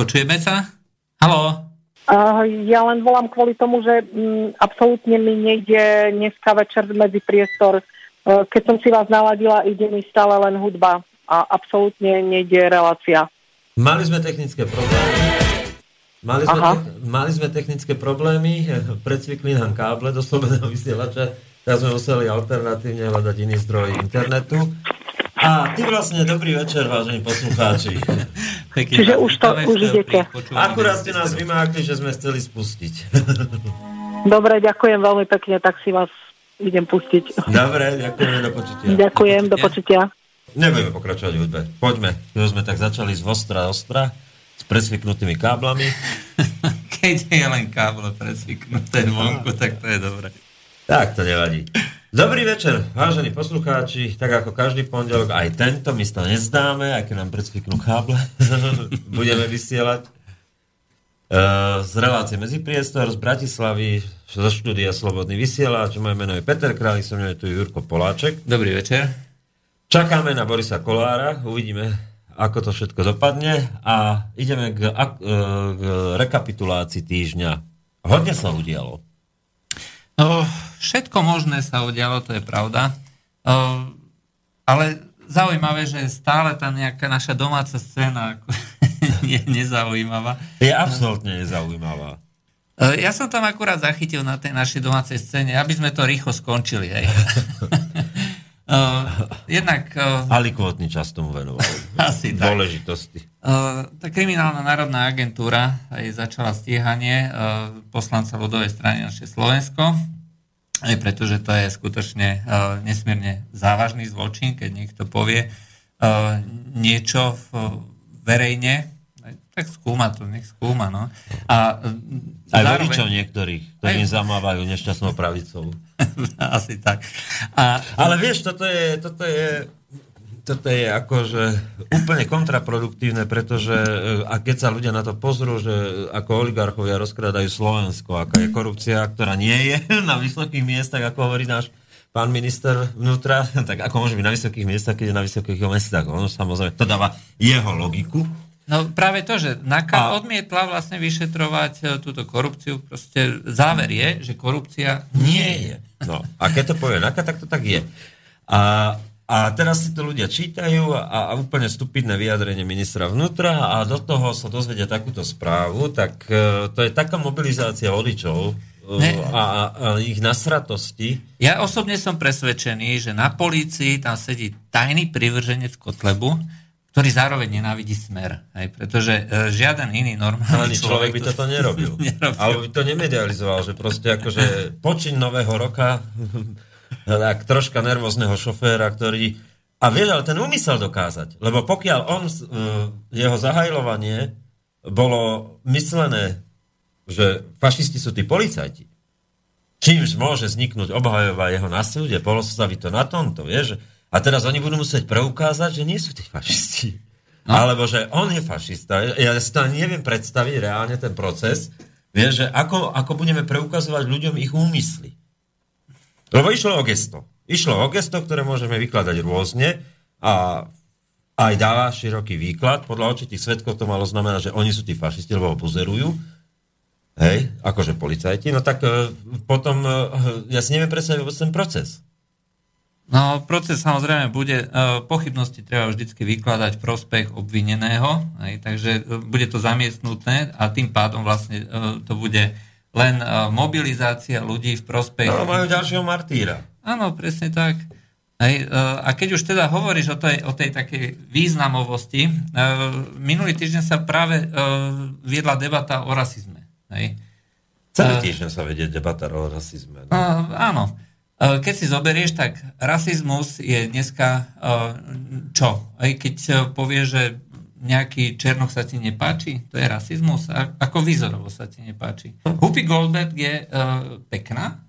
počujeme sa? Haló? Uh, ja len volám kvôli tomu, že mm, absolútne mi nejde dneska večer medzi priestor. Uh, keď som si vás naladila, ide mi stále len hudba a absolútne nejde relácia. Mali sme technické problémy. Mali sme, Aha. te- mali sme technické problémy, predsvykli nám káble do slobodného vysielača, tak sme museli alternatívne hľadať iný zdroj internetu. A ty vlastne, dobrý večer, vážení poslucháči. Pekne Čiže už to- už idete. Akurát ste nás 90. vymákli, že sme chceli spustiť. Dobre, ďakujem veľmi pekne, tak si vás idem pustiť. Dobre, ďakujeme, do počutia. Ďakujem, do počutia. Nebudeme pokračovať v hudbe. Poďme, už sme tak začali z ostra ostra, s presvyknutými káblami. Keď je len káble presvyknuté vonku, tak to je dobre. Tak to nevadí. Dobrý večer, vážení poslucháči. Tak ako každý pondelok, aj tento my to nezdáme, aj keď nám predsvyknú káble. Budeme vysielať uh, z relácie Medzipriestor z Bratislavy, zo štúdia Slobodný vysielač. Moje meno je Peter Králik, som mňa tu je Jurko Poláček. Dobrý večer. Čakáme na Borisa Kolára, uvidíme, ako to všetko dopadne a ideme k, ak, e, k rekapitulácii týždňa. Hodne sa udialo. Všetko možné sa udialo, to je pravda. Ale zaujímavé, že stále tá nejaká naša domáca scéna ako, je nezaujímavá. Je absolútne nezaujímavá. Ja som tam akurát zachytil na tej našej domácej scéne, aby sme to rýchlo skončili. Hej. Uh, jednak uh, Alikvotný čas tomu venoval. asi tak. Dôležitosti. Uh, tá kriminálna národná agentúra aj začala stíhanie uh, poslanca ľudovej strany naše Slovensko, aj pretože to je skutočne uh, nesmierne závažný zločin, keď niekto povie uh, niečo v, verejne, tak skúma to, nech skúma. No. A, uh, Aj zároveň- voličov niektorých, ktorí Aj- zamávajú nešťastnou pravicou. asi tak. A, Ale vieš, toto je, toto je, toto je akože úplne kontraproduktívne, pretože e, a keď sa ľudia na to pozrú, že ako oligarchovia rozkradajú Slovensko, aká je korupcia, ktorá nie je na vysokých miestach, ako hovorí náš pán minister vnútra, tak ako môže byť na vysokých miestach, keď je na vysokých miestach. Ono samozrejme, to dáva jeho logiku. No práve to, že NAKA A- odmietla vlastne vyšetrovať e, túto korupciu, proste záver je, že korupcia nie je. No, a keď to povie Naka, tak to tak je. A, a teraz si to ľudia čítajú a, a úplne stupidné vyjadrenie ministra vnútra a do toho sa dozvedia takúto správu, tak e, to je taká mobilizácia voličov e, Ne. a, a, a ich nasratosti. Ja osobne som presvedčený, že na polícii tam sedí tajný privrženec Kotlebu, ktorý zároveň nenávidí smer. Hej, pretože e, žiaden iný normálny Ani človek by toto nerobil. nerobil. Alebo by to nemedializoval, že proste akože počin nového roka tak troška nervózneho šoféra, ktorý a ale ten umysel dokázať. Lebo pokiaľ on, e, jeho zahajlovanie bolo myslené, že fašisti sú tí policajti, čímž môže vzniknúť obhajová jeho na súde, polostaviť to na tomto, vieš, a teraz oni budú musieť preukázať, že nie sú tí fašisti. No. Alebo že on je fašista. Ja si to neviem predstaviť reálne ten proces. Vieš, že ako, ako budeme preukazovať ľuďom ich úmysly. Lebo išlo o gesto. Išlo o gesto, ktoré môžeme vykladať rôzne a aj dáva široký výklad. Podľa očitých svetkov to malo znamená, že oni sú tí fašisti, lebo ho pozerujú. Hej, akože policajti. No tak e, potom, e, ja si neviem predstaviť vôbec ten proces. No, proces samozrejme bude, uh, pochybnosti treba vždycky vykladať prospech obvineného, hej, takže uh, bude to zamiestnuté a tým pádom vlastne uh, to bude len mobilizácia ľudí v prospech... No, majú ďalšieho martýra. Áno, presne tak. Uh, a keď už teda hovoríš o tej, o tej takej významovosti, minulý týždeň sa práve viedla debata o rasizme. Hej. Celý týždeň sa vedie debata o rasizme. No. Áno. Uh, keď si zoberieš, tak rasizmus je dneska uh, čo? Aj keď uh, povie, že nejaký černoch sa ti nepáči, to je rasizmus. A, ako výzorovo sa ti nepáči. Whoopi Goldberg je pekná,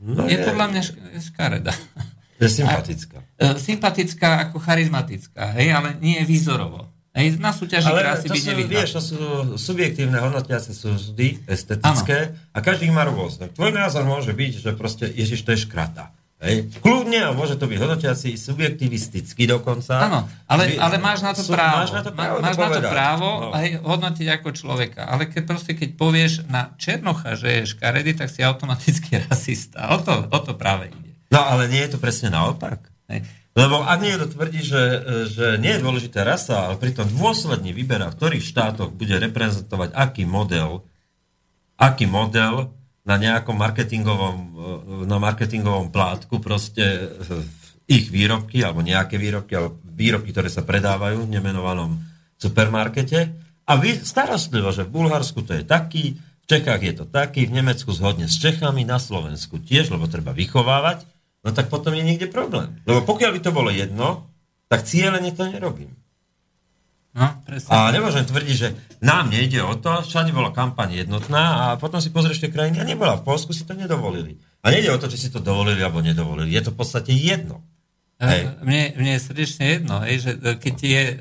No je je. podľa mňa šk- škareda. Je sympatická. Uh, sympatická ako charizmatická, hej, ale nie je výzorovo. Hej, na súťaži Ale krásy to by sú, nevyhral. vieš, to sú subjektívne hodnotiace súzdy, estetické, a každý má rôzne. Tvoj názor môže byť, že proste Ježiš to je škrata. Hej. Kľudne, a môže to byť hodnotiaci, subjektivistický dokonca. Áno, ale, ale máš na to sú- právo. Máš na to právo, Má- máš to na to právo No. aj hodnotiť ako človeka. Ale keď proste, keď povieš na Černocha, že je škaredý, tak si automaticky rasista. O to, o to práve ide. No ale nie je to presne naopak. Hej. Lebo ak niekto tvrdí, že, že nie je dôležitá rasa, ale pritom dôsledne vyberá, v ktorých štátoch bude reprezentovať aký model, aký model na nejakom marketingovom, eh, na marketingovom plátku proste eh, ich výrobky, alebo nejaké výrobky, alebo výrobky, ktoré sa predávajú v nemenovanom supermarkete. A vy starostlivo, že v Bulharsku to je taký, v Čechách je to taký, v Nemecku zhodne s Čechami, na Slovensku tiež, lebo treba vychovávať, no tak potom je niekde problém. Lebo pokiaľ by to bolo jedno, tak cieľene to nerobím. No, presne. A nemôžem tvrdiť, že nám nejde o to, všade bola kampaň jednotná a potom si pozrieš tie krajiny a nebola. V Polsku si to nedovolili. A nejde o to, či si to dovolili alebo nedovolili. Je to v podstate jedno. Hej. E, Mne, mne je srdečne jedno, hej, že e, keď je e,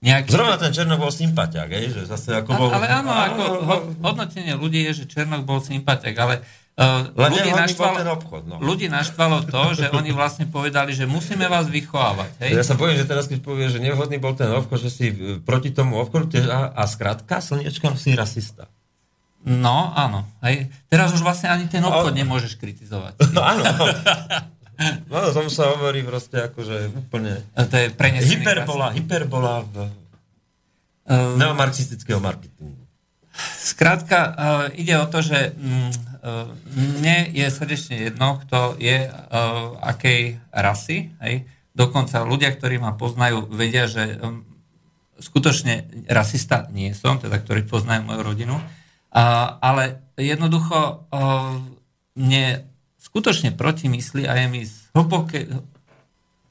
nejaký... Zrovna ten Černok bol sympatiak, hej, že zase ako bol... Ale áno, ako ho- hodnotenie ľudí je, že Černok bol sympatiak, ale uh, Len ľudí, naštvalo, ten obchod, no. ľudí naštvalo to, že oni vlastne povedali, že musíme vás vychovávať. Hej? Ja sa bojím, že teraz keď povie, že nevhodný bol ten obchod, že si e, proti tomu obchodu a, a skrátka, slniečko si rasista. No, áno. Hej. Teraz už vlastne ani ten obchod Ale- nemôžeš kritizovať. No áno. No, tomu sa hovorí proste akože úplne... E, To je prenesený Hyperbola, hyperbola v Uh, neomarxistického marketingu. Skrátka, uh, ide o to, že uh, mne je srdečne jedno, kto je uh, akej rasy. Hej. Dokonca ľudia, ktorí ma poznajú, vedia, že skutočne rasista nie som, teda ktorí poznajú moju rodinu. Ale jednoducho uh, mne skutočne protimyslí a je mi hlboké,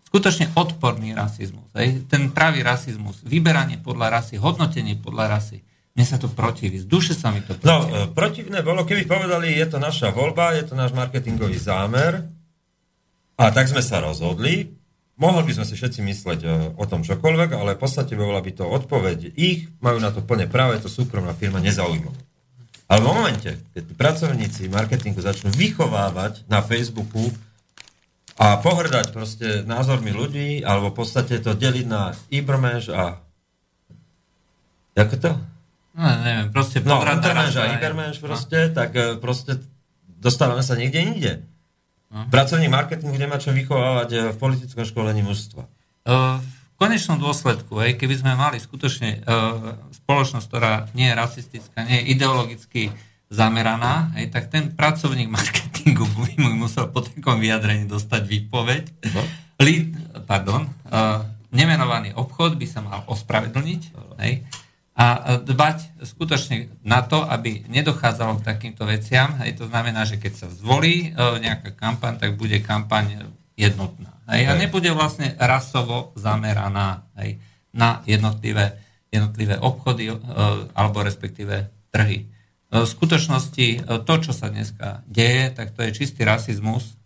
skutočne odporný rasizmus. Hej? Ten pravý rasizmus, vyberanie podľa rasy, hodnotenie podľa rasy. Mne sa to protiví, z duše sa mi to No, protiví. e, protivné bolo, keby povedali, je to naša voľba, je to náš marketingový zámer a tak sme sa rozhodli. Mohli by sme si všetci mysleť e, o tom čokoľvek, ale v podstate bola by to odpoveď ich, majú na to plne práve, je to súkromná firma, nezaujíma. Ale v momente, keď pracovníci marketingu začnú vychovávať na Facebooku a pohrdať proste názormi ľudí, alebo v podstate to deliť na Ibermensch a... Ako to? No, neviem, proste No, Untermensch a. Ibermensch proste, tak e, proste dostávame sa niekde inde. No. Pracovník marketingu nemá čo vychovávať e, v politickom školení mužstva. Uh, V konečnom dôsledku, hej, keby sme mali skutočne uh, spoločnosť, ktorá nie je rasistická, nie je ideologicky zameraná, hej, tak ten pracovník marketingu by mu musel po takom vyjadrení dostať výpoveď. No. Pardon, uh, nemenovaný obchod by sa mal ospravedlniť hej, a uh, dbať skutočne na to, aby nedochádzalo k takýmto veciam. Hej, to znamená, že keď sa zvolí uh, nejaká kampaň, tak bude kampaň jednotná. Hej, a nebude vlastne rasovo zameraná hej, na jednotlivé, jednotlivé obchody uh, alebo respektíve trhy. V skutočnosti to, čo sa dneska deje, tak to je čistý rasizmus,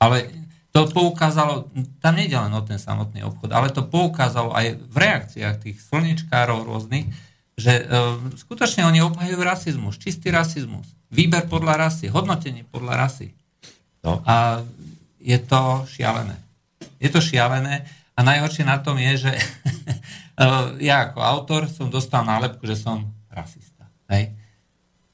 ale to poukázalo, tam nejde len o ten samotný obchod, ale to poukázalo aj v reakciách tých slnečkárov rôznych, že uh, skutočne oni obhajujú rasizmus, čistý rasizmus, výber podľa rasy, hodnotenie podľa rasy. No. A je to šialené. Je to šialené a najhoršie na tom je, že ja ako autor som dostal nálepku, že som rasista. Hej?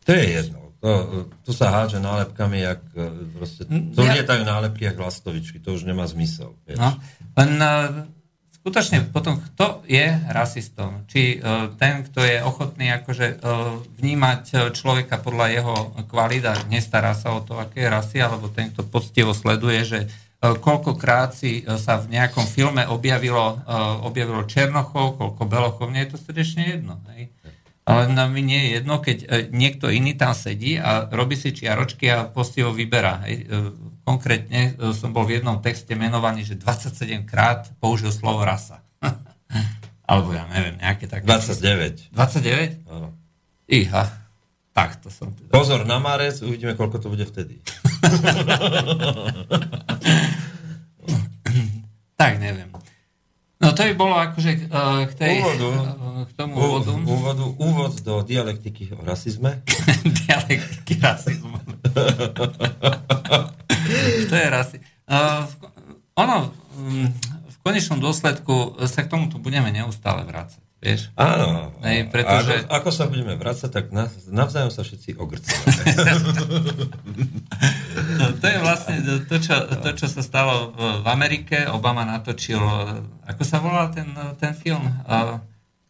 To je jedno. To, e, tu sa hádže nálepkami, jak e, proste, Ja- lietajú nálepky jak lastovičky, to už nemá zmysel. Vieš. No, len uh, v skutočne potom, kto je rasistom? Či uh, ten, kto je ochotný akože uh, vnímať človeka podľa jeho kvalita, nestará sa o to, aké je rasy, alebo ten, kto poctivo sleduje, že uh, koľkokrát si uh, sa v nejakom filme objavilo, uh, objavilo Černochov, koľko Belochov, mne je to srdečne jedno. Hej? Ale nám mi nie je jedno, keď niekto iný tam sedí a robí si čiaročky a postivo vyberá. Hej? Konkrétne e, som bol v jednom texte menovaný, že 27 krát použil slovo rasa. Alebo ja neviem, nejaké také... 29. 29? Áno. Iha, tak to som teda. Pozor na marec, uvidíme, koľko to bude vtedy. tak, neviem. No to by bolo akože uh, k, tej, úvodu, uh, k tomu úvodu. úvodu. Úvod do dialektiky o rasizme. dialektiky rasizmu. to je rasi. Uh, ono, um, v konečnom dôsledku sa k tomuto budeme neustále vrácať. Vieš? Áno. Hej, pretože... ako, ako sa budeme vrácať, tak navzájom sa všetci ogrcíme. no, to je vlastne to čo, to, čo sa stalo v Amerike. Obama natočil, ako sa volá ten, ten film?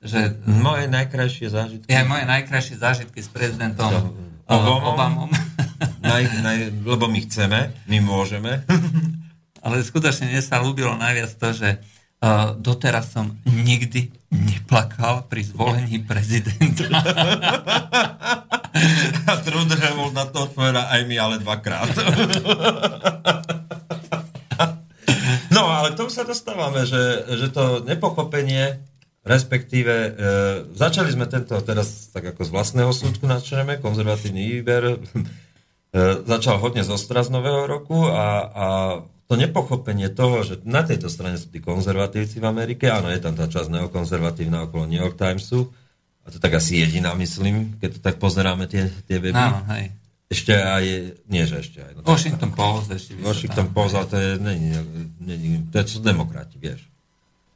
že, moje najkrajšie zážitky. Ja, moje najkrajšie zážitky s prezidentom Obamom. Obamom. naj, naj, lebo my chceme, my môžeme. Ale skutočne mne sa ľúbilo najviac to, že Uh, doteraz som nikdy neplakal pri zvolení prezidenta. A Trudeau bol na to odpovedať aj my, ale dvakrát. no, ale k tomu sa dostávame, že, že to nepochopenie, respektíve e, začali sme tento teraz tak ako z vlastného súdku načneme, konzervatívny výber, e, začal hodne zo z nového roku a, a to nepochopenie toho, že na tejto strane sú tí konzervatívci v Amerike, áno, je tam tá časť neokonzervatívna okolo New York Timesu, a to tak asi jediná, myslím, keď to tak pozeráme tie, tie weby. Áno, hej. Ešte aj, nie že ešte aj. No, Washington Post ešte. Washington Post, ale to je, není, není, to je, sú demokrati, vieš.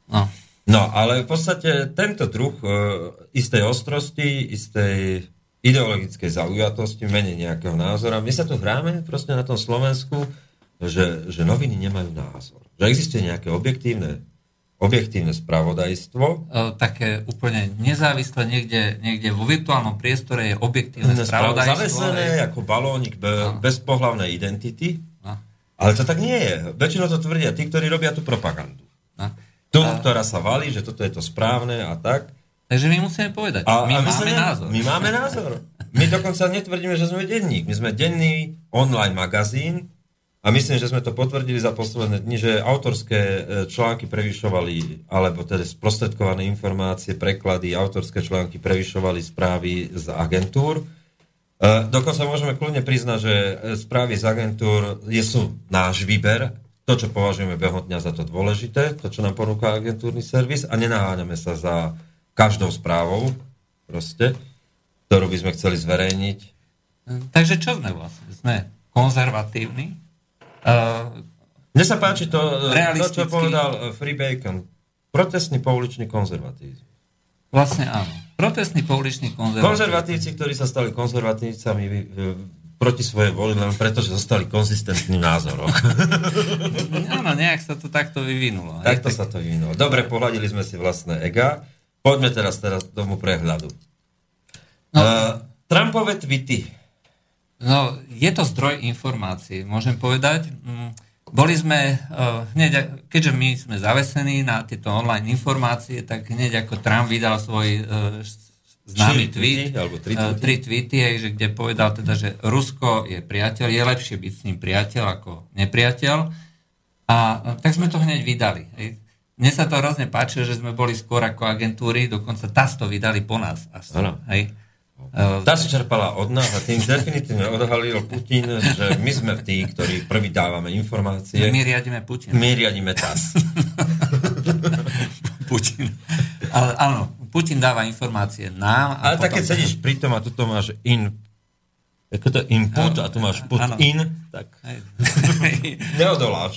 No. No, ale v podstate tento druh uh, istej ostrosti, istej ideologickej zaujatosti v mene nejakého názora. My sa tu hráme proste na tom Slovensku, že, že noviny nemajú názor. Že existuje nejaké objektívne, objektívne spravodajstvo. E, také úplne nezávislé, niekde, niekde vo virtuálnom priestore je objektívne spravodajstvo. Zavesené je... ako balónik be, no. bez pohlavnej identity. No. Ale to tak nie je. Väčšinou to tvrdia tí, ktorí robia tú propagandu. No. Tu, a... ktorá sa valí, že toto je to správne a tak. Takže my musíme povedať, a, my a my máme ne, názor. My máme názor. My dokonca netvrdíme, že sme denník. My sme denný online magazín, a myslím, že sme to potvrdili za posledné dni, že autorské e, články prevyšovali, alebo teda sprostredkované informácie, preklady, autorské články prevyšovali správy z agentúr. E, dokonca môžeme kľudne priznať, že e, správy z agentúr sú náš výber, to, čo považujeme behom dňa za to dôležité, to, čo nám ponúka agentúrny servis a nenaháňame sa za každou správou, proste, ktorú by sme chceli zverejniť. Takže čo sme vlastne? Sme konzervatívni, Mne sa páči to, to, čo povedal Free Bacon. Protestný pouličný konzervatívny. Vlastne áno. Protestný pouličný konzervatívny. Konzervatívci, ktorí sa stali konzervatívcami proti svojej voli, len preto, že zostali konzistentným názorom. áno, nejak sa to takto vyvinulo. Takto sa to vyvinulo. Dobre, pohľadili sme si vlastné ega. Poďme teraz, teraz k tomu prehľadu. No. Uh, Trumpové tweety No, je to zdroj informácií, môžem povedať. Mm, boli sme, uh, hneď, keďže my sme zavesení na tieto online informácie, tak hneď ako Trump vydal svoj uh, známy tweet, alebo tri tweety, tri tweety aj, že, kde povedal teda, že Rusko je priateľ, je lepšie byť s ním priateľ ako nepriateľ. A tak sme to hneď vydali. Mne sa to hrozne páči, že sme boli skôr ako agentúry, dokonca TAS to vydali po nás. Až, hej. Tá si čerpala od nás a tým definitívne odhalil Putin, že my sme tí, ktorí prvý dávame informácie. My riadíme Putin. My riadíme TAS. Putin. Ale áno, Putin dáva informácie nám. A Ale tak keď sedíš pri tom a tu máš in ako to input a tu máš put ano. in, tak neodoláš.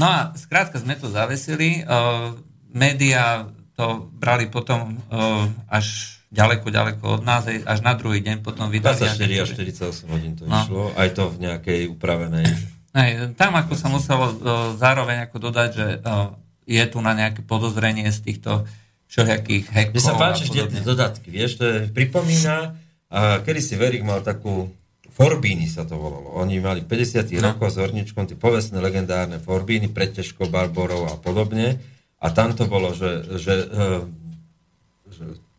no a skrátka sme to zavesili. Uh, média to brali potom uh, až ďaleko, ďaleko od nás, až na druhý deň potom vydali. 24 až 48 hodín to no. išlo, aj to v nejakej upravenej... Hej, tam ako sa muselo uh, zároveň ako dodať, že uh, je tu na nejaké podozrenie z týchto všelijakých hackov. Mne sa páči, tie dodatky, vieš, to je, pripomína, a kedy si Verik mal takú, Forbíny sa to volalo. Oni mali 50 no. rokov s Horničkom, tie povestné legendárne Forbíny, Pretežko, Barborov a podobne. A tam to bolo, že, že, že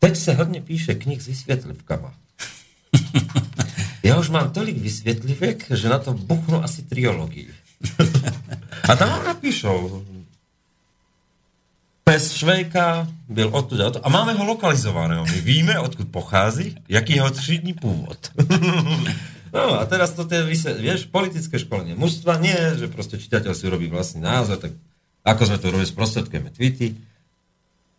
teď sa hodne píše knih s vysvetlivkama. Ja už mám tolik vysvetlivek, že na to buchnú asi triológii. A tam vám napíšou, Pes Švejka byl odtud a, a máme ho lokalizovaného. My víme, odkud pochází, jaký je jeho třídní původ. no a teraz to je, vieš, politické školenie mužstva nie, že proste čitateľ si robí vlastný názor, tak ako sme to robili, sprostredkujeme tweety.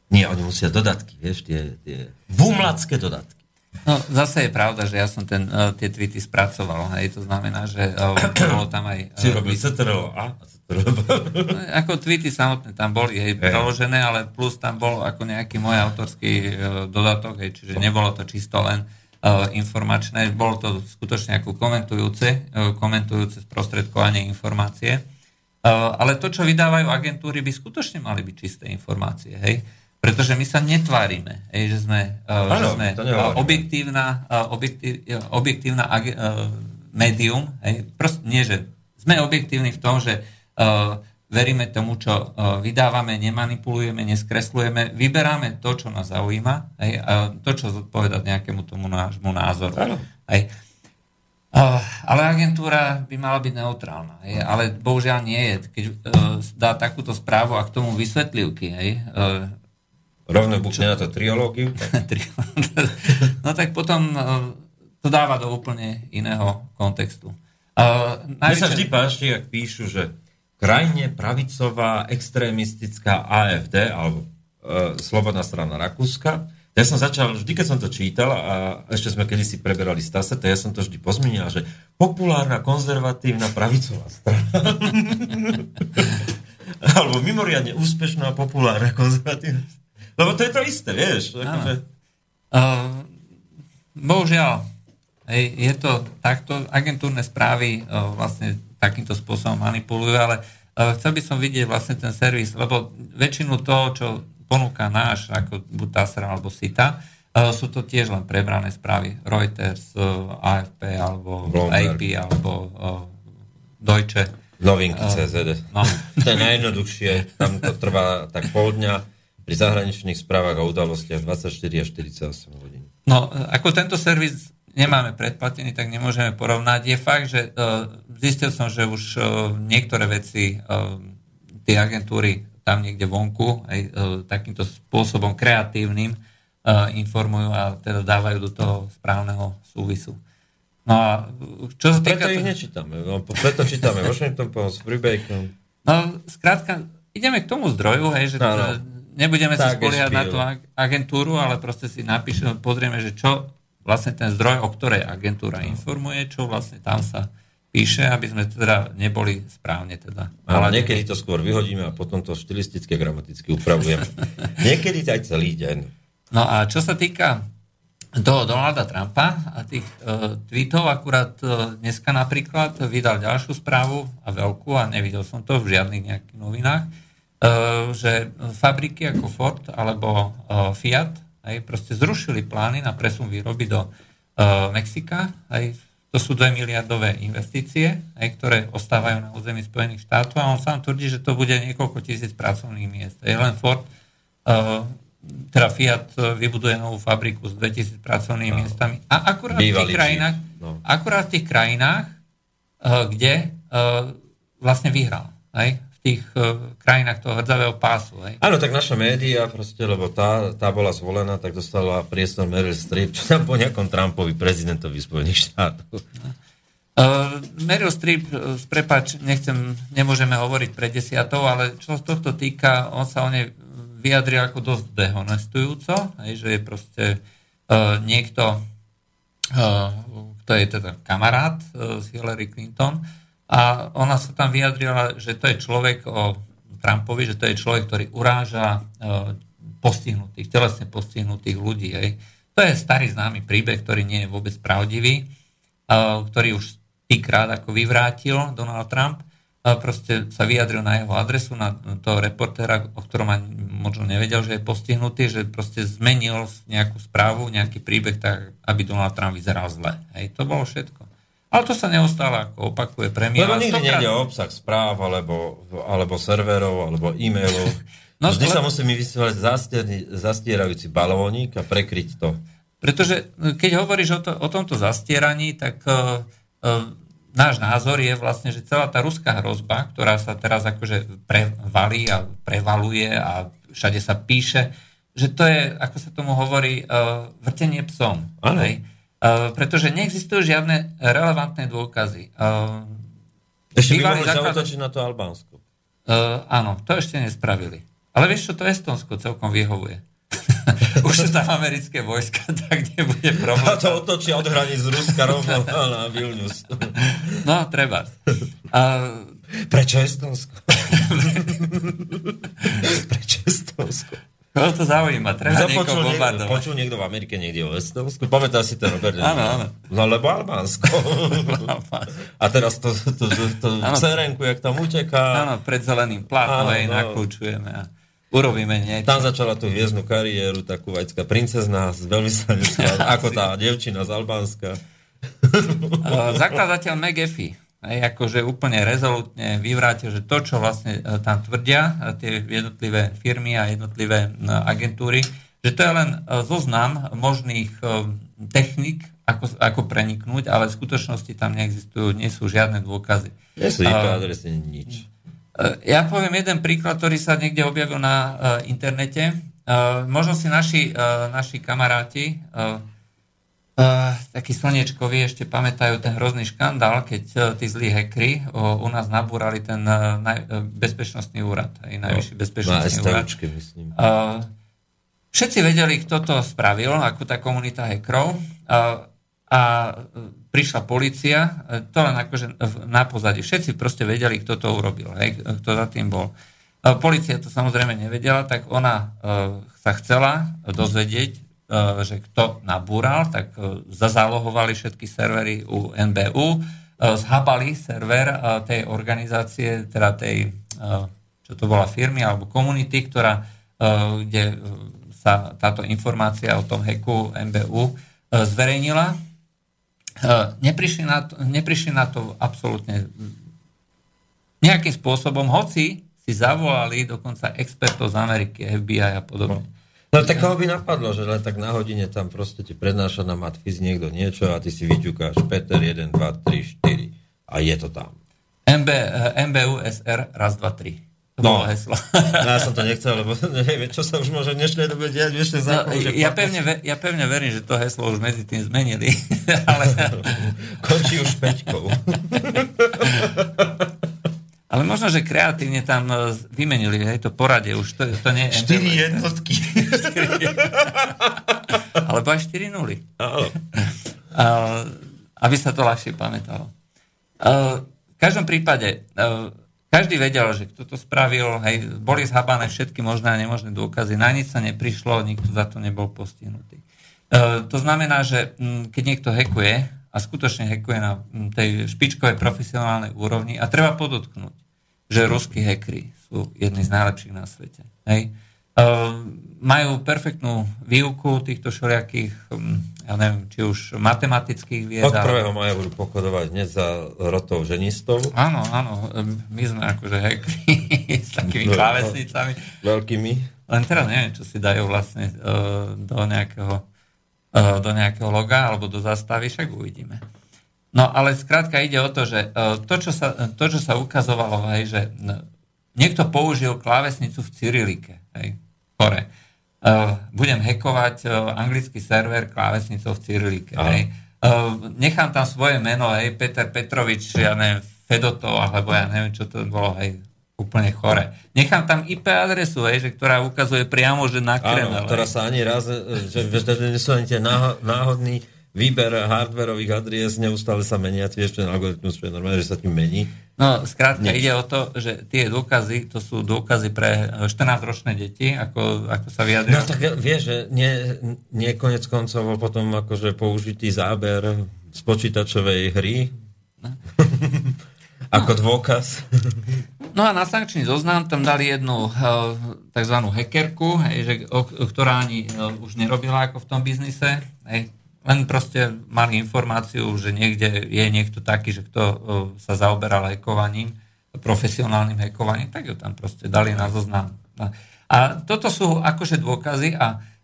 Nie, oni musia dodatky, vieš, tie, tie vumlacké dodatky. No, zase je pravda, že ja som ten, uh, tie tweety spracoval, hej, to znamená, že uh, bolo tam aj... Uh, si robil CTRL a No, ako tweety samotné tam boli hej, preložené, ale plus tam bol ako nejaký môj autorský uh, dodatok, hej, čiže nebolo to čisto len uh, informačné, bolo to skutočne ako komentujúce, uh, komentujúce sprostredkovanie informácie. Uh, ale to, čo vydávajú agentúry, by skutočne mali byť čisté informácie, hej. Pretože my sa netvárime, že sme, uh, ano, že sme uh, objektívna, uh, objektív, objektívna uh, médium, proste nie, že sme objektívni v tom, že Uh, veríme tomu, čo uh, vydávame, nemanipulujeme, neskreslujeme, vyberáme to, čo nás zaujíma, hej, a to, čo zodpovedať nejakému tomu nášmu názoru. Hej. Uh, ale agentúra by mala byť neutrálna, hej, ale bohužiaľ nie je. Keď uh, dá takúto správu a k tomu vysvetlivky, hej, uh, Rovno buchne na to triológiu. no tak potom uh, to dáva do úplne iného kontextu. Uh, najvyššie... Mne sa vždy páči, ak píšu, že krajne pravicová extrémistická AFD, alebo e, Slobodná strana Rakúska. Ja som začal, vždy keď som to čítal, a ešte sme kedysi preberali Stase, to ja som to vždy pozmenil, že populárna konzervatívna pravicová strana. alebo mimoriadne úspešná populárna konzervatívna Lebo to je to isté, vieš. Akože... Uh, bohužiaľ, hej, je to takto, agentúrne správy uh, vlastne takýmto spôsobom manipulujú, ale uh, chcel by som vidieť vlastne ten servis, lebo väčšinu toho, čo ponúka náš, ako buď TASR alebo SITA, uh, sú to tiež len prebrané správy. Reuters, uh, AFP alebo Bloomberg. AP alebo uh, Deutsche. Novinky uh, CZ. No. to je najjednoduchšie, tam to trvá tak pol dňa pri zahraničných správach a udalostiach 24 až 48 hodín. No, ako tento servis nemáme predplatený, tak nemôžeme porovnať. Je fakt, že uh, zistil som, že už uh, niektoré veci uh, tie agentúry tam niekde vonku aj uh, takýmto spôsobom kreatívnym uh, informujú a teda dávajú do toho správneho súvisu. No a čo sa týka... Preto ich nečítame. No, preto čítame Washington Post, Freebacon. No, skrátka, ideme k tomu zdroju, hej, že no, no. Nebudeme sa spoliehať na tú agentúru, ale proste si napíšeme, pozrieme, že čo vlastne ten zdroj, o ktorej agentúra informuje, čo vlastne tam sa píše, aby sme teda neboli správne teda. Ale niekedy to skôr vyhodíme a potom to štilistické, gramaticky upravujeme. niekedy aj celý deň. No a čo sa týka toho Donalda Trumpa a tých uh, tweetov, akurát uh, dneska napríklad vydal ďalšiu správu a veľkú, a nevidel som to v žiadnych nejakých novinách, že fabriky ako Ford alebo Fiat aj proste zrušili plány na presun výroby do Mexika. Aj to sú 2 miliardové investície, aj, ktoré ostávajú na území Spojených štátov a on sám tvrdí, že to bude niekoľko tisíc pracovných miest. Je len Ford, teda Fiat vybuduje novú fabriku s 2000 pracovnými no. miestami. A akurát v tých krajinách, no. akurát v tých krajinách, kde vlastne vyhral. Aj? Tých uh, krajinách toho hrdzavého pásu. Hej. Áno, tak naša média, proste, lebo tá, tá bola zvolená, tak dostala priestor Meryl Streep, čo tam po nejakom Trumpovi, prezidentovi Spojených štátov. Uh, Meryl Streep, uh, prepač, nechcem, nemôžeme hovoriť pre desiatou, ale čo z tohto týka, on sa o nej vyjadril ako dosť dehonestujúco, hej, že je proste uh, niekto, uh, kto je teda kamarát uh, s Hillary Clinton, a ona sa tam vyjadrila, že to je človek o Trumpovi, že to je človek, ktorý uráža e, postihnutých, telesne postihnutých ľudí. Hej. To je starý známy príbeh, ktorý nie je vôbec pravdivý, e, ktorý už týkrát ako vyvrátil Donald Trump. E, proste sa vyjadril na jeho adresu, na toho reportéra, o ktorom ani možno nevedel, že je postihnutý, že proste zmenil nejakú správu, nejaký príbeh tak, aby Donald Trump vyzeral zle. Hej, to bolo všetko. Ale to sa neustále ako opakuje premiér. Lebo nikdy nejde o obsah správ, alebo, alebo serverov, alebo e-mailov. No, Vždy sa musí vysielať zastierajúci balónik a prekryť to. Pretože keď hovoríš o, to, o tomto zastieraní, tak uh, uh, náš názor je vlastne, že celá tá ruská hrozba, ktorá sa teraz akože prevalí a prevaluje a všade sa píše, že to je, ako sa tomu hovorí, uh, vrtenie psom. Uh, pretože neexistujú žiadne relevantné dôkazy. Uh, ešte by mohli základ... zautočiť na to Albánsko. Uh, áno, to ešte nespravili. Ale vieš čo, to Estonsko celkom vyhovuje. už sú tam americké vojska, tak nebude problém. A to otočia od hraníc z Ruska rovno na Vilnius. No, treba. A... Prečo Estonsko? Prečo Estonsko? Koho to zaujíma? Treba niekoho bombardovať. Počul niekto v Amerike niekde o Estonsku? Pamätá si to, Robert? Áno, áno. No lebo Albánsko. A teraz to, to, to, to cerenku, jak tam uteká. Áno, pred zeleným plátom aj naklúčujeme. A urobíme niečo. Tam začala tú hviezdnu kariéru, takú vajská princezná z veľvyslanectva, ako tá devčina z Albánska. Zakladateľ McAfee aj akože úplne rezolutne vyvrátil, že to, čo vlastne e, tam tvrdia e, tie jednotlivé firmy a jednotlivé e, agentúry, že to je len zoznam možných technik, ako, ako preniknúť, ale v skutočnosti tam neexistujú, nie sú žiadne dôkazy. Nie sú IP nič. Ja poviem jeden príklad, ktorý sa niekde objavil na uh, internete. Uh, možno si naši, uh, naši kamaráti, uh, uh, takí ešte pamätajú ten hrozný škandál, keď uh, tí zlí hekry uh, u nás nabúrali ten uh, naj, uh, bezpečnostný úrad, aj najvyšší no, bezpečnostný úrad. myslím. Uh, všetci vedeli, kto to spravil, ako tá komunita hekrov. Uh, a prišla policia, to len akože na pozadí. Všetci proste vedeli, kto to urobil, hej, kto za tým bol. Policia to samozrejme nevedela, tak ona uh, sa chcela dozvedieť, že kto nabúral, tak uh, zazálohovali všetky servery u NBU, uh, zhabali server tej organizácie, teda tej, čo to bola firmy alebo komunity, ktorá, kde sa táto informácia o tom heku NBU zverejnila neprišli na to, neprišli na to absolútne nejakým spôsobom, hoci si zavolali dokonca expertov z Ameriky, FBI a podobne. No tak koho by napadlo, že len tak na hodine tam proste ti prednáša na matfiz niekto niečo a ty si vyťukáš Peter 1, 2, 3, 4 a je to tam. MB, MBUSR raz, dva, tri. To no. bolo heslo. No, ja som to nechcel, lebo neviem, čo sa už môže v dnešnej dobe diať, zákon, no, ja, pevne, ja pevne verím, že to heslo už medzi tým zmenili. ale... Končí už peťkou. ale možno, že kreatívne tam e, vymenili aj to poradie, už to, to nie je... 4 jednotky. Alebo aj 4 nuly. aby sa to ľahšie pamätalo. V každom prípade, každý vedel, že kto to spravil, hej, boli zhabané všetky možné a nemožné dôkazy, na nič sa neprišlo, nikto za to nebol postihnutý. E, to znamená, že m, keď niekto hekuje, a skutočne hekuje na tej špičkovej profesionálnej úrovni, a treba podotknúť, že ruskí hekry sú jedni z najlepších na svete. Hej. Ehm, majú perfektnú výuku týchto všelijakých, ja neviem, či už matematických vied. Od prvého maja budú pochodovať dnes za rotov ženistov. Áno, áno, my sme akože hekli s takými klávesnicami. Veľkými. Len teraz neviem, čo si dajú vlastne uh, do nejakého do nejakého loga alebo do zastavy, však uvidíme. No ale skrátka ide o to, že uh, to, čo sa, to, čo sa ukazovalo, hej, že niekto použil klávesnicu v Cyrilike, hej, hore. Uh, budem hekovať anglický server klávesnicou v Cyrilike. Hej. Nechám tam svoje meno, hej, Peter Petrovič, ja neviem, Fedoto, alebo ja neviem, čo to bolo, hej, úplne chore. Nechám tam IP adresu, hej, že, ktorá ukazuje priamo, že na Kreml. Áno, ktorá sa ani raz, že, že, že sú ani tie náhodní výber hardwareových adries neustále sa menia, tiež ten algoritmus, čo je normálne, že sa tým mení. No, skrátka ide o to, že tie dôkazy, to sú dôkazy pre 14-ročné deti, ako, ako sa vyjadrujú. No tak vieš, že nie, nie konec koncov potom akože použitý záber z počítačovej hry no. ako no. dôkaz. no a na sankčný zoznam tam dali jednu tzv. hackerku, hej, že, o, ktorá ani už nerobila ako v tom biznise. Hej, len proste mali informáciu, že niekde je niekto taký, že kto sa zaoberal hekovaním, profesionálnym hekovaním, tak ju tam proste dali na zoznam. A toto sú akože dôkazy a Eh,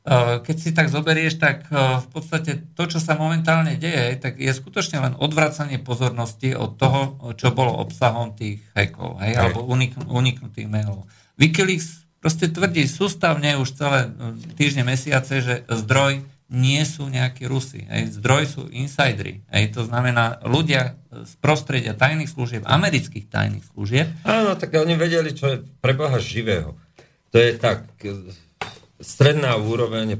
keď si tak zoberieš, tak eh, v podstate to, čo sa momentálne deje, tak je skutočne len odvracanie pozornosti od toho, čo bolo obsahom tých hackov, hej, alebo unik, uniknutých mailov. Wikileaks proste tvrdí sústavne už celé eh, týždne, mesiace, že zdroj nie sú nejakí Rusi. Hej. Zdroj sú insidery. Hej. To znamená ľudia z prostredia tajných služieb, amerických tajných služieb. Áno, tak oni vedeli, čo je pre Boha živého. To je tak, stredná úroveň je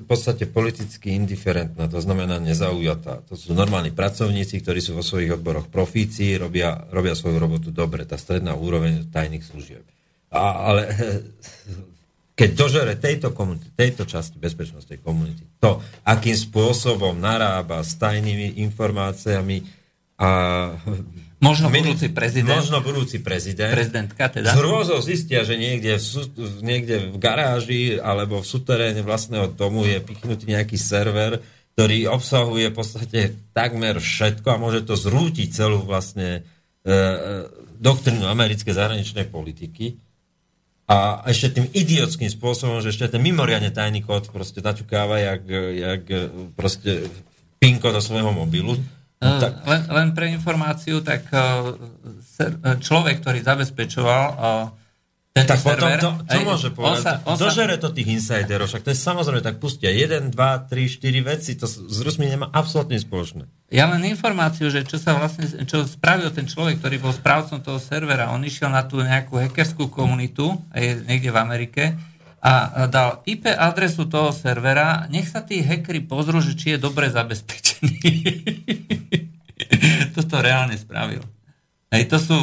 v podstate, politicky indiferentná, to znamená nezaujatá. To sú normálni pracovníci, ktorí sú vo svojich odboroch profíci, robia, robia svoju robotu dobre. Tá stredná úroveň tajných služieb. A, ale keď dožere tejto, komunity, tejto časti bezpečnostnej komunity, to, akým spôsobom narába s tajnými informáciami a Možno budúci prezident. Možno budúci prezident. Prezidentka teda. Z hrôzou zistia, že niekde v, niekde v garáži alebo v suteréne vlastného domu je pichnutý nejaký server, ktorý obsahuje v podstate takmer všetko a môže to zrútiť celú vlastne e, e doktrínu americkej zahraničnej politiky. A ešte tým idiotským spôsobom, že ešte ten mimoriadne tajný kód proste naťukáva jak, jak proste pinko do svojho mobilu. Len, len pre informáciu, tak uh, človek, ktorý zabezpečoval tento tak server... Potom to, čo aj, môže povedať? On sa, on Dožere to tých insiderov, však to je samozrejme, tak pustia 1, 2, 3, 4 veci, to s Rusmi nemá absolútne spoločné. Ja len informáciu, že čo sa vlastne, čo spravil ten človek, ktorý bol správcom toho servera, on išiel na tú nejakú hackerskú komunitu, aj niekde v Amerike, a dal IP adresu toho servera, nech sa tí hackery pozrú, že či je dobre zabezpečený. Toto reálne spravil. Hej, to sú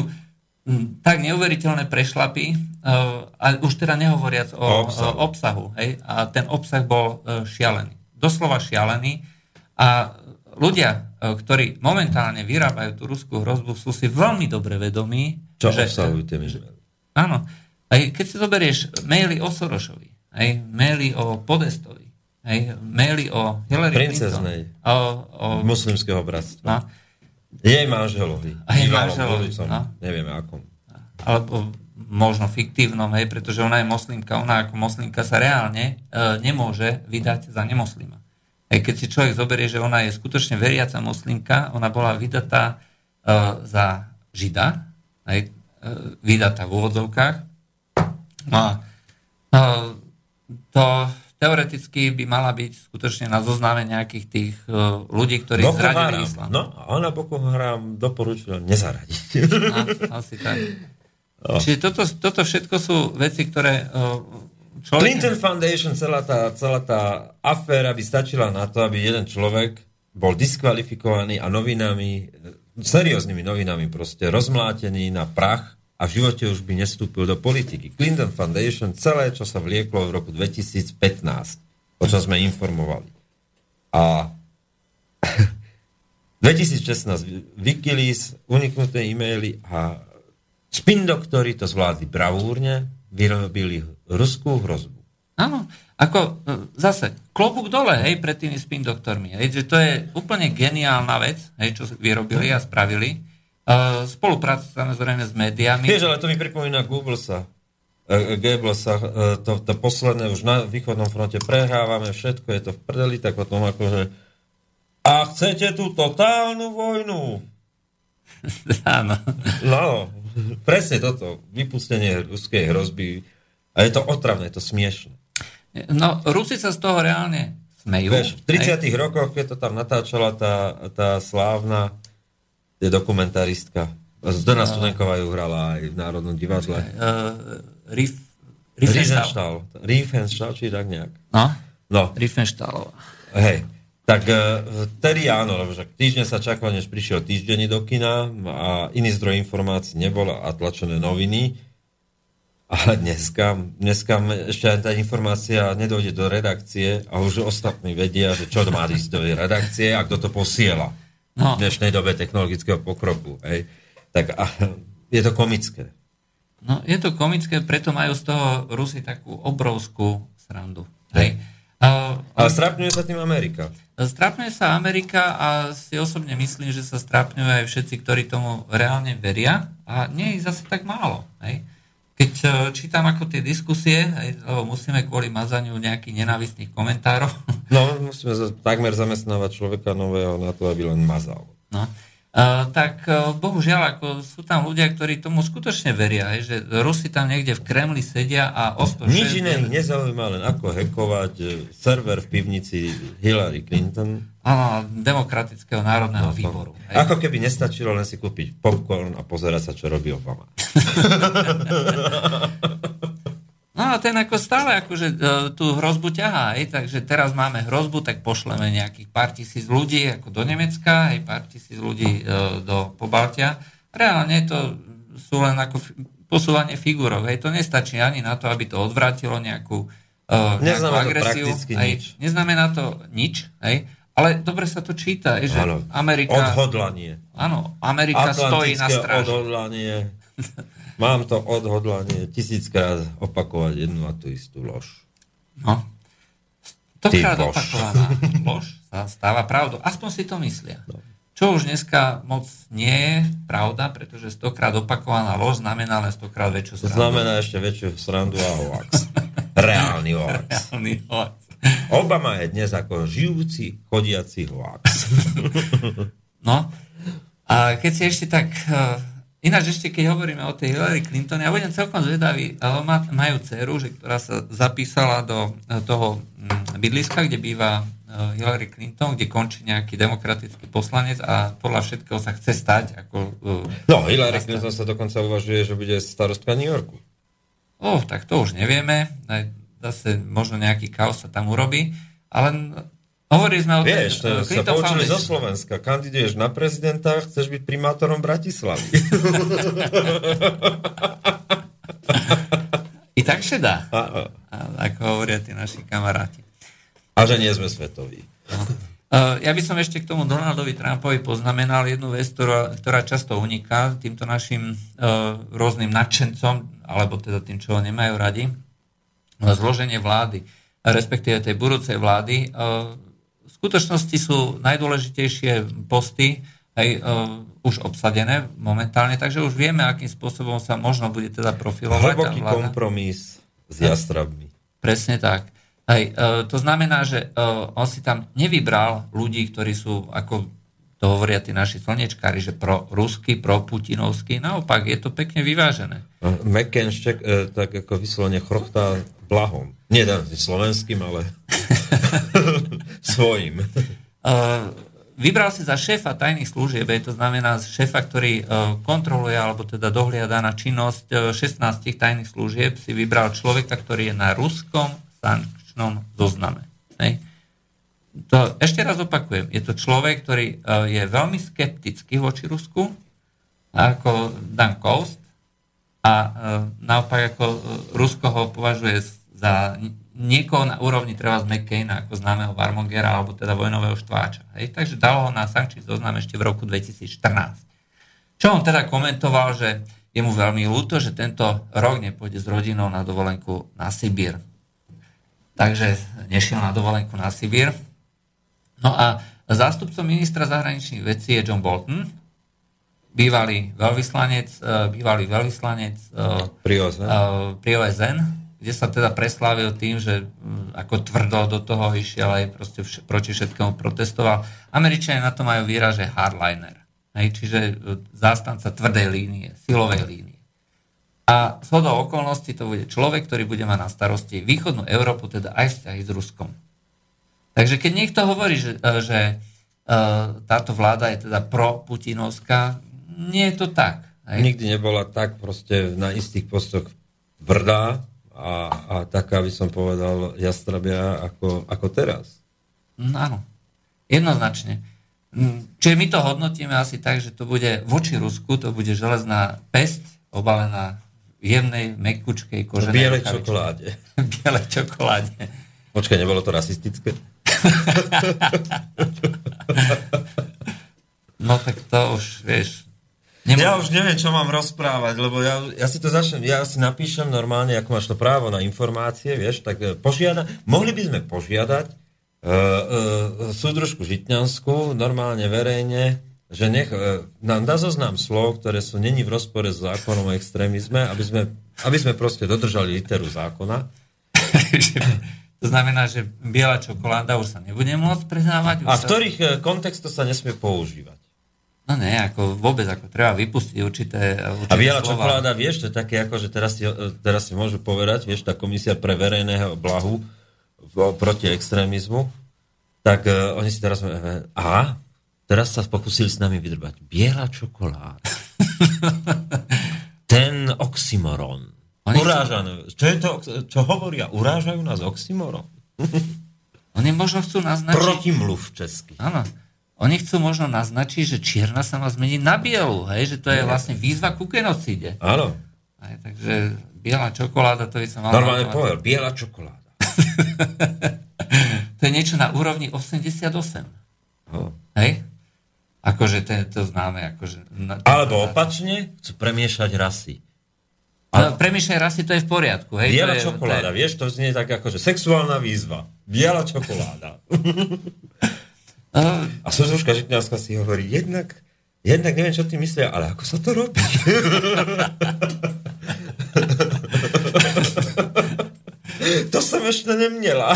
tak neuveriteľné prešlapy, uh, a už teda nehovoriac o, o obsahu. O obsahu hej, a ten obsah bol uh, šialený. Doslova šialený. A ľudia, uh, ktorí momentálne vyrábajú tú ruskú hrozbu, sú si veľmi dobre vedomí, Čo že, obsahujú tie Áno, aj keď si zoberieš maily o Sorošovi, aj maily o Podestovi, aj maily o Hillary Princeznej, o, o muslimského bratstva. No, jej manželovi. A jej manželovi, no. Nevieme akom. Alebo možno fiktívnom, hej, pretože ona je moslimka, ona ako moslimka sa reálne e, nemôže vydať za nemoslima. Hej, keď si človek zoberie, že ona je skutočne veriaca moslimka, ona bola vydatá e, za žida, hej, e, vydatá v úvodzovkách, No a no, to teoreticky by mala byť skutočne na zozname nejakých tých uh, ľudí, ktorí Boko zradili islám. No, a ona Boko Haram doporučila nezaradiť. No, asi tak. No. Čiže toto, toto všetko sú veci, ktoré uh, človek... Clinton Foundation, celá tá, celá tá aféra by stačila na to, aby jeden človek bol diskvalifikovaný a novinami, serióznymi novinami proste rozmlátený na prach a v živote už by nestúpil do politiky. Clinton Foundation, celé, čo sa vlieklo v roku 2015, o čom sme informovali. A 2016 Wikileaks, uniknuté e-maily a spin doktori to zvládli bravúrne, vyrobili ruskú hrozbu. Áno, ako e, zase klobúk dole, hej, pred tými spin doktormi, hej, že to je úplne geniálna vec, hej, čo vyrobili a spravili spolupráca samozrejme s médiami. Vieš, ale to mi pripomína Google sa. Sa, uh, to, to posledné už na východnom fronte prehrávame, všetko je to v prdeli, tak potom akože a chcete tú totálnu vojnu? Áno. No, presne toto. Vypustenie ruskej hrozby. A je to otravné, je to smiešne. No, Rusi sa z toho reálne smejú. Vieš, v 30 aj? rokoch, keď to tam natáčala tá, tá slávna je dokumentaristka. Zdena Studenková ju hrala aj v Národnom divadle. Uh, Rief, Riefenstahl. Riefenstahl, či tak nejak. No, no. Riefenstahlová. Hej. Tak uh, tedy áno, lebo že týždeň sa čakalo, než prišiel týždeň do kina a iný zdroj informácií nebol a tlačené noviny. Ale dneska, dneska ešte aj tá informácia nedojde do redakcie a už ostatní vedia, že čo má ísť do redakcie a kto to posiela no. v dnešnej dobe technologického pokroku. Hej. Tak a, je to komické. No, je to komické, preto majú z toho Rusi takú obrovskú srandu. Hej. Uh, Ale strápňuje sa tým Amerika. Strápňuje sa Amerika a si osobne myslím, že sa strápňujú aj všetci, ktorí tomu reálne veria a nie je zase tak málo. Hej. Keď uh, čítam ako tie diskusie, lebo musíme kvôli mazaniu nejakých nenávistných komentárov. No, musíme takmer zamestnávať človeka nového na to, aby len mazal. No tak e, bohužiaľ, ako sú tam ľudia, ktorí tomu skutočne veria, že Rusi tam niekde v Kremli sedia a o 106... Nič iné ich nezaujíma, len ako hekovať e, server v pivnici Hillary Clinton. Áno, Demokratického národného no, výboru. Hej. Ako keby nestačilo len si kúpiť popcorn a pozerať sa, čo robí Obama. No a ten ako stále akože e, tú hrozbu ťahá, aj, takže teraz máme hrozbu, tak pošleme nejakých pár tisíc ľudí ako do Nemecka, aj pár tisíc ľudí e, do Pobaltia. Reálne to sú len ako posúvanie figurov, hej, to nestačí ani na to, aby to odvrátilo nejakú, e, nejakú agresiu. To aj, nič. Neznamená to nič, hej, ale dobre sa to číta, že ano, Amerika... Odhodlanie. Áno, Amerika stojí na stráži. odhodlanie. Mám to odhodlanie tisíckrát opakovať jednu a tú istú lož. No. Stokrát opakovaná lož sa stáva pravdou. Aspoň si to myslia. No. Čo už dneska moc nie je pravda, pretože stokrát opakovaná lož znamená len stokrát väčšiu srandu. Znamená ešte väčšiu srandu a hoax. Reálny hoax. Reálny hoax. Obama je dnes ako žijúci, chodiaci hoax. No. A keď si ešte tak uh, Ináč ešte, keď hovoríme o tej Hillary Clinton, ja budem celkom zvedavý, ale majú dceru, že, ktorá sa zapísala do e, toho mm, bydliska, kde býva e, Hillary Clinton, kde končí nejaký demokratický poslanec a podľa všetkého sa chce stať ako... E, no, Hillary Clinton sa dokonca uvažuje, že bude starostka New Yorku. Oh, tak to už nevieme. Zase možno nejaký chaos sa tam urobí. Ale Hovorili sme o tom, Vieš, to sa poučili zo Slovenska. Kandiduješ na prezidenta, chceš byť primátorom Bratislavy. I tak sa dá. A, a. A, ako hovoria tí naši kamaráti. A že nie sme svetoví. No. Uh, ja by som ešte k tomu Donaldovi Trumpovi poznamenal jednu vec, ktorá, ktorá často uniká týmto našim uh, rôznym nadšencom, alebo teda tým, čo ho nemajú radi, zloženie vlády, respektíve tej budúcej vlády. Uh, skutočnosti sú najdôležitejšie posty aj uh, už obsadené momentálne, takže už vieme, akým spôsobom sa možno bude teda profilovať. Hlboký kompromis s jastrabmi. Presne tak. Hej, uh, to znamená, že uh, on si tam nevybral ľudí, ktorí sú, ako to hovoria tí naši slnečkári, že pro rusky, pro putinovský. Naopak, je to pekne vyvážené. McKenšček uh, tak ako vyslovene chrochtá blahom. Nie slovenským, ale svojim. Uh, vybral si za šéfa tajných služieb, to znamená šéfa, ktorý uh, kontroluje alebo teda dohliada na činnosť uh, 16 tajných služieb, si vybral človeka, ktorý je na ruskom sankčnom zozname. Hej. To, ešte raz opakujem, je to človek, ktorý uh, je veľmi skeptický voči Rusku, ako Dan Kost, a naopak ako Rusko ho považuje za niekoho na úrovni treba z McCaina, ako známeho Varmongera, alebo teda vojnového štváča. Hej? Takže dalo ho na sankčný zoznam ešte v roku 2014. Čo on teda komentoval, že je mu veľmi ľúto, že tento rok nepôjde s rodinou na dovolenku na Sibír. Takže nešiel na dovolenku na Sibír. No a zástupcom ministra zahraničných vecí je John Bolton, bývalý veľvyslanec, eh, bývalý veľvyslanec eh, pri OSN, eh, pri OSN kde sa teda preslávil tým, že mm, ako tvrdo do toho išiel aj proste vš- proti všetkému protestoval. Američania na to majú výraz, že hardliner. Hej, čiže e, zástanca tvrdej línie, silovej línie. A z okolností to bude človek, ktorý bude mať na starosti východnú Európu, teda aj vzťahy s Ruskom. Takže keď niekto hovorí, že, e, že e, táto vláda je teda pro-putinovská, nie je to tak. Hej. Nikdy nebola tak proste na istých postoch tvrdá, a, a taká by som povedal jastrabia ako, ako teraz. No, áno, jednoznačne. Mm, čiže my to hodnotíme asi tak, že to bude voči Rusku, to bude železná pesť obalená v jemnej, mekučkej koženej Bielej čokoláde. Bielej čokoláde. Počkaj, nebolo to rasistické? no tak to už, vieš, Nemôžem. Ja už neviem, čo mám rozprávať, lebo ja, ja si to začnem, ja si napíšem normálne, ako máš to právo na informácie, vieš, tak e, požiada, mohli by sme požiadať uh, uh, súdružku Žitňanskú, normálne verejne, že nech uh, nám dá zoznam slov, ktoré sú není v rozpore s zákonom o extrémizme, aby sme, aby sme proste dodržali literu zákona. to znamená, že biela čokoláda už sa nebude môcť predávať. A v sa... ktorých uh, kontextoch sa nesmie používať. No ne, ako vôbec, ako treba vypustiť určité, určité A biela čokoláda, vieš, to je také, ako, že teraz si, teraz si môžu povedať, vieš, tá komisia pre verejného blahu proti extrémizmu, tak uh, oni si teraz... Uh, a teraz sa pokúsili s nami vydrbať. Biela čokoláda. Ten oxymoron. Urážané. Čo je to, čo hovoria? Urážajú nás oxymoron? Oni možno chcú naznačiť... Protimluv česky. Áno. Oni chcú možno naznačiť, že čierna sa má zmeniť na bielu, hej? že to je vlastne výzva ku genocíde. Áno. Hej, takže biela čokoláda, to by sa malo... Normálne povedal, biela čokoláda. To je niečo na úrovni 88. No. Hej? Akože to, to známe. Akože, na, Alebo opačne, chcú premiešať rasy. No, premýšľaj rasy, to je v poriadku. Hej? Biela to je, čokoláda, To je, vieš, to znie tak ako, že sexuálna výzva. Biela čokoláda. no, A súdružka Žitňanská si hovorí, jednak, jednak neviem, čo ty myslia, ale ako sa to robí? to som ešte nemnela.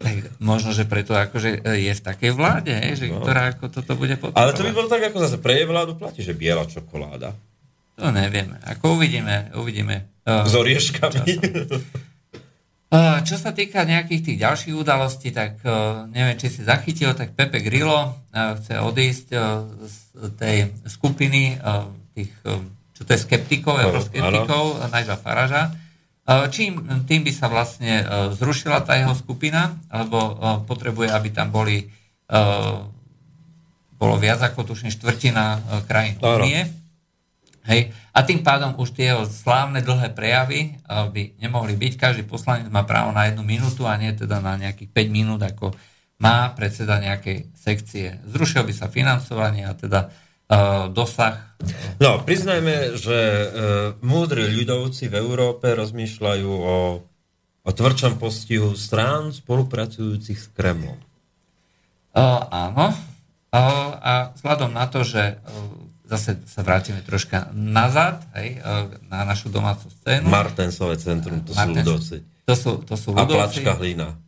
tak možno, že preto akože je v takej vláde, že, No. ktorá ako toto bude podporovať. Ale to by bolo tak, ako zase pre jej vládu platí, že biela čokoláda. To nevieme. Ako uvidíme, uvidíme. Uh, S orieškami. Uh, Čo sa týka nejakých tých ďalších udalostí, tak uh, neviem, či si zachytil, tak Pepe Grillo uh, chce odísť uh, z tej skupiny tých, čo to je, skeptikov, euroskeptikov, Nigela Faraža. Čím tým by sa vlastne zrušila tá jeho skupina, lebo potrebuje, aby tam boli bolo viac ako tuším štvrtina krajín Áno. Hej. A tým pádom už tie jeho slávne dlhé prejavy uh, by nemohli byť. Každý poslanec má právo na jednu minútu a nie teda na nejakých 5 minút, ako má predseda nejakej sekcie. Zrušil by sa financovanie a teda uh, dosah. No, priznajme, že e, múdri ľudovci v Európe rozmýšľajú o, o tvrdšom postihu strán spolupracujúcich s Kremlom. Uh, áno. Uh, a vzhľadom na to, že zase sa vrátime troška nazad, hej, uh, na našu domácu scénu. Martensové centrum, to sú Martens- ľudovci. To sú, to sú A ľudovci. plačka hlina.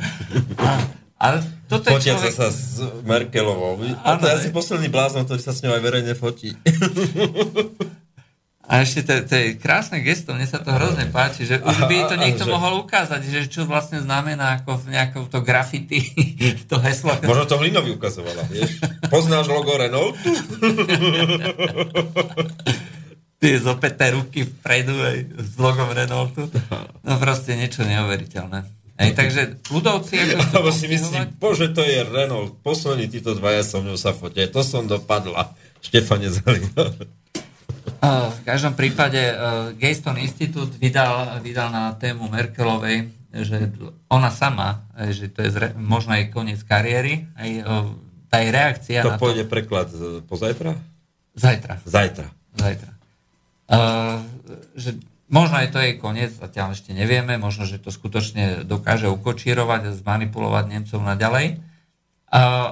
Ale toto je človek... sa s Merkelovou. A Áno, to je asi posledný blázon, ktorý sa s ňou aj verejne fotí. A ešte to, to je krásne gesto, mne sa to hrozne páči, že už by to niekto mohol ukázať, že čo vlastne znamená ako v nejakom to graffiti, to heslo. Možno to Hlinovi ukazovala, vieš? Poznáš logo Renaultu? Tie zopäté ruky vpredu aj s logom Renaultu. No proste niečo neuveriteľné. Hej, takže ľudovci Alebo si myslím, bože, to je Renault. Poslední títo dvaja so mňou sa fotia. To som dopadla. Štefane Zalina. V každom prípade uh, Gayston Institute vydal, vydal na tému Merkelovej, že ona sama, eh, že to je zre, možno jej koniec kariéry, aj uh, tá jej reakcia To na pôjde preklad e, pozajtra? Zajtra. Zajtra. Zajtra. Uh, že možno je to jej koniec, zatiaľ ešte nevieme, možno, že to skutočne dokáže ukočírovať a zmanipulovať Nemcov naďalej.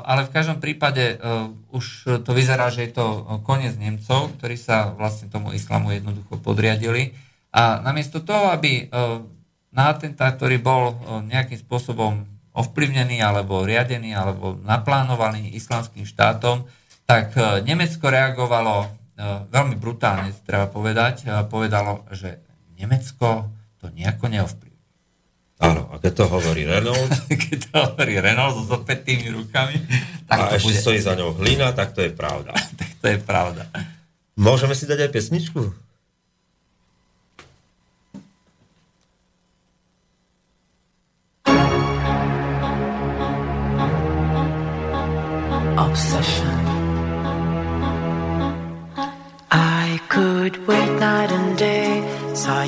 Ale v každom prípade uh, už to vyzerá, že je to koniec Nemcov, ktorí sa vlastne tomu islamu jednoducho podriadili. A namiesto toho, aby uh, na atentát, ktorý bol nejakým spôsobom ovplyvnený alebo riadený alebo naplánovaný islamským štátom, tak Nemecko reagovalo veľmi brutálne, treba povedať. Povedalo, že Nemecko to nejako neovplyvní. Áno, a keď to hovorí Renault Keď to hovorí Renault so zopätými rukami, tak a to ešte bude, stojí za ňou hlina, tak to je pravda. tak to je pravda. Môžeme si dať aj pesničku?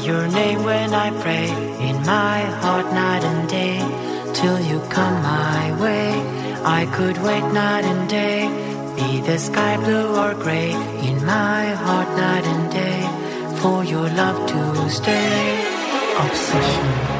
Your name when I pray, in my heart night and day, till you come my way. I could wait night and day, Be the sky blue or gray in my heart night and day for your love to stay. Obsession.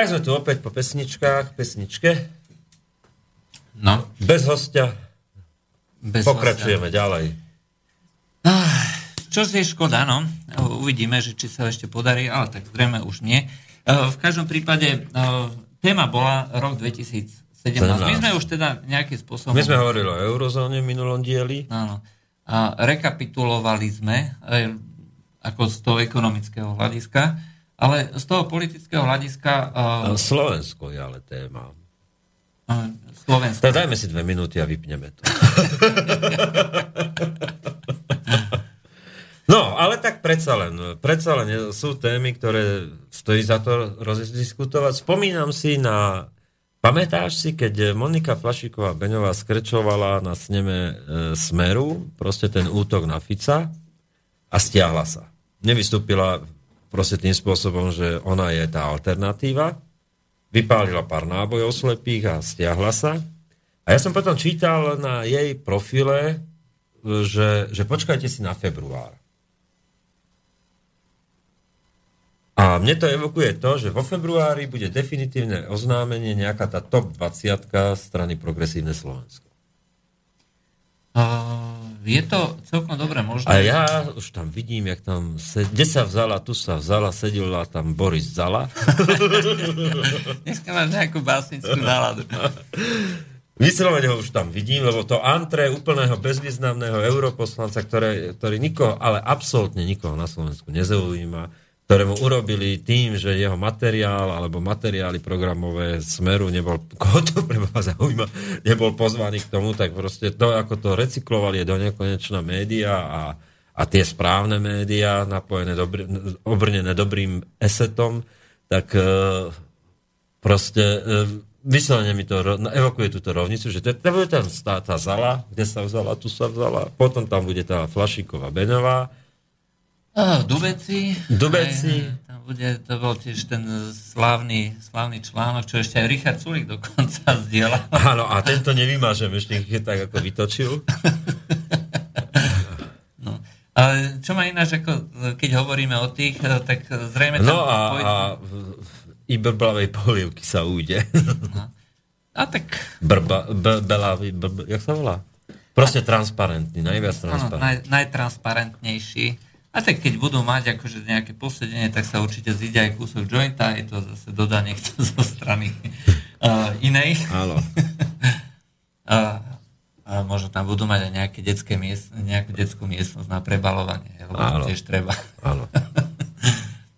Tak sme tu opäť po pesničkách, pesničke. No, Bez hostia bez pokračujeme ďalej. Čo je škoda, no. Uvidíme, že či sa ešte podarí, ale tak zrejme už nie. E, V každom prípade e, téma bola rok 2017. My sme už teda nejakým spôsobom... My sme hovorili o eurozóne v minulom dieli. Áno. A rekapitulovali sme e, ako z toho ekonomického hľadiska, ale z toho politického hľadiska A Slovensko je ale téma. e, Slovensko. Tak dajme si dve minúty a vypneme to. No, ale tak predsa len, predsa len sú témy, ktoré stojí za to rozdiskutovať. Spomínam si na, pamätáš si, keď Monika Flašiková Beňová skrečovala na sneme e, Smeru, proste ten útok na Fica a stiahla sa. Nevystúpila proste tým spôsobom, že ona je tá alternatíva, vypálila pár nábojov slepých a stiahla sa. A ja som potom čítal na jej profile, že, že počkajte si na február. A mne to evokuje to, že vo februári bude definitívne oznámenie nejaká tá top 20 strany Progresívne Slovensko. Je to celkom dobre možné. A ja už tam vidím, jak tam, se, kde sa vzala, tu sa vzala, sedela tam Boris Zala. Dneska máš nejakú básnickú náladu. Vyslovene ho už tam vidím, lebo to antre úplného bezvýznamného europoslanca, ktoré, ktorý nikoho, ale absolútne nikoho na Slovensku nezaujíma, ktorému urobili tým, že jeho materiál alebo materiály programové Smeru nebol, koho to pre zaujíma, nebol pozvaný k tomu, tak proste to, ako to recyklovali do nekonečná média a, a tie správne médiá, napojené dobrý, obrnené dobrým esetom, tak e, proste e, vyslovene mi to ro- evokuje túto rovnicu, že to, to bude tam tá, tá zala, kde sa vzala, tu sa vzala, potom tam bude tá Flašiková Beňová, Oh, Dubeci. Dubeci. Aj, Tam bude, to bol tiež ten slávny, slávny článok, čo ešte aj Richard Sulik dokonca zdieľal. Áno, a tento nevymažem, ešte ich tak ako vytočil. No. Ale čo ma ináč, ako, keď hovoríme o tých, tak zrejme... No a, pôjde- a v Ibrblavej polievky sa ujde. a tak Brba, b, belavý, b, b, jak sa volá? Proste transparentný, najviac áno, transparentný. naj, najtransparentnejší. A tak keď budú mať akože nejaké posedenie, tak sa určite zíde aj kúsok jointa, je to zase dodá niekto zo strany uh, inej. Áno. A, a možno tam budú mať aj nejaké detské miest, nejakú detskú miestnosť na prebalovanie, lebo Áno. tiež treba. Áno.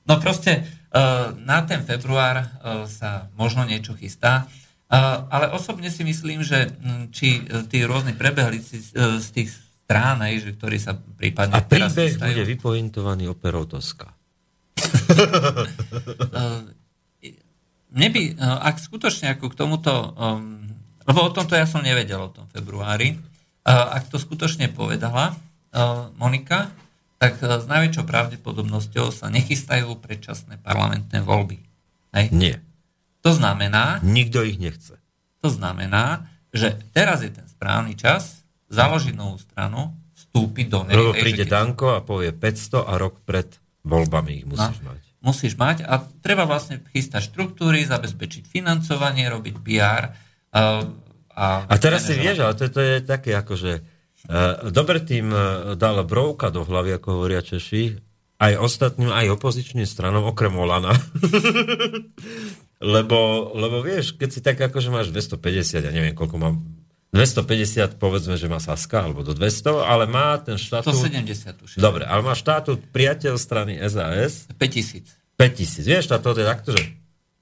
No proste uh, na ten február uh, sa možno niečo chystá, uh, ale osobne si myslím, že mm, či uh, tí rôzni prebehlíci uh, z tých strán, hej, že ktorí sa prípadne A teraz príbeh chystajú, bude vypointovaný operou Toska. uh, mne by, uh, ak skutočne ako k tomuto, um, lebo o tomto ja som nevedel o tom februári, uh, ak to skutočne povedala uh, Monika, tak uh, s najväčšou pravdepodobnosťou sa nechystajú predčasné parlamentné voľby. Hej? Nie. To znamená, Nikto ich nechce. to znamená, že teraz je ten správny čas založiť novú stranu, vstúpiť do nej. Lebo príde keď- Danko a povie 500 a rok pred voľbami ich musíš No. mať. musíš mať a treba vlastne chystať štruktúry, zabezpečiť financovanie, robiť PR. Uh, a, A teraz si vieš, ale to, to je také ako, že uh, dobre tým uh, dal brovka do hlavy, ako hovoria Češi, aj ostatným, aj opozičným stranom, okrem Olana. lebo, lebo vieš, keď si tak ako, že máš 250, ja neviem, koľko mám, 250 povedzme, že má Saska, alebo do 200, ale má ten štatút... 170 tuším. Dobre, ale má štatút priateľ strany SAS 5000. 5000. Vieš, a to je takto, že...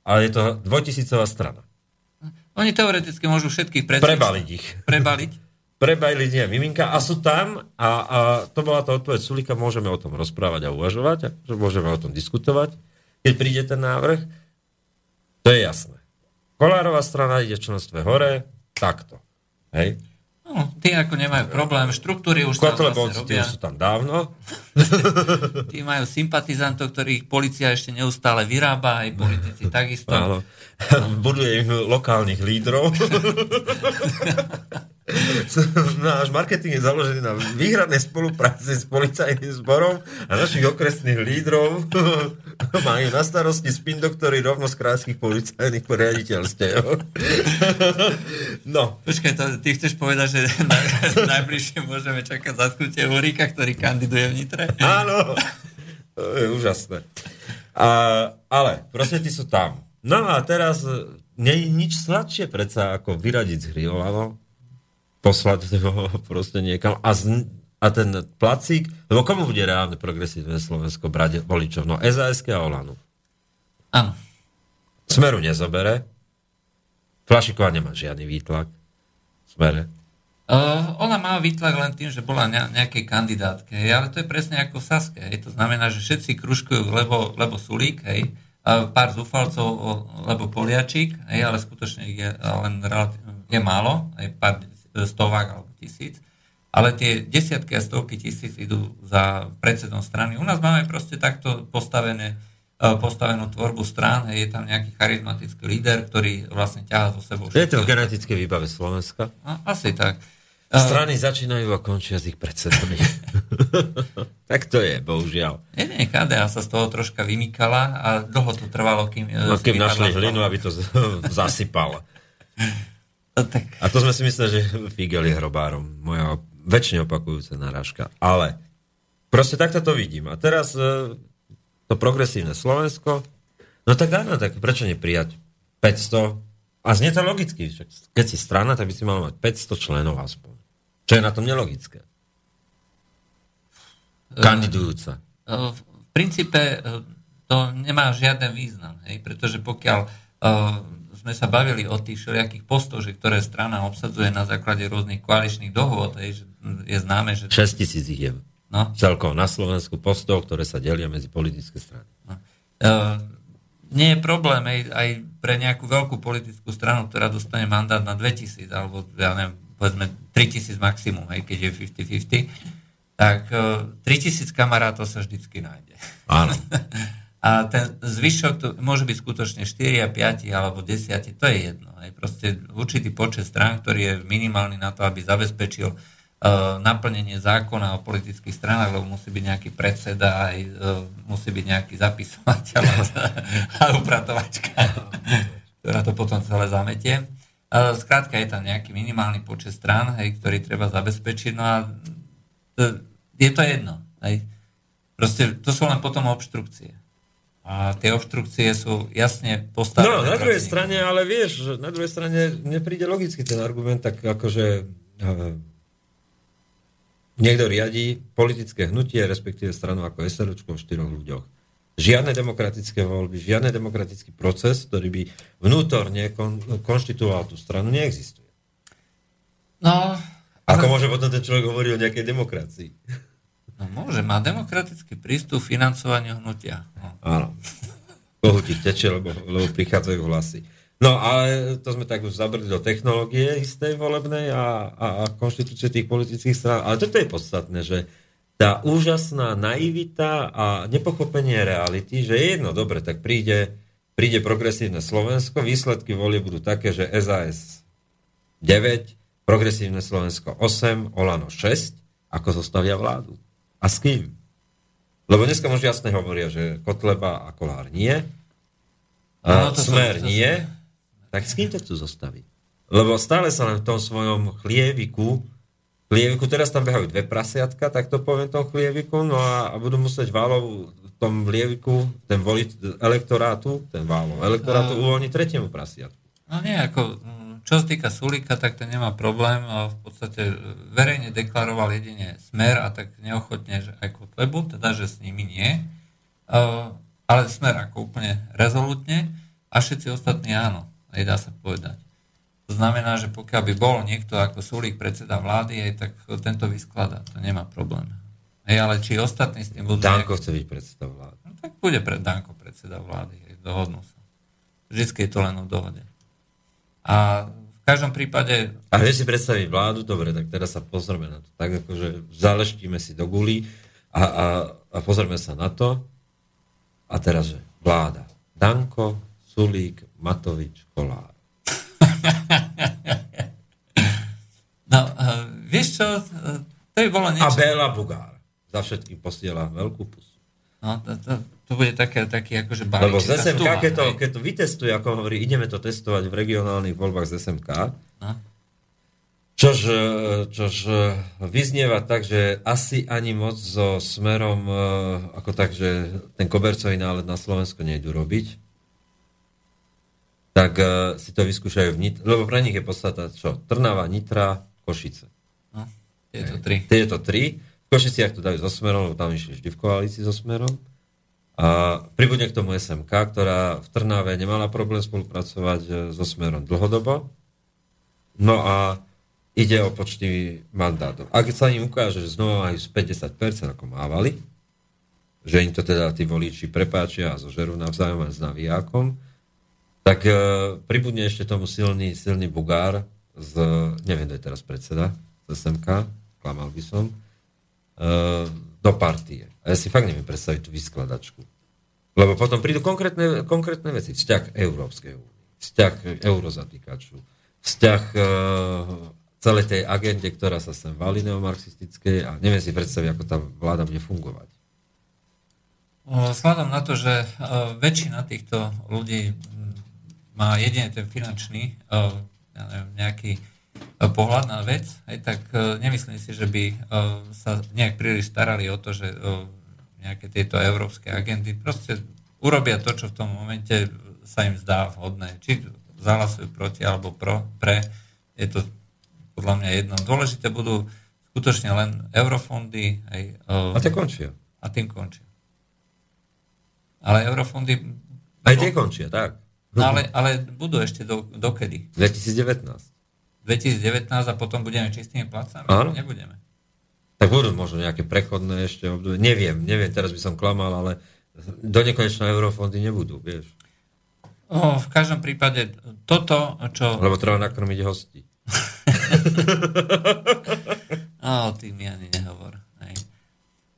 Ale je to dvojtisícová strana. Oni teoreticky môžu všetkých predsvičiť. Prebaliť ich. Prebaliť. Prebaliť nie, miminka. A sú tam, a, a to bola tá odpoveď Sulika, môžeme o tom rozprávať a uvažovať, a že môžeme o tom diskutovať, keď príde ten návrh. To je jasné. Kolárová strana ide členstve hore, takto. Hej? No, tí ako nemajú problém, štruktúry už Kotlebovci, tí už sú tam dávno. Tí majú sympatizantov, ktorých policia ešte neustále vyrába, aj politici takisto. Áno. Buduje im lokálnych lídrov. Náš marketing je založený na výhradnej spolupráci s policajným zborom a našich okresných lídrov majú na starosti spin doktory rovno z krajských policajných riaditeľstiev. No, Počkaj, to, ty chceš povedať, že na, najbližšie môžeme čakať zatknutie Ulríka, ktorý kandiduje v Nitre? Áno, to je úžasné. A, ale proste tí sú tam. No a teraz e, nie je nič sladšie predsa, ako vyradiť z hry Olano, poslať ho proste niekam a, z, a ten placík, lebo komu bude reálne progresívne Slovensko brať voličov? No SAS a Olano. Áno. Smeru nezobere, Flašiková nemá žiadny výtlak. Smere. Uh, ona má výtlak len tým, že bola na nejakej kandidátke, hej, ale to je presne ako v Saske. Hej. To znamená, že všetci kružkujú, lebo, lebo Sulík, hej, a pár zúfalcov, lebo Poliačík, hej, ale skutočne je len relatív, je málo, aj pár stovák alebo tisíc, ale tie desiatky a stovky tisíc idú za predsedom strany. U nás máme proste takto postavené e, postavenú tvorbu strán, je tam nejaký charizmatický líder, ktorý vlastne ťahá so sebou Je to v genetickej výbave Slovenska. No, asi tak. Strany začínajú a končia s ich predsedami. tak to je, bohužiaľ. Jedine KDA sa z toho troška vymykala a dlho to trvalo, kým... e, No, kým našli hlinu, aby to zasypal. No, Tak, A to sme si mysleli, že Figel je hrobárom. Moja väčšine opakujúca narážka. Ale proste takto to vidím. A teraz e, to progresívne Slovensko, no tak áno, tak prečo neprijať 500? A znie to logicky. Keď si strana, tak by si mal mať 500 členov aspoň. Čo je na tom nelogické? Kandidujúca. e, v princípe e, to nemá žiaden význam, hej, pretože pokiaľ e, sme sa bavili o tých všelijakých postoch, že ktoré strana obsadzuje na základe rôznych koaličných dohôd, hej, že je známe, že... 6 tisíc ich je No, celkovo na Slovensku postov, ktoré sa delia medzi politické strany. Uh, nie je problém aj, aj pre nejakú veľkú politickú stranu, ktorá dostane mandát na 2000, alebo ja neviem, povedzme 3000 maximum, hej, keď je 50-50, tak uh, 3000 kamarátov sa vždycky nájde. Áno. A ten zvyšok to môže byť skutočne 4, 5 alebo 10, to je jedno. Hej. Proste určitý počet strán, ktorý je minimálny na to, aby zabezpečil uh, naplnenie zákona o politických stranách, lebo musí byť nejaký predseda, aj uh, musí byť nejaký zapisovateľ a upratovačka, ktorá to potom celé zametie. Uh, skrátka je tam nejaký minimálny počet strán, hej, ktorý treba zabezpečiť, no a to, je to jedno. Hej. Proste to sú len potom obštrukcie. A tie obštrukcie sú jasne postavené. No, na druhej proti strane, ale vieš, na druhej strane nepríde logicky ten argument, tak akože uh, niekto riadí politické hnutie, respektíve stranu ako SROčko v štyroch ľuďoch. Žiadne demokratické voľby, žiadny demokratický proces, ktorý by vnútorne kon, konštituoval tú stranu, neexistuje. No, Ako môže potom ten človek hovoriť o nejakej demokracii? No môže, má demokratický prístup k financovaniu hnutia. No. Áno. Kohu ti teče, lebo, lebo prichádzajú hlasy. No ale to sme tak už zabrdli do technológie istej volebnej a, a, a konštitúcie tých politických strán. Ale toto je podstatné, že tá úžasná naivita a nepochopenie reality, že je jedno, dobre, tak príde, príde progresívne Slovensko, výsledky volie budú také, že SAS 9, progresívne Slovensko 8, Olano 6, ako zostavia vládu. A s kým? Lebo dneska možno jasne hovoria, že Kotleba a Kolár nie, a No, to Smer sa- to nie, tak s kým to chcú zostaviť? Lebo stále sa len v tom svojom chlieviku, chlieviku, teraz tam behajú dve prasiatka, tak to poviem tom chlieviku, no a, a budú musieť válov v tom lieviku, ten voliť elektorátu, ten válov elektorátu A- uvoľniť tretiemu prasiatku. No nie, ako, mm, čo sa týka Sulika, tak ten nemá problém. V podstate e, verejne deklaroval jedine Smer a tak neochotne, že aj Kotlebu, teda, že s nimi nie. Uh, ale Smer ako úplne rezolutne. a všetci ostatní áno. Aj dá sa povedať. To znamená, že pokiaľ by bol niekto ako Sulík predseda vlády, aj tak tento vyskladá. To nemá problém. Hej, ale či ostatní s tým budú... Danko chce byť predseda vlády. No, tak bude pre Danko predseda vlády. Hej, dohodnú sa. Vždycky je to len o dohode. A v každom prípade... A vieš si predstaviť vládu? Dobre, tak teraz sa pozrieme na to. Tak akože zaleštíme si do gulí a, a, a pozrieme sa na to. A teraz, že vláda. Danko, Sulík, Matovič, Kolár. No, uh, vieš čo, uh, to by bolo A niečo... Béla Bugár. Za všetkým posiela veľkú pusu. No, to, to, to bude také, taký akože Lebo z balíček. SMK, keď to, keď to vytestuje, ako hovorí, ideme to testovať v regionálnych voľbách z SMK, No. čož, e, čož e, vyznieva tak, že asi ani moc so smerom, e, ako tak, že ten kobercový nálet na Slovensko nejdu robiť, tak si to vyskúšajú v Nit- lebo pre nich je podstata čo? Trnava, Nitra, Košice. No, je to tri. Tieto tri. Košiciach to dajú so Smerom, lebo tam išli vždy v koalícii so Smerom. A pribudne k tomu SMK, ktorá v Trnave nemala problém spolupracovať e, so Smerom dlhodobo. No a ide o počty mandátov. Ak sa im ukáže, že znova majú z 50%, ako mávali, že im to teda tí voliči prepáčia a zožerú navzájom aj s navijákom, tak e, pribudne ešte tomu silný, silný bugár z, neviem, kto je teraz predseda z SMK, klamal by som, do partie. A ja si fakt neviem predstaviť tú vyskladačku. Lebo potom prídu konkrétne, konkrétne veci. Vzťah Európskej únie, vzťah eurozatýkaču, vzťah e, celej tej agende, ktorá sa sem valí neomarxistickej a neviem si predstaviť, ako tá vláda bude fungovať. Vzhľadom na to, že o, väčšina týchto ľudí má jedine ten finančný o, ja neviem, nejaký pohľad na vec, aj tak o, nemyslím si, že by o, sa nejak príliš starali o to, že nejaké tieto európske agendy proste urobia to, čo v tom momente sa im zdá vhodné. Či zahlasujú proti alebo pro, pre, je to podľa mňa jedno. Dôležité budú skutočne len eurofondy aj, A tie končia. a tým končia. Ale eurofondy... Aj tie končia, tak. No ale, ale budú ešte do, dokedy? 2019. 2019 a potom budeme čistými placami? Áno. Nebudeme. Tak budú možno nejaké prechodné ešte obdobie. Neviem, neviem, teraz by som klamal, ale do nekonečna eurofondy nebudú, vieš. O, v každom prípade toto, čo... Lebo treba nakrmiť hosti. O, ty mi ani nehovor. Hej.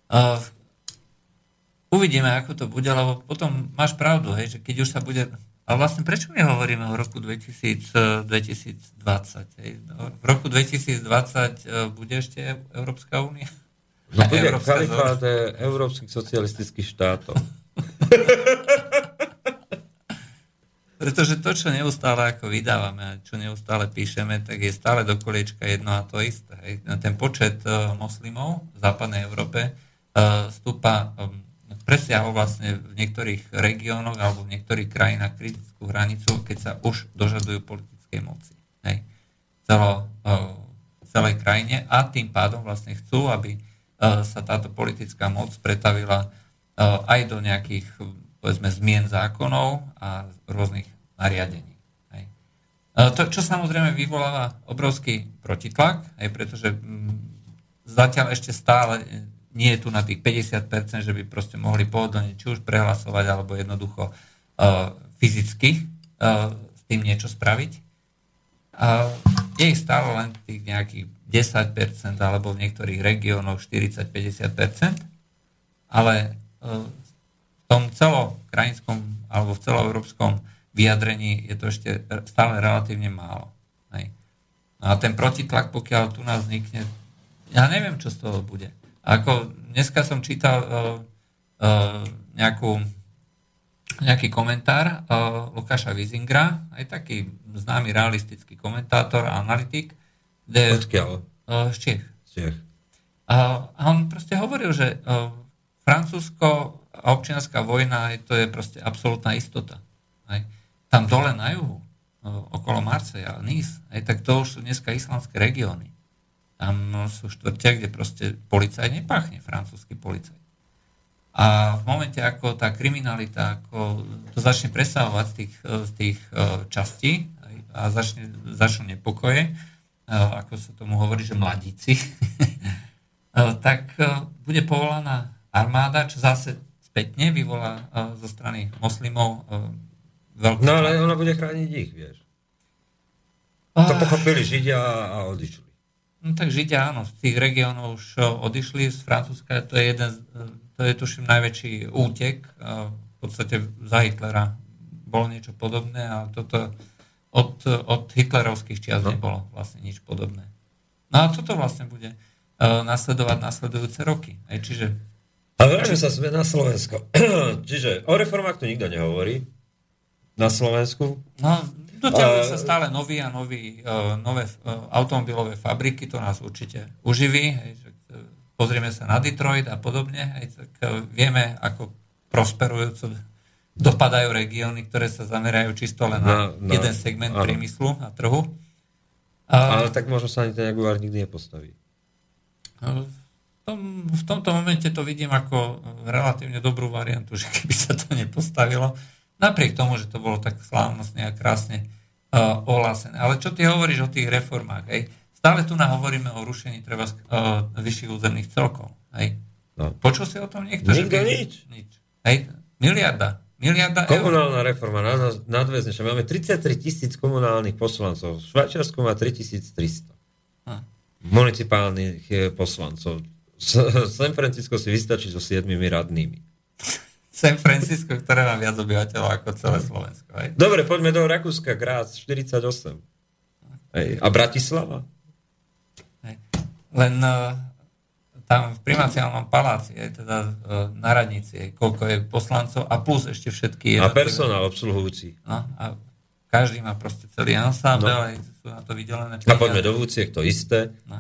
O, uvidíme, ako to bude, lebo potom máš pravdu, hej, že keď už sa bude... Ale vlastne prečo my hovoríme o roku 2000, 2020? Hej? No, V roku 2020 e, bude ešte Európska únia? No bude Európska kalifát e, európskych socialistických štátov. Pretože to, čo neustále ako vydávame a čo neustále píšeme, tak je stále do koliečka jedno a to isté. Hej. Ten počet uh, moslimov v západnej Európe stúpa, presiahol vlastne v niektorých regiónoch alebo v niektorých krajinách kritickú hranicu, keď sa už dožadujú politickej moci. Hej. Celo, uh, celej krajine a tým pádom vlastne chcú, aby uh, sa táto politická moc pretavila uh, aj do nejakých povedzme, zmien zákonov a rôznych nariadení. Hej. E, To, čo samozrejme vyvoláva obrovský protitlak, aj pretože mm, zatiaľ ešte stále nie je tu na tých 50%, že by proste mohli pohodlne či už prehlasovať, alebo jednoducho uh, fyzicky uh, s tým niečo spraviť. Uh, je ich stále len tých nejakých 10%, alebo v niektorých regiónoch 40-50%, ale uh, v tom celokrajinskom alebo v celoeurópskom vyjadrení je to ešte stále relatívne málo. Hej. No a ten protitlak, pokiaľ tu nás vznikne, ja neviem, čo z toho bude. Ako dneska som čítal uh, uh, nejakú, nejaký komentár uh, Lukáša Wizingra, aj taký známy realistický komentátor a analytik, kde, Odkiaľ? uh, z Čech. Čech. A, a on proste hovoril, že uh, Francúzsko a občianská vojna, to je proste absolútna istota. Hej. Tam dole na juhu, uh, okolo Marseja, Nice, hej, tak to už sú dneska islandské regióny. Tam sú štvrtia, kde proste policaj nepáchne, francúzsky policaj. A v momente, ako tá kriminalita ako to začne presahovať z tých, z tých uh, častí a začne, začnú nepokoje, uh, ako sa tomu hovorí, že mladíci, uh, tak bude povolaná armáda, čo zase spätne vyvolá zo strany moslimov veľkú... No ale ona bude chrániť ich, vieš. To pochopili Židia a odišli. No tak Židia, áno, z tých regiónov už uh, odišli, z Francúzska to je jeden, z- to je tuším najväčší útek, uh, v podstate za Hitlera bolo niečo podobné a toto od, od hitlerovských čias No. nebolo vlastne nič podobné. No a toto vlastne bude nasledovať nasledujúce roky. Aj, čiže A vráťme sa sme na Slovensko. Čiže o reformách tu nikto nehovorí. Na Slovensku. No, dotiahnu A- sa stále noví a noví, uh, nové uh, automobilové fabriky, to nás určite uživí. Hej, že, pozrieme sa na Detroit a podobne, hej, tak vieme, ako prosperujúco dopadajú regióny, ktoré sa zamerajú čisto len na, Na- na- jeden segment áno. priemyslu a trhu. A, Ale tak možno sa ani ten Jaguar nikdy nepostaví. v, tom, v tomto momente to vidím ako relatívne dobrú variantu, že keby sa to nepostavilo, napriek tomu, že to bolo tak slávnostne a krásne uh, ohlásené. Ale čo ty hovoríš o tých reformách? Hej? Stále tu hovoríme o rušení treba uh, vyšších územných celkov. Hej? No. Počul si o tom niekto? Nikto by- nič. nič. Hej? Miliarda. Miliarda eur. Komunálna reforma na- nadväzne, že máme 33 tisíc komunálnych poslancov. Švajčiarsko má 3300 Hm. municipálnych eh, poslancov. San Francisco si vystačí so 7 radnými. San Francisco, ktoré má viac obyvateľov ako celé Slovensko. Hej? Dobre, poďme do Rakúska, Grác 48. Hej. A Bratislava? Hej. Len uh, tam v primaciálnom paláci, je teda uh, na radnici, je, koľko je poslancov a plus ešte všetky... A personál obsluhujúci. No, a každý má proste celý ansábel, No. sú na to vydelené A poďme do Vúciek, to isté. No.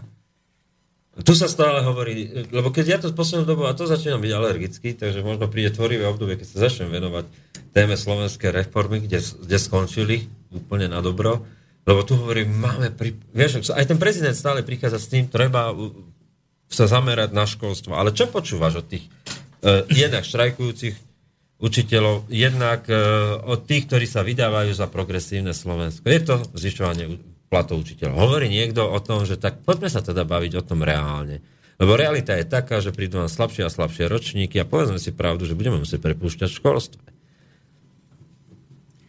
Tu sa stále hovorí, lebo keď ja to poslednú dobu, a to začínam byť alergický, takže možno príde tvorivé obdobie, keď sa začnem venovať téme slovenskej reformy, kde, kde skončili úplne na dobro. Lebo tu hovorím, máme, pri... vieš, aj ten prezident stále prichádza s tým, treba sa zamerať na školstvo. Ale čo počúvaš od tých uh, jednak štrajkujúcich učiteľov, jednak uh, od tých, ktorí sa vydávajú za progresívne Slovensko? Je to zvyšovanie platov učiteľov. Hovorí niekto o tom, že tak poďme sa teda baviť o tom reálne. Lebo realita je taká, že prídu nám slabšie a slabšie ročníky a povedzme si pravdu, že budeme musieť prepúšťať v školstve.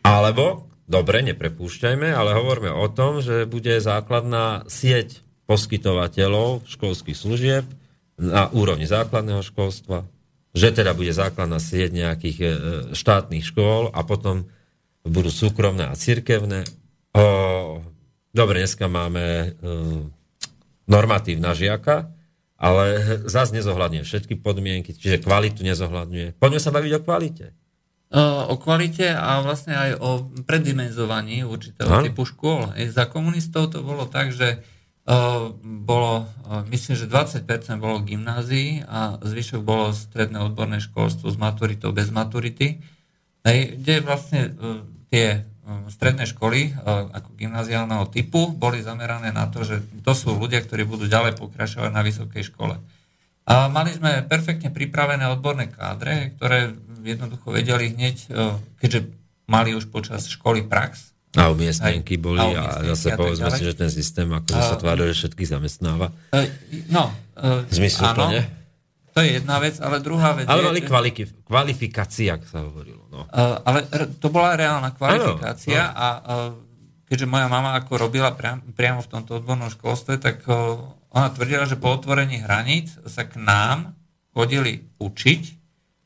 Alebo, dobre, neprepúšťajme, ale hovoríme o tom, že bude základná sieť poskytovateľov školských služieb na úrovni základného školstva, že teda bude základná sieť nejakých e, štátnych škôl a potom budú súkromné a cirkevné. O, dobre, dneska máme e, normatív na žiaka, ale zase nezohľadňuje všetky podmienky, čiže kvalitu nezohľadňuje. Poďme sa baviť o kvalite. O kvalite a vlastne aj o preddimenzovaní určitého Áno. typu škôl. Hej, Za komunistov to bolo tak, že uh, bolo, myslím, že 20% bolo gymnázií a zvyšok bolo stredné odborné školstvo s maturitou, bez maturity. Kde vlastne tie stredné školy uh, ako gymnáziálneho typu boli zamerané na to, že to sú ľudia, ktorí budú ďalej pokračovať na vysokej škole. A mali sme perfektne pripravené odborné kádre, ktoré jednoducho vedeli hneď, e, keďže mali už počas školy prax. A umiestnenky boli a a, zase povedzme si, že ten systém ako sa tváril, že všetkých zamestnáva. E, No, Zmysluplne. áno, to je jedna vec, ale druhá vec Ale je, mali že- kvaliki, kvalifikácia, ako sa hovorilo. No. Uh, ale to bola reálna kvalifikácia a uh, keďže moja mama ako robila priam, priamo v tomto odbornom školstve, tak uh, ona tvrdila, že po otvorení hraníc sa k nám chodili učiť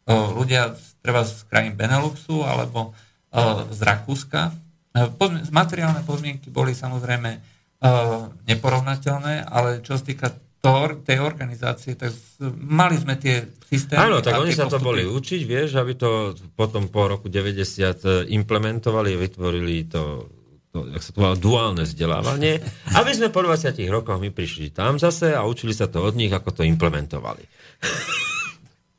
uh, ľudia z- treba z krajín Beneluxu alebo uh, z Rakúska. Uh, podmi- materiálne podmienky boli samozrejme uh, neporovnateľné, ale čo sa týka to, tej organizácie, tak mali sme tie systémy. Áno, tak oni sa to postupy. boli učiť, vieš, aby to potom po roku 90 implementovali a vytvorili to, to jak sa to volá, duálne vzdelávanie, aby sme po 20 rokoch my prišli tam zase a učili sa to od nich, ako to implementovali.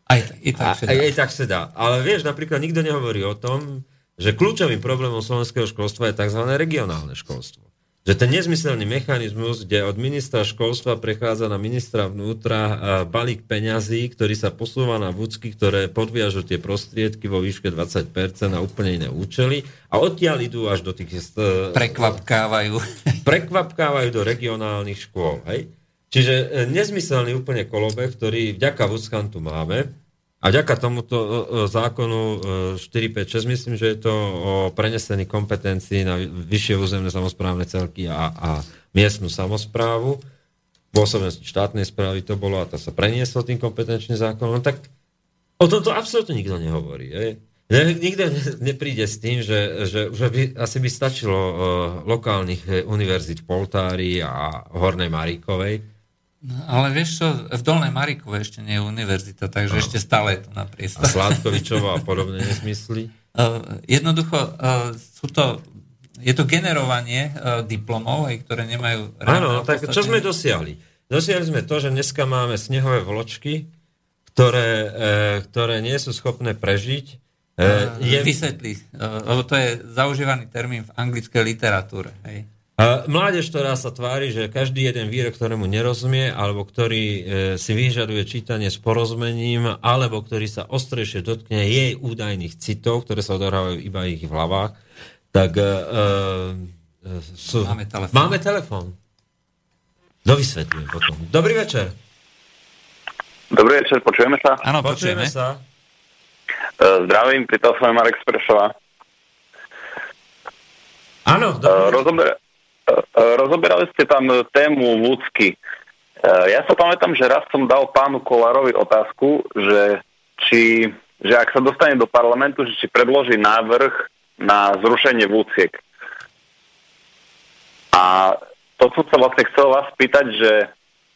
Aj, i tak, A, aj, aj tak sa dá. Ale vieš, napríklad nikto nehovorí o tom, že kľúčovým problémom slovenského školstva je tzv. regionálne školstvo. Že ten nezmyselný mechanizmus, kde od ministra školstva prechádza na ministra vnútra a balík peňazí, ktorý sa posúva na vúcky, ktoré podviažu tie prostriedky vo výške 20% na úplne iné účely a odtiaľ idú až do tých... st- Prekvapkávajú. prekvapkávajú do regionálnych škôl. Hej? Čiže e, nezmyselný úplne kolobeh, ktorý vďaka Vúckan tu máme a vďaka tomuto e, e, zákonu e, 456 myslím, že je to o prenesení kompetencií na vyššie územné samozprávne celky a, a miestnu samozprávu. V pôsobnosti štátnej správy to bolo a to sa prenieslo tým kompetenčným zákonom. Tak o tomto absolútne nikto nehovorí. Je? Nikto ne- nepríde s tým, že, že, že by, asi by stačilo lokálnych univerzít v Poltári a Hornej Maríkovej, No, ale vieš čo, v Dolnej Marikove ešte nie je univerzita, takže ešte stále je to a na priestor. Sládkovičova a podobné nezmysly. Uh, jednoducho, uh, sú to, je to generovanie uh, diplomov, aj, ktoré nemajú... Áno, tak čo sme dosiahli? Dosiahli sme to, že dneska máme snehové vločky, ktoré, e, ktoré nie sú schopné prežiť. E, je, Vysvetli, lebo to je zaužívaný termín v anglickej literatúre. Hej. Mládež, ktorá sa tvári, že každý jeden výrok, ktorému nerozumie, alebo ktorý e, si vyžaduje čítanie s porozmením, alebo ktorý sa ostrejšie dotkne jej údajných citov, ktoré sa odohrávajú iba ich v hlavách, tak e, e, sú... Máme telefón. Máme telefón. Dovysvetlím potom. Dobrý večer. Dobrý večer, počujeme sa. Áno, Počujeme počujeme. sa. Zdravím, pri telefóne Marek Sprešová. Áno, E, dobrý. Rozober, rozoberali ste tam tému Vúcky. E, Ja sa pamätám, že raz som dal pánu Kolárovi otázku, že, či, že ak sa dostane do parlamentu, že či predloží návrh na zrušenie Vúciek. A to som sa vlastne chcel vás spýtať, že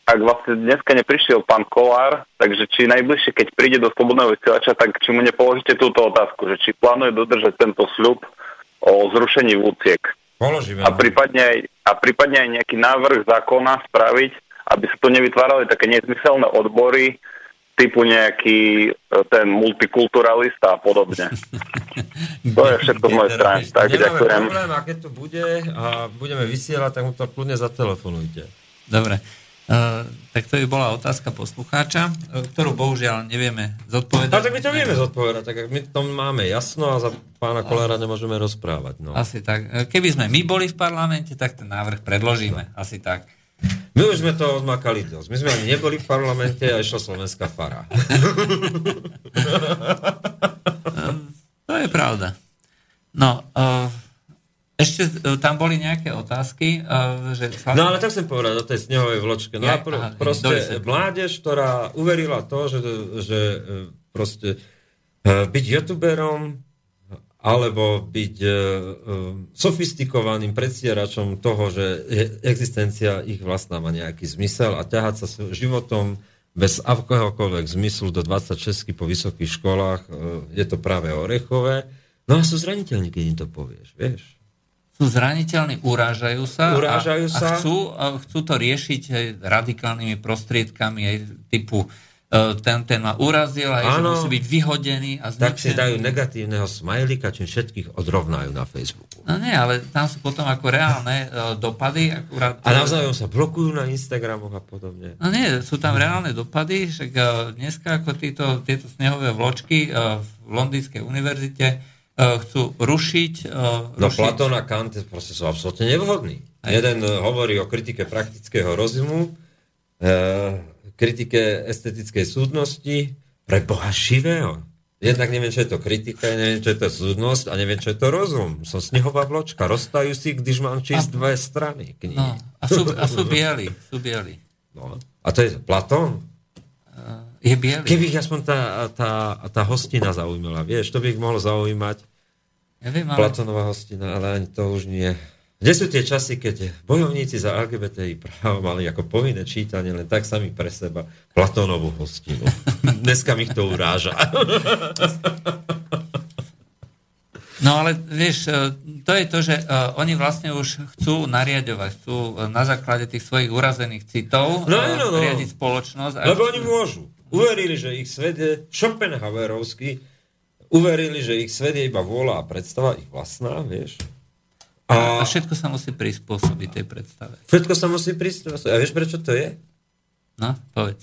ak vlastne dneska neprišiel pán Kolár, takže či najbližšie, keď príde do Slobodného vysielača, tak či mu nepoložíte túto otázku, že či plánuje dodržať tento sľub o zrušení Vúciek. Položíme. A vám. prípadne, aj, a prípadne aj nejaký návrh zákona spraviť, aby sa tu nevytvárali také nezmyselné odbory, typu nejaký e, ten multikulturalista a podobne. To je všetko z mojej strany. Tak, Nemáme ďakujem. problém, a keď to bude a budeme vysielať, tak mu to kľudne zatelefonujte. Dobre. Uh, tak to by bola otázka poslucháča, uh, ktorú bohužiaľ nevieme zodpovedať. A tak my to vieme zodpovedať, tak my to máme jasno a za pána Kolára nemôžeme rozprávať. No. Asi tak. Uh, Keby sme my boli v parlamente, tak ten návrh predložíme. Asi tak. My už sme to odmakali dosť. My sme ani neboli v parlamente a išla slovenská fara. To je pravda. No, uh, ešte uh, tam boli nejaké otázky, uh, že... No ale tak chcem povedať o tej snehovej vločke. No Ja- a pr- aha, proste mládež, ktorá uverila to, že, že e, proste e, byť youtuberom alebo byť e, e, sofistikovaným predstieračom toho, že existencia ich vlastná má nejaký zmysel a ťahať sa životom bez akéhokoľvek zmyslu do 26 po vysokých školách, e, je to práve orechové. No a sú zraniteľní, keď im to povieš, vieš. Sú zraniteľní, urážajú sa, Urážajú a, sa. a chcú, a chcú to riešiť aj radikálnymi prostriedkami, aj typu e, ten, ten ma urazil, aj že Áno. musí byť vyhodený a Tak si zničený. dajú negatívneho smajlika, čím všetkých odrovnajú na Facebooku. No nie, ale tam sú potom ako reálne e, dopady. Akurát, A navzájom sa blokujú na Instagramoch a podobne. No nie, sú tam reálne dopady, však e, dneska ako títo, tieto snehové vločky v Londýnskej univerzite chcú rušiť... e, No rušiť Platón a Kant proste sú absolútne nevhodní. Jeden eh, hovorí o kritike praktického rozumu, eh, kritike estetickej súdnosti, pre Boha živého. Jednak neviem, čo je to kritika, neviem, čo je to súdnosť a neviem, čo je to rozum. Som snehová vločka, roztajú si, když mám čísť dve strany knihy. No, a sú, a sú bieli, sú bieli. No. A to je Platón? Je biely. Keby ich aspoň tá, tá, tá hostina zaujímala, vieš, to by ich mohlo zaujímať. Ja viem, ale Platonová hostina, ale ani to už nie. Kde sú tie časy, keď bojovníci za LGBTI právo mali ako povinné čítanie len tak sami pre seba Platónovú hostinu. Dneska mi to uráža. No ale vieš, e, to je to, že uh, oni vlastne už chcú nariadovať, chcú uh, na základe tých svojich urazených citov No, uh, no, no. riadiť spoločnosť. Lebo chcú- oni môžu. Uverili, že ich svet je Schopenhauerovský, uverili, že ich svet je iba vôľa a predstava, ich vlastná, vieš. A všetko sa musí prispôsobiť tej predstave. Všetko sa musí prísť. A vieš, prečo to je? No, povedz.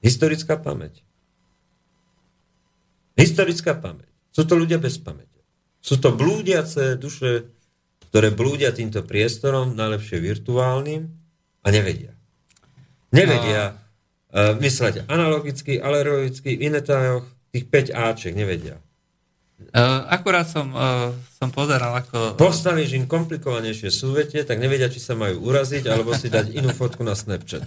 Historická pamäť. Historická pamäť. Sú to ľudia bez pamäte. Sú to blúdiace duše, ktoré blúdia týmto priestorom, najlepšie virtuálnym a nevedia. Nevedia uh, mysleť analogicky, alergicky, v inetájoch, tých 5 Ačiek nevedia. Uh, akurát som, uh, som pozeral, ako... Postavíš im komplikovanejšie súvetie, tak nevedia, či sa majú uraziť, alebo si dať inú fotku na Snapchat.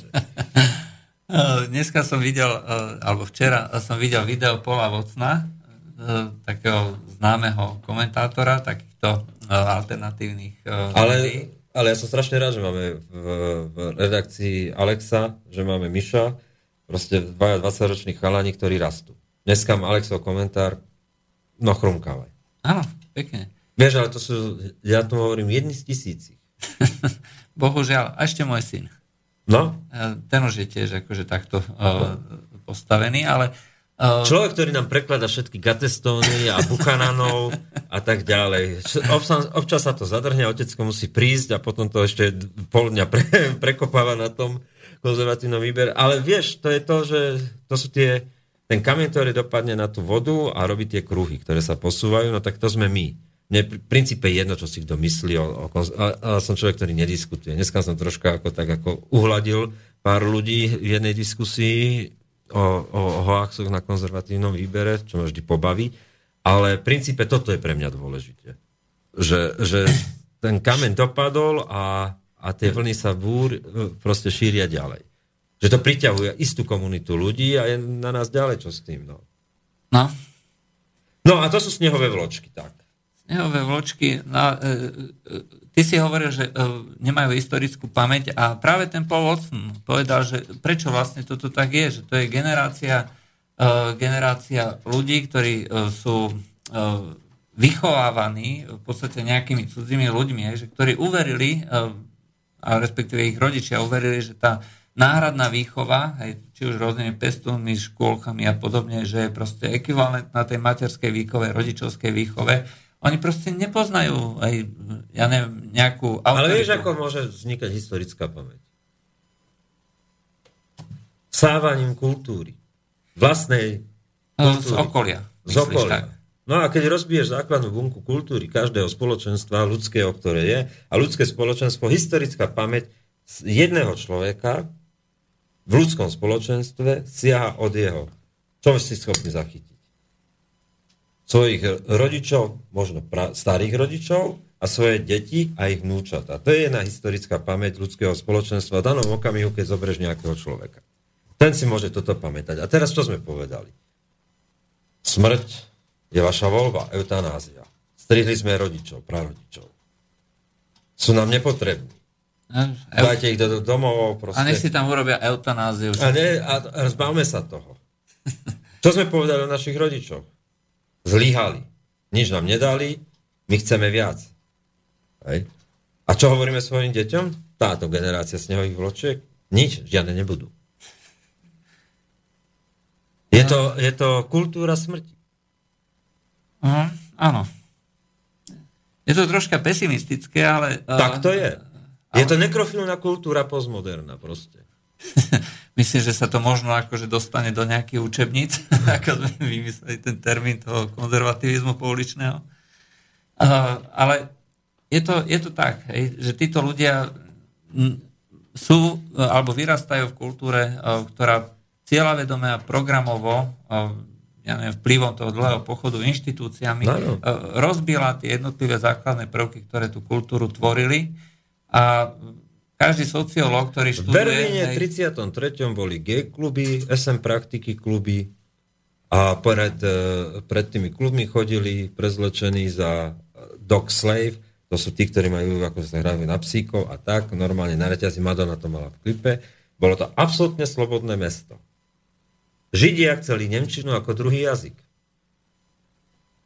Uh, dneska som videl, uh, alebo včera som videl video Pola Vocna, uh, takého známeho komentátora, takýchto uh, alternatívnych uh, Ale, ale ja som strašne rád, že máme v, v redakcii Alexa, že máme Miša, proste dvaja 20-roční chalani, ktorí rastú. Dneska mám Alexov komentár, no chrumkávaj. Áno, pekne. Vieš, ale to sú, ja tomu hovorím, jedni z tisícich. Bohužiaľ, a ešte môj syn. No, Uh, ten už je tiež akože takto uh, postavený, ale uh, človek, ktorý nám preklada všetky gatestóny a buchananov a tak ďalej. Občas, občas sa to zadrhne, otecko musí prísť a potom to ešte pol dňa pre, prekopáva na tom konzervatívnom výbere. Ale vieš, to je to, že to sú tie, ten kameň, ktorý dopadne na tú vodu a robí tie kruhy, ktoré sa posúvajú, no tak to sme my. Mne v princípe jedno, čo si kto myslí. O, o, a, som človek, ktorý nediskutuje. Dneska som troška ako, tak ako uhladil pár ľudí v jednej diskusii o, o, o hoaxoch na konzervatívnom výbere, čo ma vždy pobaví. Ale v princípe toto je pre mňa dôležité. Že, že ten kameň dopadol a, a tie vlny sa búr proste šíria ďalej. Že to priťahuje istú komunitu ľudí a je na nás ďalej, čo s tým. No, no, no a to sú snehové vločky, tak. snehové vločky, no, e, e, ty si hovoril, že e, nemajú historickú pamäť a práve ten Paul Watson povedal, že prečo vlastne toto tak je, že to je generácia, e, generácia ľudí, ktorí e, sú e, vychovávaní v podstate nejakými cudzími ľuďmi, že ktorí uverili, e, a respektíve ich rodičia uverili, že tá náhradná výchova, hej, či už rôznymi pestúnmi, škôlkami a podobne, že je proste ekvivalentná tej materskej výchove, rodičovskej výchove, oni proste nepoznajú aj, ja neviem, nejakú autoritu. Ale vieš, ako môže vznikať historická pamäť? Sávaním kultúry. Vlastnej No, Z kultúry. okolia. Z okolia. tak? No a keď rozbiješ základnú bunku kultúry každého spoločenstva ľudského, ktoré je, a ľudské spoločenstvo, historická pamäť z jedného človeka v ľudskom spoločenstve siaha od jeho. Čo si schopný zachytiť? Svojich rodičov, možno pra- starých rodičov a svoje deti a ich vnúčata. To je jedna historická pamäť ľudského spoločenstva v danom okamihu, keď zoberieš nejakého človeka. Ten si môže toto pamätať. A teraz čo sme povedali? Smrť je vaša voľba, eutanázia. Strihli sme rodičov, prarodičov. Sú nám nepotrební. Eu- Dajte ich do, do domov, proste. A nech si tam urobia eutanáziu. A, ne, a, a zbavme sa toho. Čo sme povedali o našich rodičoch? Zlyhali. Nič nám nedali, my chceme viac. Hej. A čo hovoríme svojim deťom? Táto generácia snehových vločiek? Nič, žiadne nebudú. Je to, je to kultúra smrti. Uh, áno. Je to troška pesimistické, ale... uh, Tak to je. Je to nekrofilná kultúra postmoderná proste. Myslím, že sa to možno akože dostane do nejakých učebníc, ako sme vymysleli ten termín toho konzervativizmu pouličného. Uh, ale je to, je to tak, hej, že títo ľudia sú alebo vyrastajú v kultúre, e, ktorá cieľavedome a programovo e, ja neviem, vplyvom toho dlhého pochodu inštitúciami Áno. e, rozbila tie jednotlivé základné prvky, ktoré tú kultúru tvorili a každý sociológ, ktorý V študuje... Berlíne v hej, 33. boli gay kluby, SM praktiky kluby a pred, e, pred tými klubmi chodili prezlečení za dog slave, to sú tí, ktorí majú, ako sa hrajú na psíkov a tak, normálne na reťazi Madonna to mala v klipe. Bolo to absolútne slobodné mesto. Židia chceli Nemčinu ako druhý jazyk.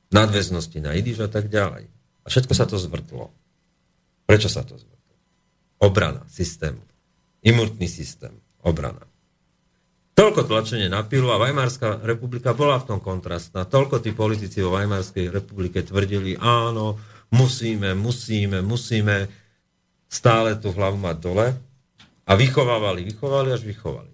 Nadväznosti na idiš a tak ďalej. A všetko sa to zvrtlo. Prečo sa to zvrtlo? Obrana systému. Imunitný systém. Obrana. Toľko tlačenie na pilu a Weimarská republika bola v tom kontrastná. Toľko tí politici vo Weimarskej republike tvrdili, áno, musíme, musíme, musíme stále tú hlavu mať dole a vychovávali, vychovali až vychovali.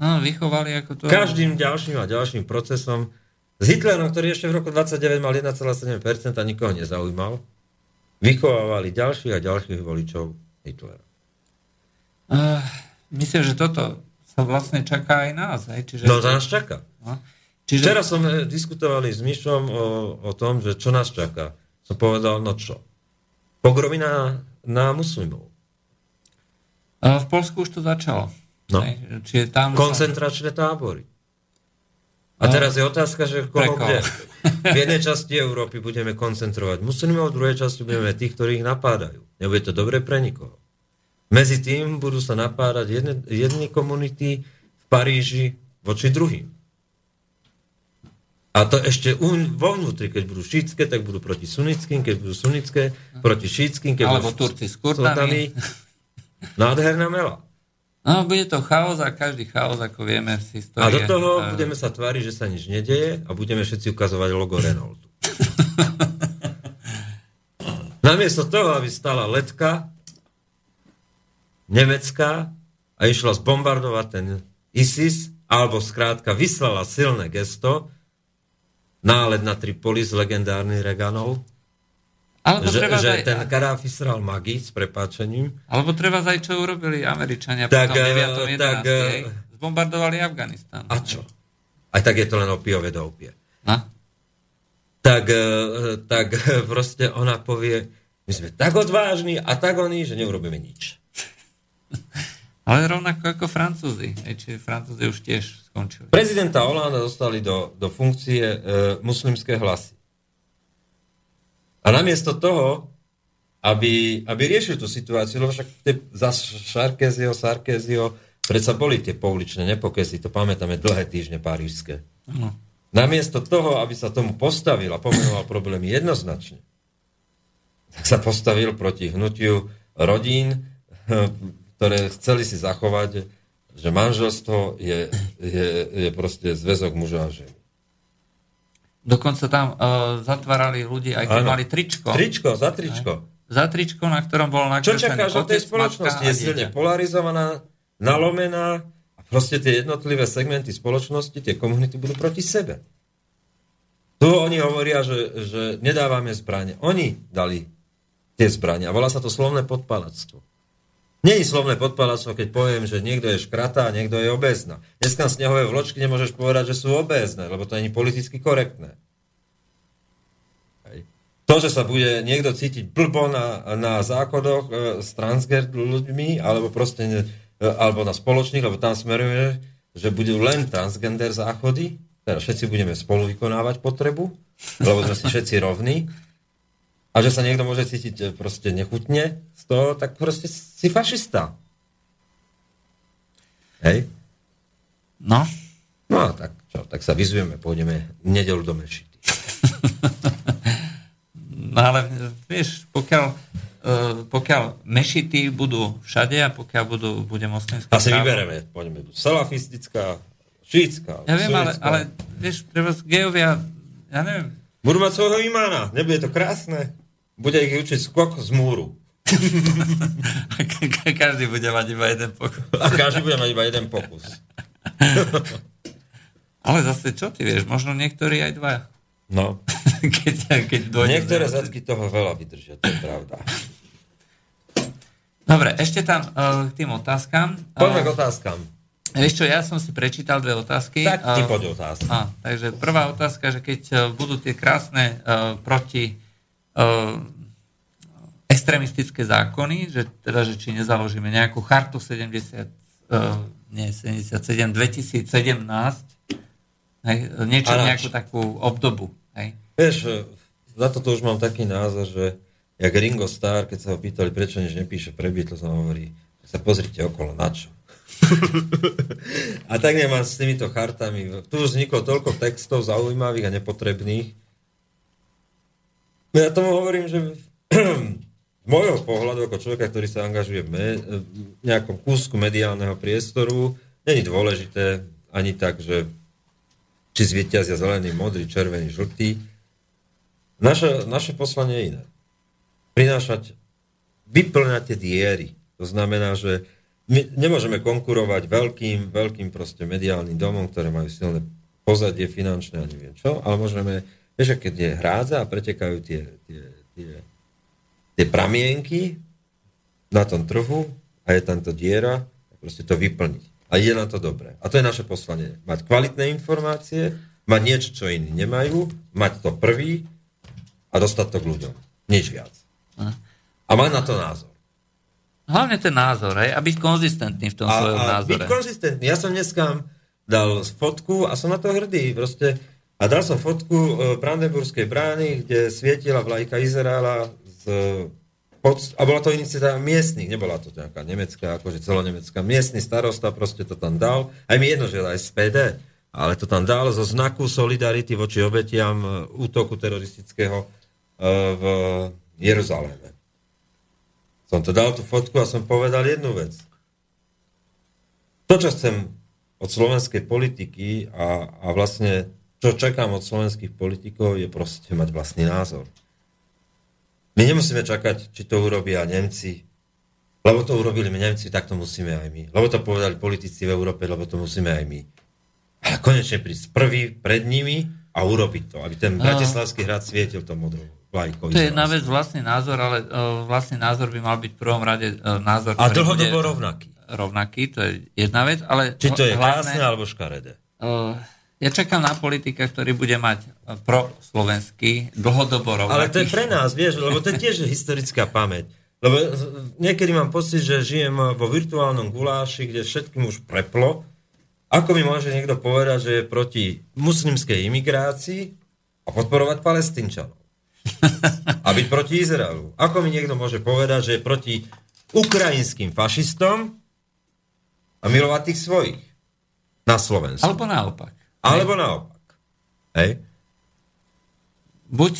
No, vychovali ako to... Každým ďalším a ďalším procesom s Hitlerom, ktorý ešte v roku 29 mal 1,7% a nikoho nezaujímal, vychovávali ďalších a ďalších voličov Hitlera. Uh, myslím, že toto sa vlastne čaká aj nás. Hej? Čiže... No to nás čaká. No. Čiže... Včera som eh, diskutovali s Myšom o, o tom, že čo nás čaká. Som povedal, no čo? Pogromy na, na muslimov. Uh, v Polsku už to začalo. No. Hej? Čiže tam Koncentračné tábory. A No. teraz je otázka, že koho kde. V jednej časti Európy budeme koncentrovať muslimov, v druhej časti budeme tých, ktorí ich napádajú. Nebude to dobre pre nikoho. Medzi tým budú sa napádať jedne, jedny komunity v Paríži voči druhým. A to ešte un, vo vnútri, keď budú šítske, tak budú proti sunnickým, keď budú sunnické, proti šítským, keď Alebo budú Turci s Kurdami. Nádherná mela. No, bude to chaos a každý chaos, ako vieme z histórie. A do toho eh, budeme sa tváriť, že sa nič nedeje a budeme všetci ukazovať logo Renaultu. Namiesto toho, aby stala letka nemecká a išla zbombardovať ten ISIS, alebo skrátka vyslala silné gesto, nálet na Tripolis, legendárny Reganov, Alebo že, že aj, ten Kadáfi sral magii s prepáčením. alebo treba aj, čo urobili Američania Tak, potom eh, 9. 11. tak, hej? eh, Zbombardovali Afganistan. A čo? Aj tak je to len opiové do opie. No? tak, e, tak e, proste ona povie, my sme tak odvážni a tak oni, že neurobíme nič. Ale rovnako ako Francúzi. Čiže Francúzi už tiež skončili. Prezidenta Hollanda dostali do, do funkcie e, muslimské hlasy. A namiesto toho, aby, aby riešil tú situáciu, lebo však tie, za Sarkezio, Sarkezio, predsa boli tie pouličné nepokesy, to pamätáme dlhé týždne parížské. No. Namiesto toho, aby sa tomu postavil a pomenoval problémy jednoznačne, tak sa postavil proti hnutiu rodín, ktoré chceli si zachovať, že manželstvo je, je, je proste zväzok muža a ženy. Dokonca tam uh, zatvárali ľudí, aj keď mali tričko. Tričko, za tričko. Za tričko, na ktorom bol Čo nakreslený čakáš od tej spoločnosti? Je silne polarizovaná, nalomená a proste tie jednotlivé segmenty spoločnosti, tie komunity budú proti sebe. Tu oni hovoria, že, že nedávame zbranie. Oni dali tie zbranie a volá sa to slovné podpalactvo. Je slovné podpalactvo, keď poviem, že niekto je škratá a niekto je obézna. Dneska snehové vločky nemôžeš povedať, že sú obézne, lebo to je politicky korektné. Hej. To, že sa bude niekto cítiť blbo na, na záchodoch e, s transgender ľuďmi, alebo proste, ne, e, alebo na spoločných, lebo tam smeruje, že budú len transgender záchody, teda všetci budeme spolu vykonávať potrebu, lebo sme si všetci rovní, a že sa niekto môže cítiť e, proste nechutne z toho, tak proste si fašista. Hej? No, No a tak, čo, tak sa vyzujeme, pôjdeme nedelu do mešity. no ale vieš, pokiaľ, uh, pokiaľ mešity budú všade a pokiaľ budú, bude moslimské Asi právo- vybereme, tu salafistická, šítska, Ja viem, ale, ale vieš, treba gejovia, ja neviem, Budú mať svojho imána, nebude to krásne? Bude ich učiť skok z múru. každý bude mať iba jeden pokus. A každý bude mať iba jeden pokus. Ale zase čo ty vieš, možno niektorí aj dva. No. keď, keď Niektoré za- zadky toho veľa vydržia, to je pravda. Dobre, ešte tam uh, k tým otázkam. Poďme k Uh, otázkam. Vieš čo, ja som si prečítal dve otázky. Tak ty Uh, poď otázka. Á, takže prvá otázka, že keď uh, budú tie krásne uh, proti uh, extremistické zákony, že teda, že či nezaložíme nejakú chartu 70, uh, nie 77, 2017, hej, niečo, Áno. nejakú takú obdobu. Hej. Vieš, za toto už mám taký názor, že jak Ringo Starr, keď sa ho pýtali, prečo nič nepíše pre Beatles, on hovorí, sa pozrite okolo, na čo? A tak nemám s týmito chartami. Tu vzniklo toľko textov zaujímavých a nepotrebných. No ja tomu hovorím, že z môjho pohľadu ako človeka, ktorý sa angažuje v me- v nejakom kúsku mediálneho priestoru, není dôležité ani tak, že či zvíťazia zelený, modrý, červený, žltý. Naše, naše poslanie je iné. prinášať, vyplňať tie diery. To znamená, že my nemôžeme konkurovať veľkým, veľkým proste mediálnym domom, ktoré majú silné pozadie finančné a neviem čo, ale môžeme, vieš, keď je hrádza a pretekajú tie, tie, tie, tie pramienky na tom trhu a je tam to diera, proste to vyplniť. A ide na to dobre. A to je naše poslanie. Mať kvalitné informácie, mať niečo, čo iní nemajú, mať to prvý a dostať to k ľuďom. Nič viac. A mať na to názor. Hlavne ten názor, hej, a byť konzistentný v tom A, svojom a názore. byť konzistentný. Ja som dneska dal fotku a som na to hrdý. Proste. A dal som fotku e, Brandenburskej brány, kde svietila vlajka Izraela z pod, a bola to iniciatíva miestnych, nebola to nejaká nemecká, akože celonemecká. Miestny starosta proste to tam dal. Aj mi jedno, že aj z PD, ale to tam dal zo znaku solidarity voči obetiam e, útoku teroristického e, v Jeruzaléme. Som to dal tú fotku a som povedal jednu vec. To, čo chcem od slovenskej politiky a, a vlastne čo čakám od slovenských politikov, je proste mať vlastný názor. My nemusíme čakať, či to urobia Nemci, lebo to urobili my Nemci, tak to musíme aj my. Lebo to povedali politici v Európe, lebo to musíme aj my. Ale konečne prísť prvý pred nimi a urobiť to, aby ten Bratislavský hrad svietil to modrou vlajkou. To je jedna vec vlastný názor, ale uh, vlastný názor by mal byť v prvom rade uh, názor, A dlhodobo rovnaký. rovnaký, to je jedna vec, ale Či to je hlavné, krásne alebo škaredé. uh, ja čakám na politika, ktorý bude mať proslovenský, dlhodobo rovnaký. Ale to je pre nás, vieš, lebo to je tiež historická pamäť. Lebo niekedy mám pocit, že žijem vo virtuálnom guláši, kde všetkým už preplo. Ako mi môže niekto povedať, že je proti muslimskej imigrácii a podporovať palestínčanov? A byť proti Izraelu. Ako mi niekto môže povedať, že je proti ukrajinským fašistom a milovať tých svojich na Slovensku? Alebo naopak. Alebo naopak. Hej? Buď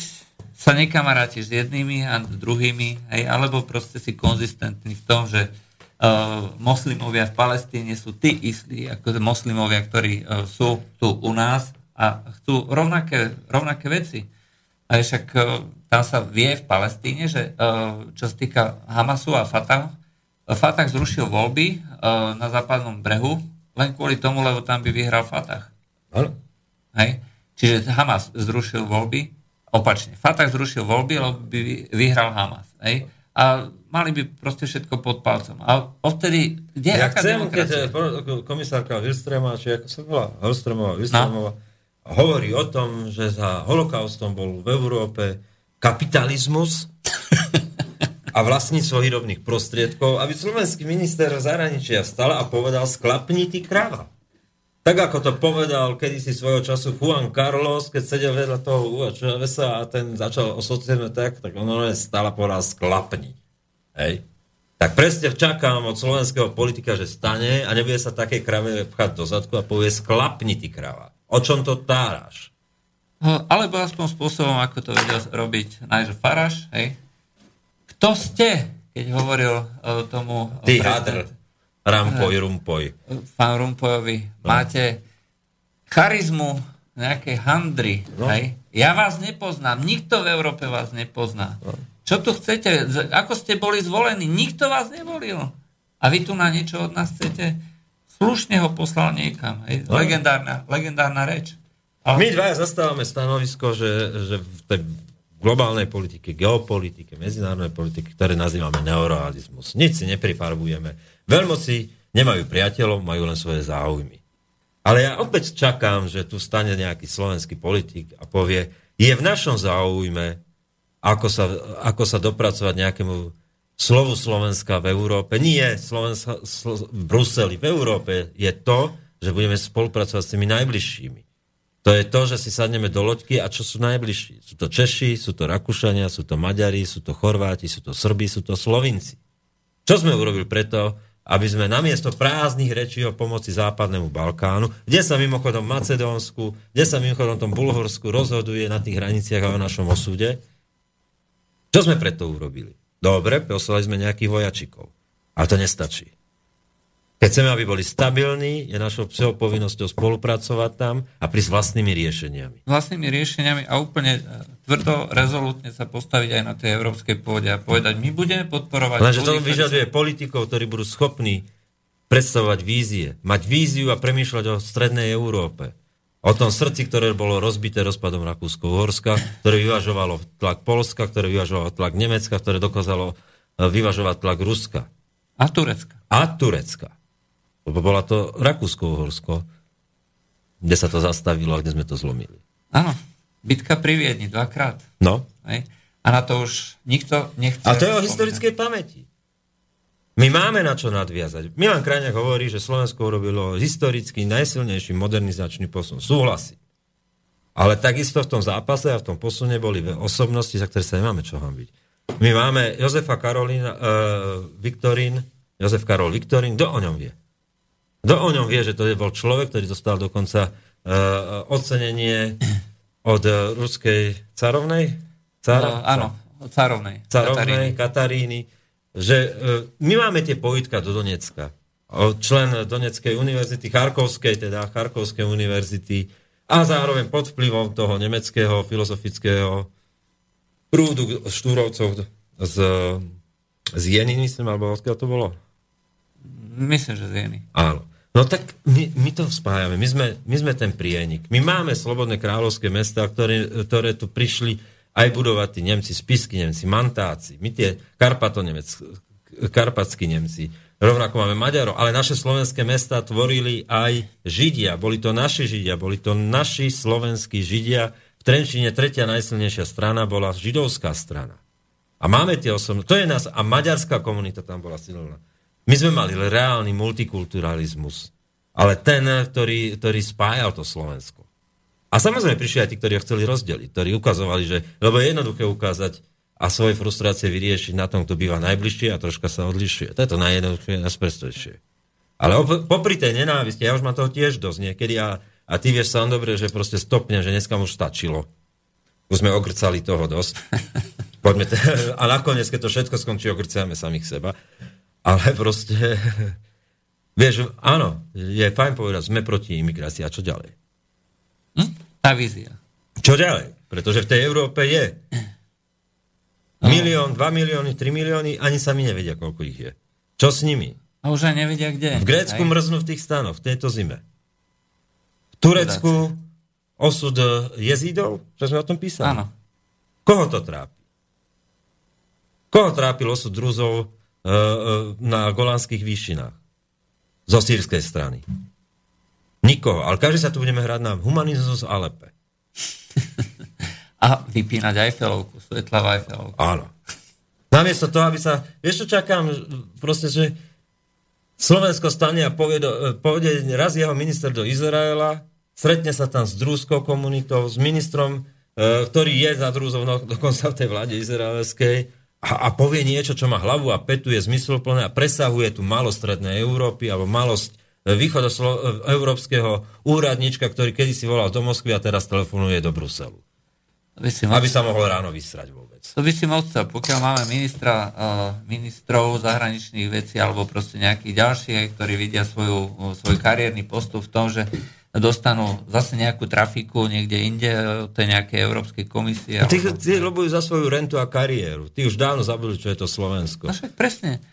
sa nekamarátiš s jednými a s druhými, hej, alebo proste si konzistentný v tom, že uh, moslimovia v Palestíne sú tí istí, ako moslimovia, ktorí uh, sú tu u nás a chcú rovnaké, rovnaké veci. A však uh, tam sa vie v Palestíne, že uh, čo sa týka Hamasu a Fatah, Fatah zrušil voľby uh, na západnom brehu len kvôli tomu, lebo tam by vyhral Fatah. Hej? Čiže Hamas zrušil voľby, opačne. Fatah zrušil voľby, lebo by vyhral Hamas. Hej? A mali by proste všetko pod palcom. A odtedy, kde Ja aká chcem, keď demokracia? po- komisárka Wilstremová, či ako sa volá, Wilstremová, Wilstremová, hovorí o tom, že za holokaustom bol v Európe kapitalizmus a vlastníctvo výrobných prostriedkov, aby slovenský minister zahraničia vstal a povedal sklapni ty krava. Tak ako to povedal kedysi svojho času Juan Carlos, keď sedel vedľa toho Chavesa a ten začal osociálne tak, tak on len stal a povedal sklapni. Hej. Tak presne čakám od slovenského politika, že stane a nebude sa také krave pchať do zadku a povie sklapni ty krava. O čom to táraš? No, Alebo aspoň spôsobom, ako to vedel robiť Nigel Farage. Hej? Kto ste, keď hovoril o tomu... o Ty prezident-. Rampoj, rumpoj. pán Rumpojovi, no. máte charizmu nejakej handry. No. Hej? Ja vás nepoznám, nikto v Európe vás nepozná. No. Čo tu chcete? Ako ste boli zvolení? Nikto vás nevolil. A vy tu na niečo od nás chcete? Slušne ho poslal niekam. Hej? No. Legendárna, legendárna reč. Ale My dvaja zastávame stanovisko, že, že v tej globálnej politike, geopolitike, medzinárodnej politike, ktoré nazývame neorealizmus. Nič si neprifarbujeme. Veľmoci nemajú priateľov, majú len svoje záujmy. Ale ja opäť čakám, že tu stane nejaký slovenský politik a povie, je v našom záujme, ako sa, ako sa dopracovať nejakému slovu Slovenska v Európe. Nie Slovenska, slo, v Bruseli, v Európe je to, že budeme spolupracovať s tými najbližšími. To je to, že si sadneme do loďky a čo sú najbližší. Sú to Češi, sú to Rakúšania, sú to Maďari, sú to Chorváti, sú to Srbi, sú to Slovinci. Čo sme urobili preto, aby sme namiesto prázdnych rečí o pomoci západnému Balkánu, kde sa mimochodom Macedónsku, kde sa mimochodom tom Bulhorsku rozhoduje na tých hraniciach a o našom osude, čo sme preto urobili? Dobre, poslali sme nejakých vojačikov. Ale to nestačí. Keď chceme, aby boli stabilní, je našou psou povinnosťou spolupracovať tam a prísť vlastnými riešeniami. vlastnými riešeniami a úplne e, tvrdo, rezolutne sa postaviť aj na tej európskej pôde a povedať, my budeme podporovať... Lenže to vyžaduje politikov, ktorí budú schopní predstavovať vízie, mať víziu a premýšľať o strednej Európe. O tom srdci, ktoré bolo rozbité rozpadom Rakúsko-Uhorska, ktoré vyvažovalo tlak Polska, ktoré vyvažovalo tlak Nemecka, ktoré dokázalo e, vyvažovať tlak Ruska A Turecka. a Turecka. Lebo bola to Rakúsko-Uhorsko, kde sa to zastavilo a kde sme to zlomili. Áno, bitka pri Viedni dvakrát. No, Hej? A na to už nikto nechce... A to je o historickej pamäti. My máme na čo nadviazať. Milan Krajňák hovorí, že Slovensko urobilo historicky najsilnejší modernizačný posun. Súhlasí. Ale takisto v tom zápase a v tom posune boli osobnosti, za ktoré sa nemáme čo hambiť. My máme Jozefa Karolína, uh, Viktorín, Jozef Karol Viktorín, kto o ňom vie? Kto o ňom vie, že to je bol človek, ktorý dostal dokonca uh, ocenenie od uh, ruskej carovnej? No, áno, carovnej. carovnej Kataríny. Kataríny, že e, my máme tie pojitka do Donecka. Člen Doneckej univerzity, Charkovskej, teda Charkovskej univerzity a zároveň pod vplyvom toho nemeckého filozofického prúdu štúrovcov z, z Jeny, myslím, alebo odkiaľ to bolo? Myslím, že z Jeny. Áno. No tak my, my to spájame, my sme, my sme ten prienik. My máme slobodné kráľovské mesta, ktoré, ktoré tu prišli aj budovať tí Nemci, spisky Nemci, mantáci, my tie Karpato Nemec, karpatskí Nemci, rovnako máme Maďarov, ale naše slovenské mesta tvorili aj Židia, boli to naši Židia, boli to naši slovenskí Židia. V Trenčine tretia najsilnejšia strana bola židovská strana. A máme tie osobné, to je nás, a maďarská komunita tam bola silná. My sme mali reálny multikulturalizmus, ale ten, ktorý, ktorý spájal to Slovensko. A samozrejme prišli aj tí, ktorí ho chceli rozdeliť, ktorí ukazovali, že, lebo je jednoduché ukázať a svoje frustrácie vyriešiť na tom, kto býva najbližšie a troška sa odlišuje. To je to najjednoduchšie a najsprostejšie. Ale op- popri tej nenávisti, ja už mám toho tiež dosť niekedy a, a ty vieš sám dobre, že proste stopne, že dneska už stačilo. Už sme ogrcali toho dosť. Poďme te- a nakoniec, keď to všetko skončí, ogrcáme samých seba. Ale proste, vieš, áno, je fajn povedať, sme proti imigrácii. A čo ďalej? Hm? Tá vízia. Čo ďalej? Pretože v tej Európe je milión, dva milióny, tri milióny, ani sami nevedia, koľko ich je. Čo s nimi? A už aj nevedia, kde. V Grécku Hej. mrznú v tých stanoch, v tejto zime. V Turecku osud e, jezídov, čo sme o tom písali. Áno. Koho to trápi? Koho trápil osud Druzov e, e, na Golánskych výšinách? Zo sírskej strany. Nikoho. Ale každý sa tu budeme hrať na humanizmus a Alepe. A vypínať Eiffelovku, svetla v Eiffelovku. Áno. Namiesto toho, aby sa... Vieš, čo čakám? Proste, že Slovensko stane a povie, do, povede raz jeho minister do Izraela, stretne sa tam s drúzskou komunitou, s ministrom, e, ktorý je za drúzov no, dokonca v tej vláde izraelskej a, a povie niečo, čo má hlavu a petu, je zmysluplné a presahuje tu malostrednej Európy alebo malosť e, východoslovenského úradnička, ktorý kedysi volal do Moskvy a teraz telefonuje do Bruselu. To Aby sa mohol ráno vysrať vôbec. to by si mohol chcel. Pokiaľ máme ministra, uh, ministrov zahraničných vecí alebo proste nejakých ďalších, ktorí vidia svoju, uh, svoj kariérny postup v tom, že dostanú zase nejakú trafiku niekde inde od tej nejakej Európskej komisie. Tí, alebo- tí lobujú za svoju rentu a kariéru. Tí už dávno zabudli, čo je to Slovensko. No však presne.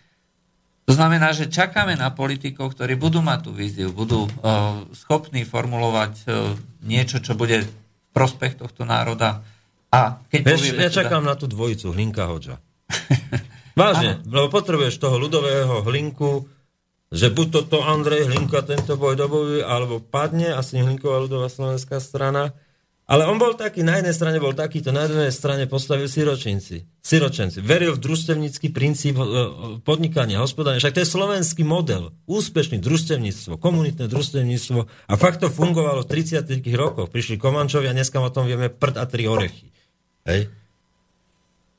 To znamená, že čakáme na politikov, ktorí budú mať tú víziu, budú uh, schopní formulovať uh, niečo, čo bude v prospech tohto národa. A keď Vieš, povieme ja teda- čakám na tú dvojicu Hlinka Hoďa. Vážne, lebo potrebuješ toho ľudového Hlinku, že buď toto Andrej Hlinka tento boj dobojuje, alebo padne, asi Hlinková ľudová slovenská strana. Ale on bol taký, na jednej strane bol takýto, na druhej strane postavil siročinci. Siročenci. Veril v družstevnícky princíp e, e, podnikania, hospodárenia. Však to je slovenský model. Úspešný družstevníctvo, komunitné družstevníctvo. A fakt to fungovalo v 30 rokoch. Prišli Komančovia, dneska o tom vieme prd a tri orechy. Hej?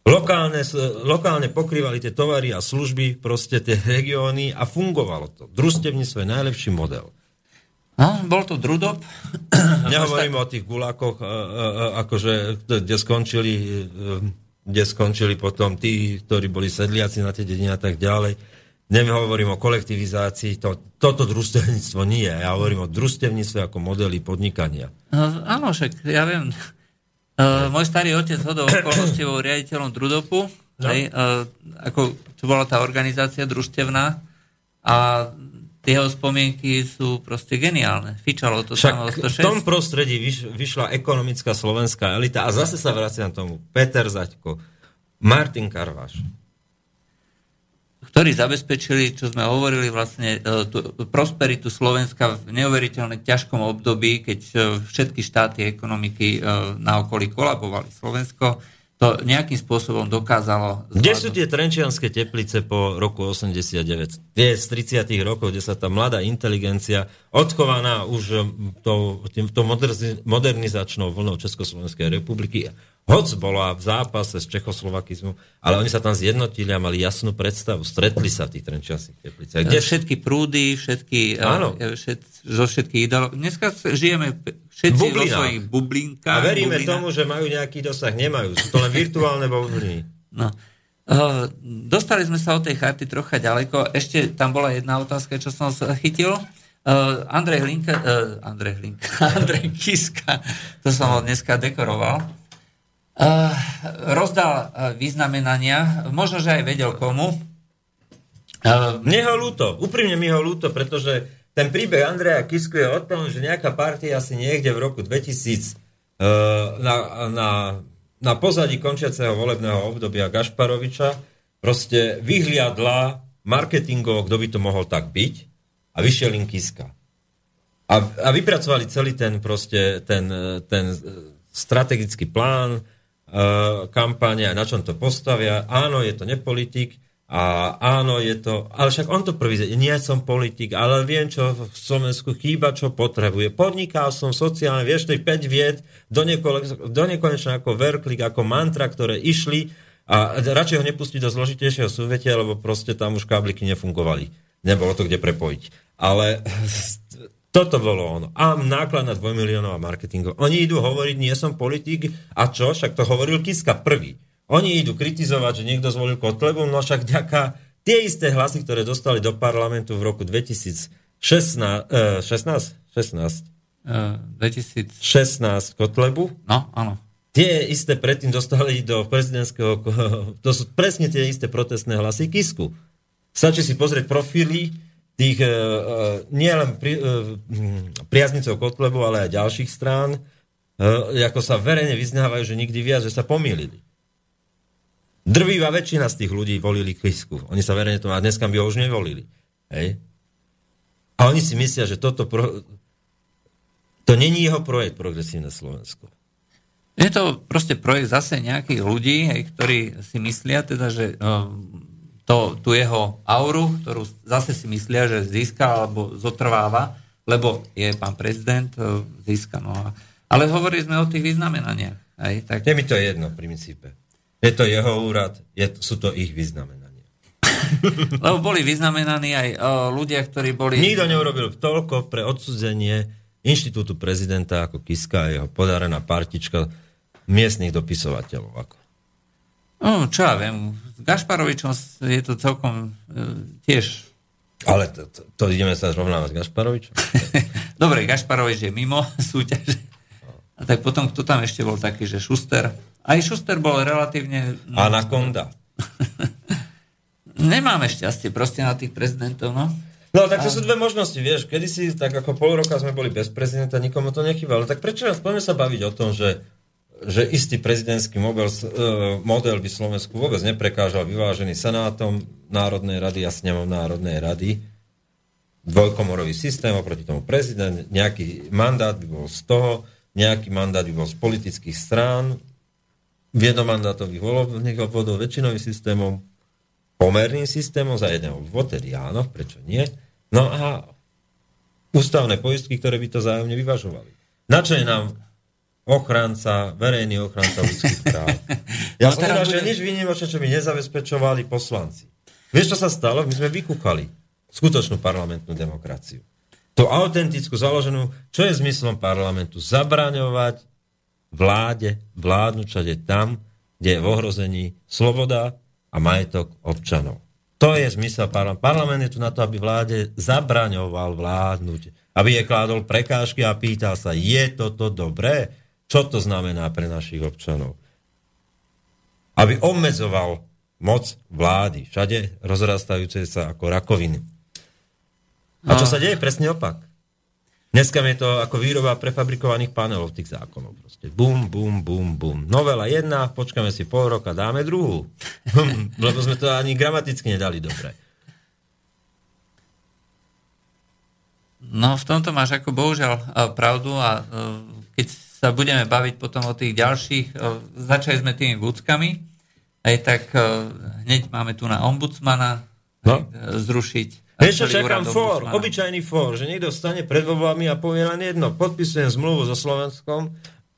Lokálne, lokálne pokrývali tie tovary a služby, proste tie regióny a fungovalo to. Družstevníctvo je najlepší model. No, bol to Drudob. Nehovorím o tých gulákoch, a- a- a- akože, kde skončili, e, kde skončili potom tí, ktorí boli sedliaci na tie dediny a tak ďalej. Nehovorím o kolektivizácii, to, toto družstevníctvo nie. Ja hovorím o družstevníctve ako modely podnikania. No, áno, však ja viem. Uh, môj starý otec hodol okolností bol riaditeľom Drudopu, no. hej, uh, ako to bola tá organizácia družstevná a tie jeho spomienky sú proste geniálne. Fičalo to Však v tom prostredí vyš, vyšla ekonomická slovenská elita a zase sa vraciam tomu. Peter Zaďko, Martin Karváš, ktorí zabezpečili, čo sme hovorili, vlastne e, tú prosperitu Slovenska v neuveriteľne ťažkom období, keď e, všetky štáty ekonomiky e, na okolí kolabovali. Slovensko to nejakým spôsobom dokázalo... Kde sú tie trenčianské teplice po roku 89? Tie z 30 rokov, kde sa tá mladá inteligencia, odchovaná už tou, tou modernizačnou vlnou Československej republiky, hoc bola v zápase s Čechoslovakizmu, ale oni sa tam zjednotili a mali jasnú predstavu. Stretli sa v tých trenčianských tepliciach. Kde... Všetky prúdy, všetky, Áno. všet, zo všetkých ideálov. Dneska žijeme všetci vo Bublinách. svojich bublinkách. A veríme bublinách. tomu, že majú nejaký dosah. Nemajú. Sú to len virtuálne bubliny. No. Uh, dostali sme sa od tej charty trocha ďaleko. Ešte tam bola jedna otázka, čo som chytil. Uh, Andrej Hlinka, uh, Andrej Hlinka, Andrej Kiska, to som ho dneska dekoroval, uh, rozdal uh, významenania, možno, že aj vedel komu. Uh, Mne ho ľúto. Úprimne mi ho ľúto, pretože ten príbeh Andreja Kisku je o tom, že nejaká partia asi niekde v roku 2000 uh, na, na, na pozadí končiaceho volebného obdobia Gašparoviča proste vyhliadla marketingovo, kto by to mohol tak byť a vyšiel im Kiska. A, a vypracovali celý ten proste, ten, ten strategický plán, uh, kampane a na čom to postavia. Áno, je to nepolitik, a áno, je to, ale však on to prvý, nie som politik, ale viem, čo v Slovensku chýba, čo potrebuje. Podnikal som sociálne, vieš, tých 5 vied do, nekole, do nekonečna ako verklik, ako mantra, ktoré išli a radšej ho nepustiť do zložitejšieho súvetia, lebo proste tam už kábliky nefungovali. Nebolo to kde prepojiť. Ale toto bolo ono. A náklad na 2 miliónov a marketingov. Oni idú hovoriť, nie som politik, a čo? Však to hovoril Kiska prvý. Oni idú kritizovať, že niekto zvolil Kotlebu, no však ďaká tie isté hlasy, ktoré dostali do parlamentu v roku 2016, eh, 16, 16, uh, 2000... 16 Kotlebu, No, áno. tie isté predtým dostali do prezidentského, to sú presne tie isté protestné hlasy Kisku. Stačí si pozrieť profily tých uh, nielen pri, uh, priaznicov Kotlebu, ale aj ďalších strán, uh, ako sa verejne vyznávajú, že nikdy viac, že sa pomýlili. Drvivá väčšina z tých ľudí volili Kisku. Oni sa verejne to a dneska by ho už nevolili. Hej? A oni si myslia, že toto pro... to není jeho projekt Progresívne Slovensko. Je to proste projekt zase nejakých ľudí, hej, ktorí si myslia teda, že um, to, tú jeho auru, ktorú zase si myslia, že získa alebo zotrváva, lebo je pán prezident, uh, získa. No a, ale hovorili sme o tých vyznamenaniach. Hej, tak, Je mi to jedno v princípe. Je to jeho úrad, je, sú to ich vyznamenania. lebo boli vyznamenaní aj uh, ľudia, ktorí boli... Nikto neurobil toľko pre odsudzenie inštitútu prezidenta ako Kiska a jeho podarená partička miestnych dopisovateľov. Ako. No, čo ja viem, s Gašparovičom je to celkom uh, tiež... Ale to, to, to ideme sa zrovnávať s Gašparovičom? Dobre, Gašparovič je mimo súťaže. A tak potom, kto tam ešte bol taký, že Šuster? Aj Šuster bol relatívne... Anakonda. Nemáme šťastie proste na tých prezidentov, no. No, tak to sú dve možnosti, vieš. Kedy si, tak ako pol roka sme boli bez prezidenta, nikomu to nechýbalo. Tak prečo poďme sa baviť o tom, že, že istý prezidentský model, eh, model by Slovensku vôbec neprekážal vyvážený senátom Národnej rady a snemom Národnej rady, dvojkomorový systém oproti tomu prezident, nejaký mandát by bol z toho, nejaký mandát by bol z politických strán, jednomandátových volebných obvodov, väčšinovým systémom, pomerným systémom za jeden obvod, áno, prečo nie? No a ústavné poistky, ktoré by to zájomne vyvažovali. Na čo je nám ochranca, verejný ochranca ľudských práv? Ja No som teraz povedal, že nič výnimočné, čo by nezabezpečovali poslanci. Vieš, čo sa stalo? My sme vykúkali skutočnú parlamentnú demokraciu. Tú autentickú, založenú, čo je zmyslom parlamentu? Zabraňovať vláde, vládnuť všade tam, kde je v ohrození sloboda a majetok občanov. To je zmysel parlamentu. Parlament je tu na to, aby vláde zabraňoval vládnuť. Aby je kládol prekážky a pýtal sa, je toto dobré? Čo to znamená pre našich občanov? Aby obmedzoval moc vlády, všade rozrastajúce sa ako rakoviny. A čo No. sa deje? Presne opak. Dneska je to ako výroba prefabrikovaných panelov tých zákonov. Proste bum, bum, bum, bum. Novela jedna, počkáme si pol roka, dáme druhú. Lebo sme to ani gramaticky nedali dobre. No v tomto máš ako bohužiaľ e, pravdu a e, keď sa budeme baviť potom o tých ďalších, e, začali sme tými vúckami, aj tak e, hneď máme tu na ombudsmana No. zrušiť. Čo, celý čakám for, obyčajný for, že niekto stane pred voľbami a povie len jedno, podpisujem zmluvu so Slovenskom,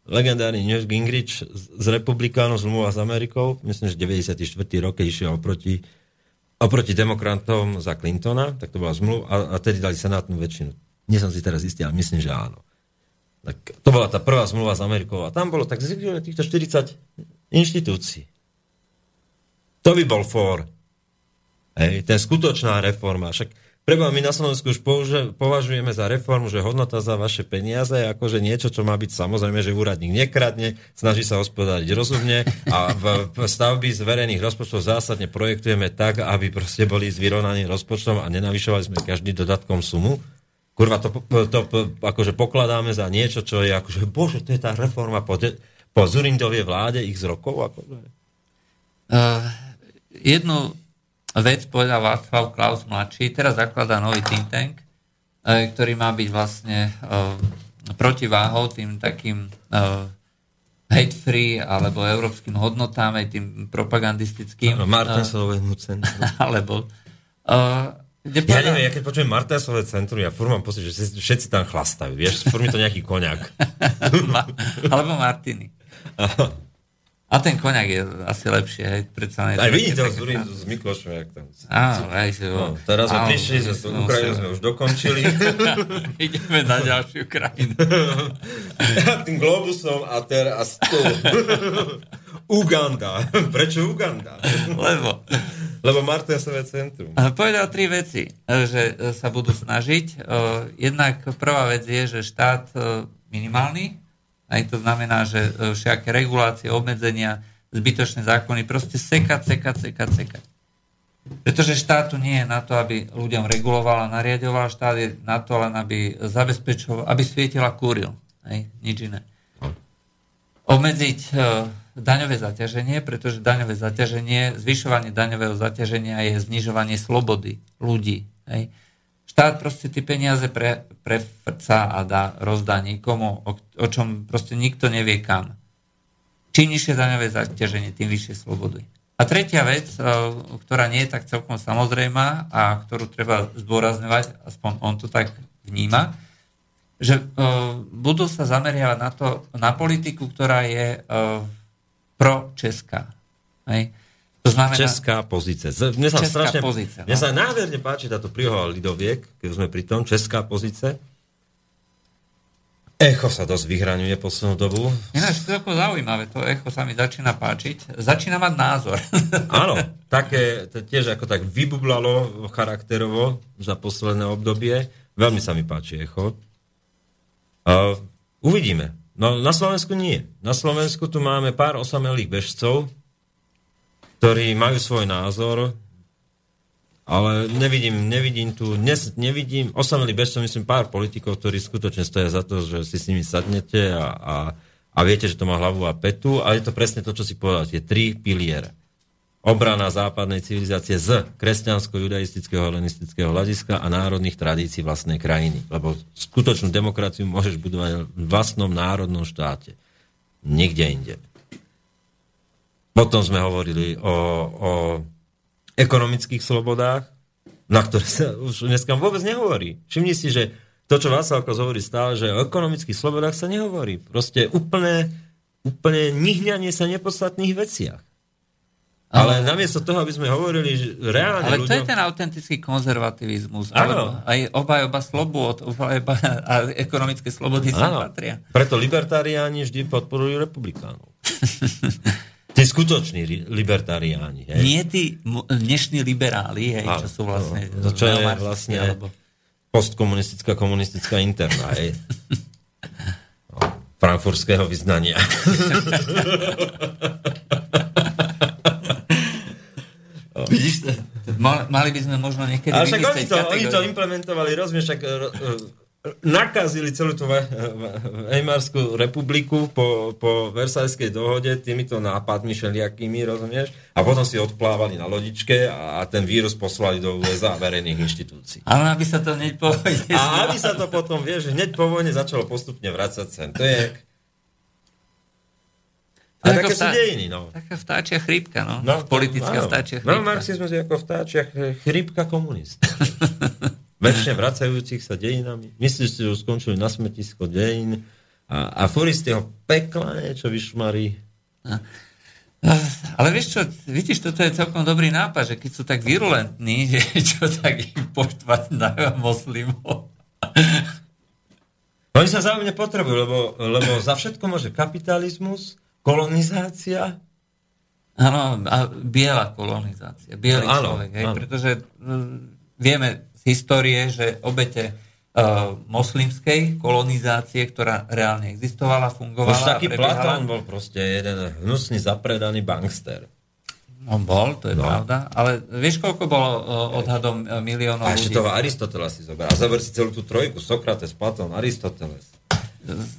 legendárny Newt Gingrich z republikánov, zmluva s Amerikou, myslím, že 94. rok, keď išiel oproti, oproti demokratom za Clintona, tak to bola zmluva a, a tedy dali senátnu väčšinu. Nie som si teraz istý, ale myslím, že áno. Tak to bola tá prvá zmluva s Amerikou a tam bolo tak zlikvidované týchto 40 inštitúcií. To by bol for. Hej, ten skutočná reforma. Však preba my na Slovensku už považujeme za reformu, že hodnota za vaše peniaze je akože niečo, čo má byť samozrejme, že úradník nekradne, snaží sa hospodáriť rozumne a v stavby z verejných rozpočtov zásadne projektujeme tak, aby proste boli s vyrovnaným rozpočtom a nenavyšovali sme každý dodatkom sumu. Kurva, to, to, akože pokladáme za niečo, čo je akože, bože, to je tá reforma po, de, po Zurindovej vláde x rokov. Akože. Uh, jednu vec povedal Václav Klaus mladší, teraz zakladá nový think tank, eh, ktorý má byť vlastne uh, protiváhou tým takým uh, hate-free alebo európskym hodnotám, aj tým propagandistickým. Áno, Martinsovému centru. alebo uh, kde Ja neviem, ja keď počujem Martinsové centrum, ja furt mám pocit, že všetci tam chlastajú. Vieš, furt mi to nejaký. Ma- alebo Martiny. A ten koňak je asi lepšie, hej, predsa je Aj vidíte ho s Miklošom, jak tam... Áno, aj si No, teraz sme prišli, že no, Ukrajinu sme už dokončili. Ideme na ďalšiu krajinu. Tým globusom a teraz tu. Uganda. Prečo Uganda? Lebo Lebo Martinsové centrum. povedal tri veci, že sa budú snažiť. Jednak prvá vec je, že štát minimálny, aj to znamená, že eh, všaké regulácie, obmedzenia, zbytočné zákony, proste sekať, sekať, sekať, sekať. Pretože štát tu nie je na to, aby ľuďom reguloval a nariadoval, štát je na to len, aby zabezpečoval, aby svietil a kúril. Hej, nič iné. Obmedziť e, daňové zaťaženie, pretože daňové zaťaženie, zvyšovanie daňového zaťaženia je znižovanie slobody ľudí. Hej. Štát proste tie peniaze pre, prefrca a dá, rozdá niekomu, o, o čom proste nikto nevie kam. Čím nižšie daňové zaťaženie, tým vyššie slobody. A tretia vec, e, ktorá nie je tak celkom samozrejmá a ktorú treba zdôrazňovať, aspoň on to tak vníma, že e, budú sa zameriavať na to, na politiku, ktorá je e, pro Česká. Hej. To znamená, Česká pozícia. Mne sa Česká strašne, pozícia, Mne no. sa nádherne páči táto príhoda Lidoviek, keď sme pri tom, Česká pozícia. Echo sa dosť vyhraňuje poslednú dobu. ináč to je ako zaujímavé, to echo sa mi začína páčiť. Začína mať názor. Áno, také, to tiež ako tak vybublalo charakterovo za posledné obdobie. Veľmi sa mi páči echo. Uh, uvidíme. No na Slovensku nie. Na Slovensku tu máme pár osamelých bežcov, ktorí majú svoj názor, ale nevidím, nevidím tu, dnes nevidím, osamelých bežcov, myslím, pár politikov, ktorí skutočne stoja za to, že si s nimi sadnete a, a, a viete, že to má hlavu a petu, a je to presne to, čo si povedal, tie tri piliere obrana západnej civilizácie z kresťansko-judaistického helenistického hľadiska a národných tradícií vlastnej krajiny. Lebo skutočnú demokraciu môžeš budovať v vlastnom národnom štáte. Nikde inde. Potom sme hovorili o, o ekonomických slobodách, na ktoré sa už dneska vôbec nehovorí. Všimni si, že to, čo Václavko hovorí stále, že o ekonomických slobodách sa nehovorí. Proste úplne, úplne nihňanie sa nepodstatných veciach. Ale namiesto toho, aby sme hovorili že reálne Ale to je ľuďom... ten autentický konzervativizmus. Áno. Aj obhajoba slobod, obhajoba a ekonomické slobody sa patria. Preto libertariáni vždy podporujú republikánov. Tí skutoční ri- libertariáni. Hej? Nie tí dnešní liberáli, hej, čo sú vlastne... To, čo je vlastne alebo- postkomunistická komunistická interná. Hej? No, Frankfurtského vyznania. Vidíš, to- mal- mali by sme možno niekedy Ale však oni to, oni to implementovali, rozumieš, však nakazili celú tú Weimarskú republiku po, po Versajskej dohode týmito nápadmi všelijakými, rozumieš? A potom si odplávali na lodičke a, ten vírus poslali do USA verejných inštitúcií. Ale aby sa to hneď povedal. A aby sa to potom, vieš, hneď po vojne začalo postupne vracať sem. To je... A také sú dejiny, no. Taká vtáčia chrípka, no. No, Politická áno. vtáčia No, chrípka. marxizmus je ako vtáčia ch- chrípka komunistov. Väčšine vracajúcich sa dejinami. Myslíš si, že už skončili na smetisko dejín a, a fúri z toho pekla niečo vyšmarí. Ale vieš čo, vidíš, toto je celkom dobrý nápad, že keď sú tak virulentní, že čo tak im poštvať na moslimov. Oni sa zájemne potrebujú, lebo, lebo za všetko môže kapitalizmus, kolonizácia. Áno, a biela kolonizácia, bielý No, áno, človek, hej, áno. pretože mm, vieme histórie, že obete uh, moslimskej kolonizácie, ktorá reálne existovala, fungovala Už taký. Platón bol proste jeden hnusný zapredaný bankster. No bol, to je No. pravda, ale vieš, koľko bolo uh, odhadom uh, miliónov A ešte ľudí? toho Aristotela si zober. A zober si celú tú trojku. Sokrates, Platón, Aristoteles.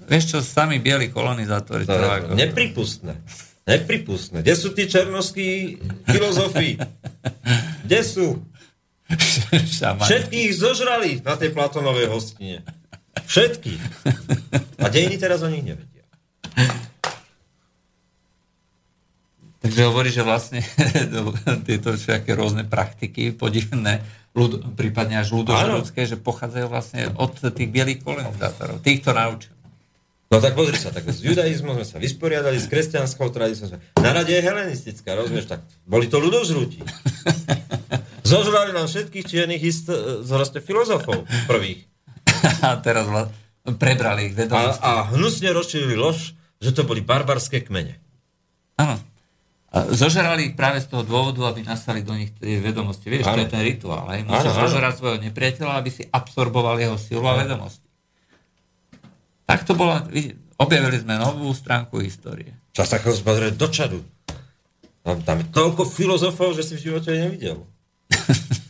Vieš čo, sami bieli kolonizátori. To To nepripustné. Nepripustné. Kde sú tí černovskí filozofi? Kde sú? Všetkých zožrali na tej Platonovej hostine. Všetkých. A dejiny teraz o nich nevedia. Takže hovorí, že vlastne tieto všetké rôzne praktiky podivné, ľud, prípadne až ľudožrúdske, že pochádzajú vlastne od tých bielých kolonizátorov. Tých to naučil. No tak pozri sa, tak s judaizmom sme sa vysporiadali, s kresťanskou tradíciou sme... Na rade je helenistická, rozumieš, tak boli to ľudožrúti. Zožrali nám všetkých čiernych ist, zraste filozofov prvých. A teraz prebrali ich A, vedomosti. a hnusne rozšírili lož, že to boli barbarské kmene. Áno. Zožrali ich práve z toho dôvodu, aby nastali do nich tie vedomosti. Vieš, to Áno. je ten rituál. Hej? Musíš zožrať svojho nepriateľa, aby si absorboval jeho silu a vedomosti. Tak to bola... Objavili sme novú stránku histórie. Čas sa chodí pozrieť do čadu. Tam, tam je toľko filozofov, že si v živote nevidel.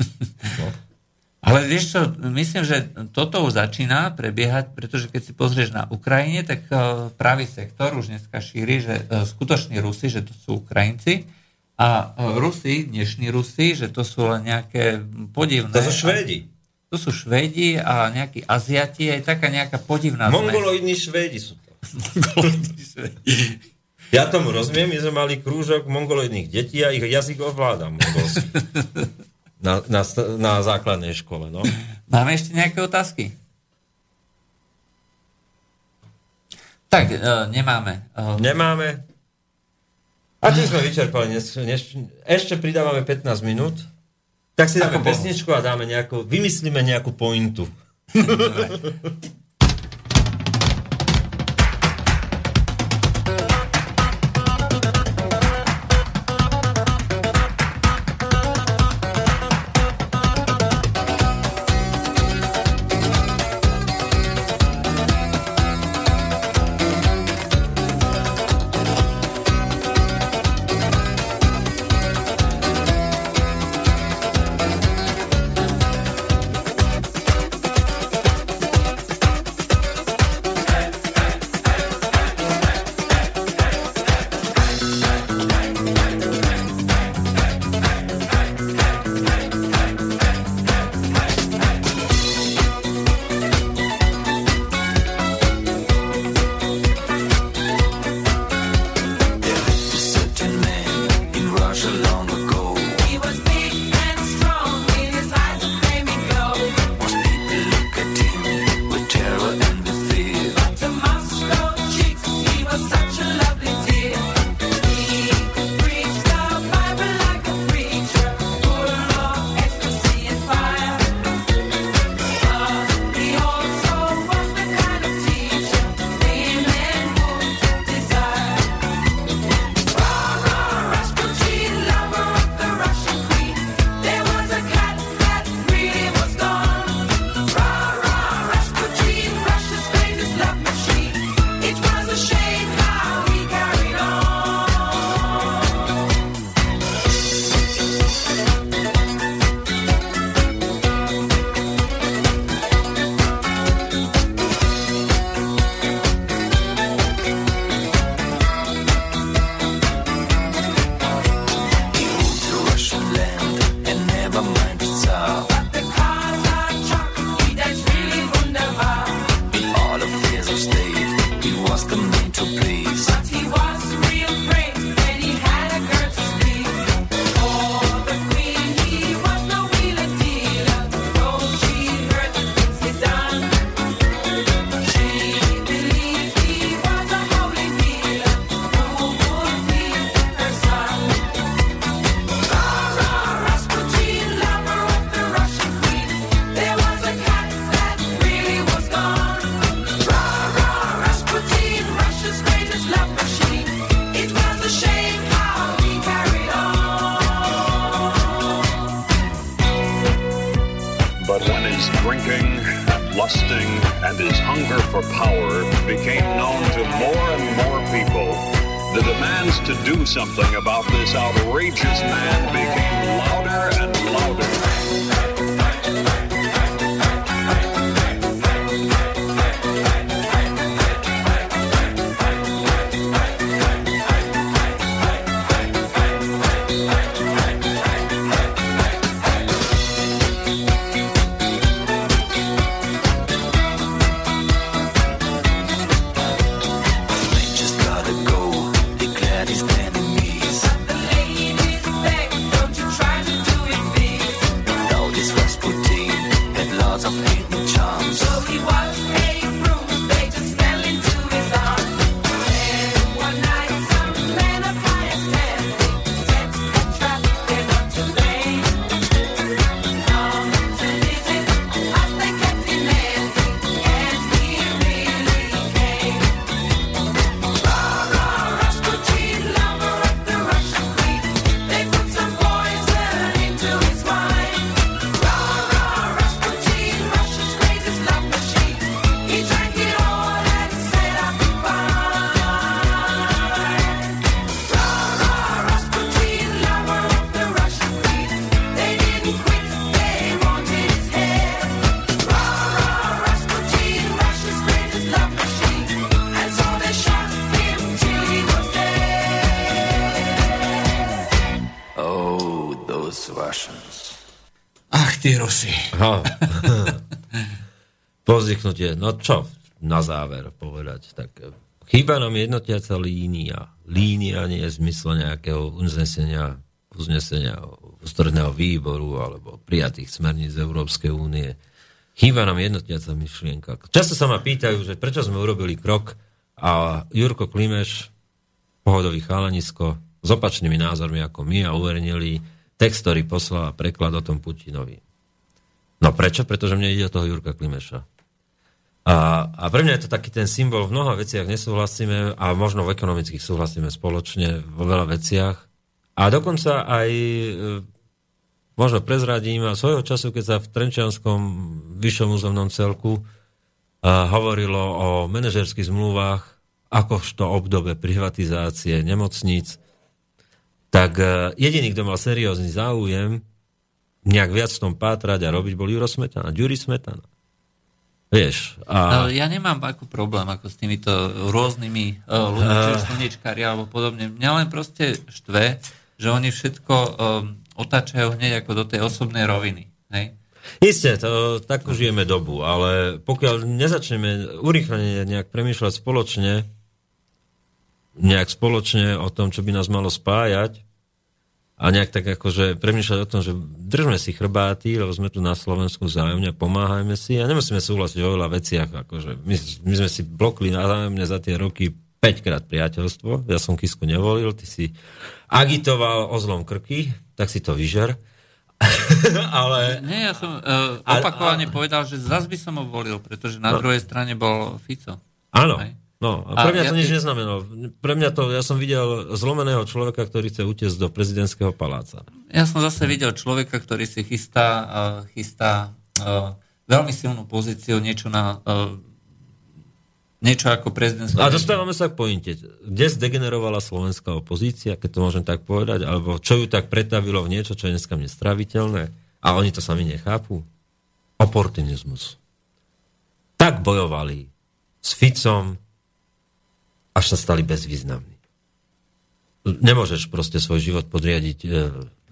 Ale vieš čo, myslím, že toto už začína prebiehať, pretože keď si pozrieš na Ukrajine, tak eh, pravý sektor už dneska šíri, že eh, skutoční Rusi, že to sú Ukrajinci a eh, Rusi, dnešní Rusi, že to sú len nejaké podivné... To sú Švédi. To sú Švédi a nejakí Aziati, aj taká nejaká podivná zmes. Mongoloidní Švédi sú to. Mongoloidní. Ja tomu rozumiem, my sme mali krúžok mongoloidných detí a ich jazyk ovládam. Na, na, na základnej škole, no. Máme ešte nejaké otázky? Tak, uh, nemáme. Uh, Nemáme. A tým sme vyčerpali. Dnes, dnes, ešte pridávame 15 minút. Tak si dáme pesničku a dáme nejakú, vymyslíme nejakú pointu. Rusi. Ha. Povzdychnutie. No čo na záver povedať? Tak chýba nám jednotiaca línia. Línia nie je zmysle nejakého uznesenia, uznesenia ústredného výboru alebo prijatých smerníc Európskej únie. Chýba nám jednotiaca myšlienka. Často sa ma pýtajú, že prečo sme urobili krok a Jurko Klimeš, pohodový chalanisko, s opačnými názormi ako my a uverejnili text, ktorý poslal preklad o tom Putinovi. No prečo? Pretože mne ide o toho Jurka Klimeša. A, a pre mňa je to taký ten symbol, v mnoha veciach nesúhlasíme a možno v ekonomických súhlasíme spoločne vo veľa veciach. A dokonca aj e, možno prezradím a svojho času, keď sa v Trenčianskom vyššom územnom celku a hovorilo o manažerských zmluvách, akožto obdobe privatizácie nemocníc, tak e, jediný, kto mal seriózny záujem nejak viac v tom pátrať a robiť, bol Juro Smetana, Ďuri Smetana. Vieš, a... Ja nemám ako problém ako s týmito rôznymi uh, ľuďmi, či už slnečkári alebo podobne. Mňa len proste štve, že oni všetko um, otáčajú hneď ako do tej osobnej roviny. Hej? Isté, to, takú žijeme dobu, ale pokiaľ nezačneme urýchlene nejak premýšľať spoločne, nejak spoločne o tom, čo by nás malo spájať a nejak tak akože premýšľať o tom, že držme si chrbáty, lebo sme tu na Slovensku vzájomne, pomáhajme si a nemusíme súhlasiť o veľa veciach. Akože my, my sme si blokli vzájomne za tie roky 5 krát priateľstvo. Ja som Kisku nevolil, ty si agitoval o zlom krky, tak si to vyžer. ale... Nie, ja som uh, opakovane ale- povedal, že zas by som ho volil, pretože na No. druhej strane bol Fico. Áno. Hej. No, a pre A mňa ja to nič ty- neznamenalo. Pre mňa to, ja som videl zlomeného človeka, ktorý chce utiecť do prezidentského paláca. Ja som zase videl človeka, ktorý si chystá, uh, chystá uh, veľmi silnú pozíciu, niečo na uh, niečo ako prezidentský. A dostávame sa k pointe. Kde zdegenerovala slovenská opozícia, keď to môžem tak povedať, alebo čo ju tak pretavilo v niečo, čo je dneska nestraviteľné? A oni to sami nechápu? Oportunizmus. Tak bojovali s Ficom, až sa stali bezvýznamní. Nemôžeš proste svoj život podriadiť e,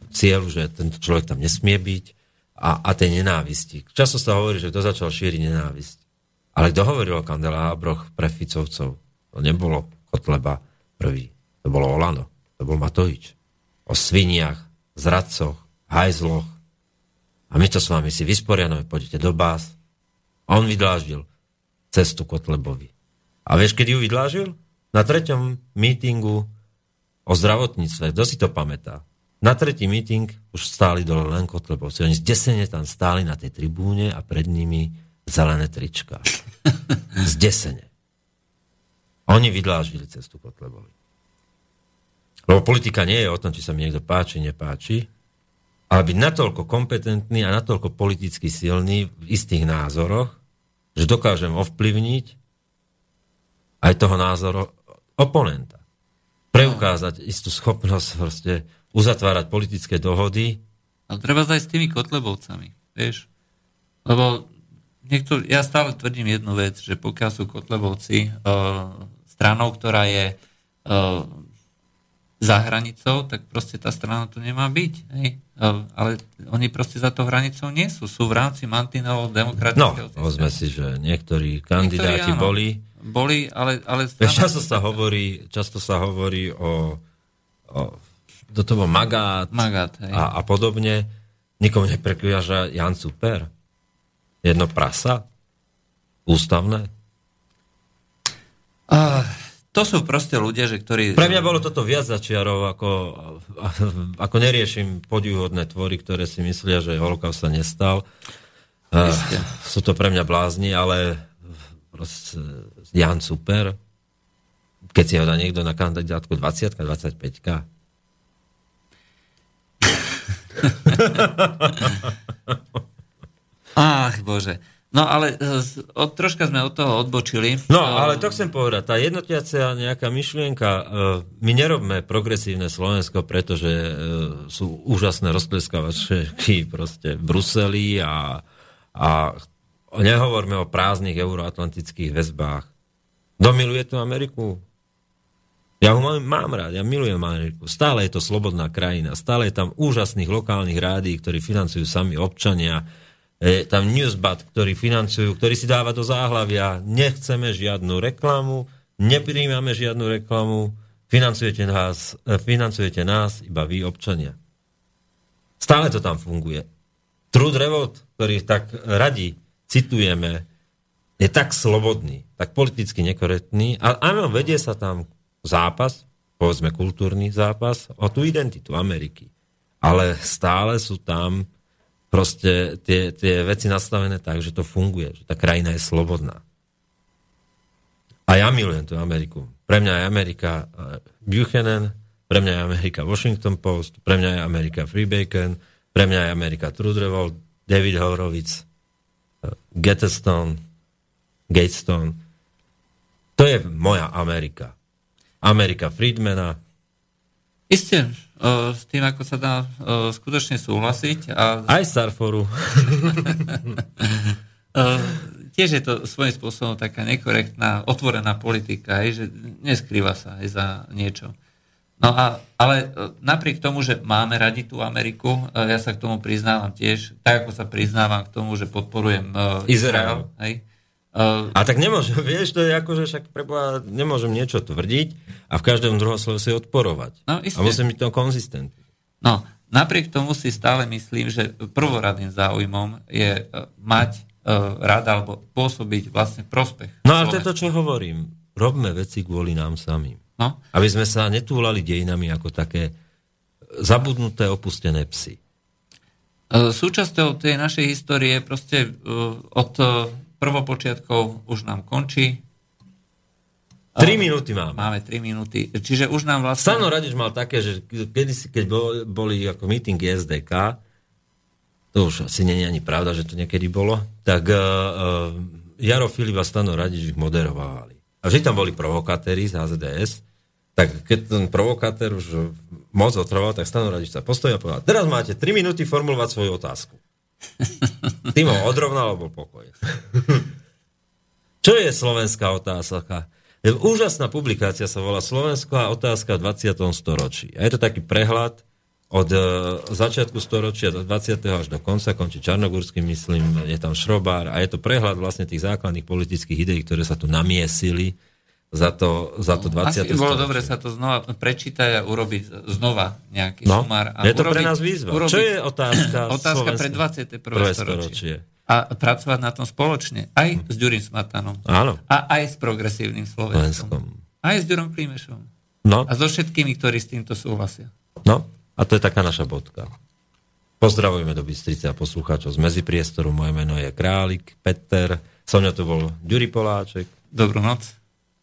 cieľu, že tento človek tam nesmie byť a, a tej nenávisti. Často sa hovorí, že kto začal šíriť nenávisť. Ale kto hovoril o kandelábroch pre Ficovcov? To nebolo Kotleba prvý. To bolo Olano. To bol Matovič. O sviniach, zradcoch, hajzloch. A my to s vami si vysporiadame, poďte do bás. A on vydláždil cestu Kotlebovi. A vieš, kedy ju vydlážil? Na treťom mítingu o zdravotníctve. Kto si to pamätá? Na tretí meeting už stáli dole len Kotlebovci. Oni zdesene tam stáli na tej tribúne a pred nimi zelené trička. Zdesene. Oni vydláždili cestu Kotlebovi. Lebo politika nie je o tom, či sa mi niekto páči, nepáči, ale byť natoľko kompetentný a natoľko politicky silný v istých názoroch, že dokážem ovplyvniť aj toho názoru oponenta. Preukázať istú schopnosť proste uzatvárať politické dohody. Ale treba aj s tými kotlebovcami, vieš. Lebo niekto, ja stále tvrdím jednu vec, že pokiaľ sú kotlebovci uh, stranou, ktorá je uh, za hranicou, tak proste tá strana tu nemá byť. Hej? Uh, ale oni proste za to hranicou nie sú. Sú v rámci mantinelov No, demokratického povedzme si, že niektorí kandidáti áno. boli. Boli, ale... ale často sa hovorí, často sa hovorí o, o do toho Magát, Magát hej. a, a podobne. Nikomu neprekviaža Jan Super. Jedno prasa. Ústavné. Uh, to sú proste ľudia, že ktorí... Pre mňa bolo toto viac začiarov, ako, ako neriešim podivhodné tvory, ktoré si myslia, že holokaust sa nestal. Uh, sú to pre mňa blázni, ale proste Jan Super, keď si ho dá niekto na kandidátku 20 25 Ach, bože. No ale e, od, troška sme od toho odbočili. No, ale to chcem povedať. Tá jednotiacia nejaká myšlienka, e, my nerobme progresívne Slovensko, pretože e, sú úžasné rozpleskávačky proste v Bruseli a, a nehovorme o prázdnych euroatlantických väzbách. Kto miluje tú Ameriku? Ja ho mám, mám rád, ja milujem Ameriku. Stále je to slobodná krajina, stále je tam úžasných lokálnych rádií, ktorí financujú sami občania, je tam Newsbat, ktorý financujú, ktorý si dáva do záhlavia, nechceme žiadnu reklamu, nepríjmame žiadnu reklamu, financujete nás, eh, financujete nás iba vy, občania. Stále to tam funguje. Trud Revolt, ktorý tak radi citujeme, je tak slobodný, tak politicky nekorektný, ale áno, vedie sa tam zápas, povedzme kultúrny zápas, o tú identitu Ameriky. Ale stále sú tam proste tie, tie veci nastavené tak, že to funguje, že tá krajina je slobodná. A ja milujem tú Ameriku. Pre mňa je Amerika eh, Buchanan, pre mňa je Amerika Washington Post, pre mňa je Amerika Free Bacon, pre mňa je Amerika Revolt, David Horowitz, Gettystone, Gatestone. To je moja Amerika. Amerika Friedmana. Isté, uh, s tým, ako sa dá uh, skutočne súhlasiť. A, Aj Starforu. uh, tiež je to svojím spôsobom taká nekorektná, otvorená politika, že neskrýva sa aj za niečo. No a, ale uh, napriek tomu, že máme radi tú Ameriku, uh, ja sa k tomu priznávam tiež, tak ako sa priznávam k tomu, že podporujem uh, Izrael. Hej, uh, A tak nemôžem, vieš, to je ako, že však preboha, nemôžem niečo tvrdiť a v každom druhom slove si odporovať. No, isté. a musím byť to konzistentný. No, napriek tomu si stále myslím, že prvoradným záujmom je uh, mať uh, rada alebo pôsobiť vlastne prospech. No ale to je to, čo hovorím. Robme veci kvôli nám samým. No, Aby sme sa netúlali dejinami ako také zabudnuté, opustené psy. E, Súčasťou tej našej histórie proste e, od e, prvopočiatkov už nám končí. 3 minúty máme. Máme 3 minúty. Čiže už nám vlastne... Stano Radič mal také, že kedysi, keď bol- boli ako meeting SDK, to už asi nie je ani pravda, že to niekedy bolo, tak uh, Jaro Filip a Stano Radič ich moderovali. A vždy tam boli provokatéri z HZDS, tak keď ten provokátor už moc otrval, tak Stano Radič sa postojí a povedal, teraz máte 3 minúty formulovať svoju otázku. Tým ho odrovnal, bol pokoj. Čo je slovenská otázka? Je úžasná publikácia sa volá Slovenská otázka v 20. storočí. A je to taký prehľad od e, začiatku storočia do 20. až do konca, končí Čarnogórským, myslím, je tam Šrobár a je to prehľad vlastne tých základných politických ideí, ktoré sa tu namiesili za to, za to 20. Asi by bolo dobre sa to znova prečítať a urobiť znova nejaký No, sumár. A je to pre urobiť- nás výzva. urobiť- Čo je otázka? Otázka pre Slovenska? 21. Prvé storočie. A pracovať na tom spoločne. Aj s Ďurím Smatanom. Áno, A aj s progresívnym Slovenskom. Slovenskom. Aj s Ďurom Klímešom. No, A so všetkými, ktorí s týmto súhlasia. no, a to je taká naša bodka. Pozdravujeme do Bystrice a poslucháčov z Medzipriestoru. Moje meno je Králik, Peter, so mňa to bol Ďuri Poláček, Dobrú noc.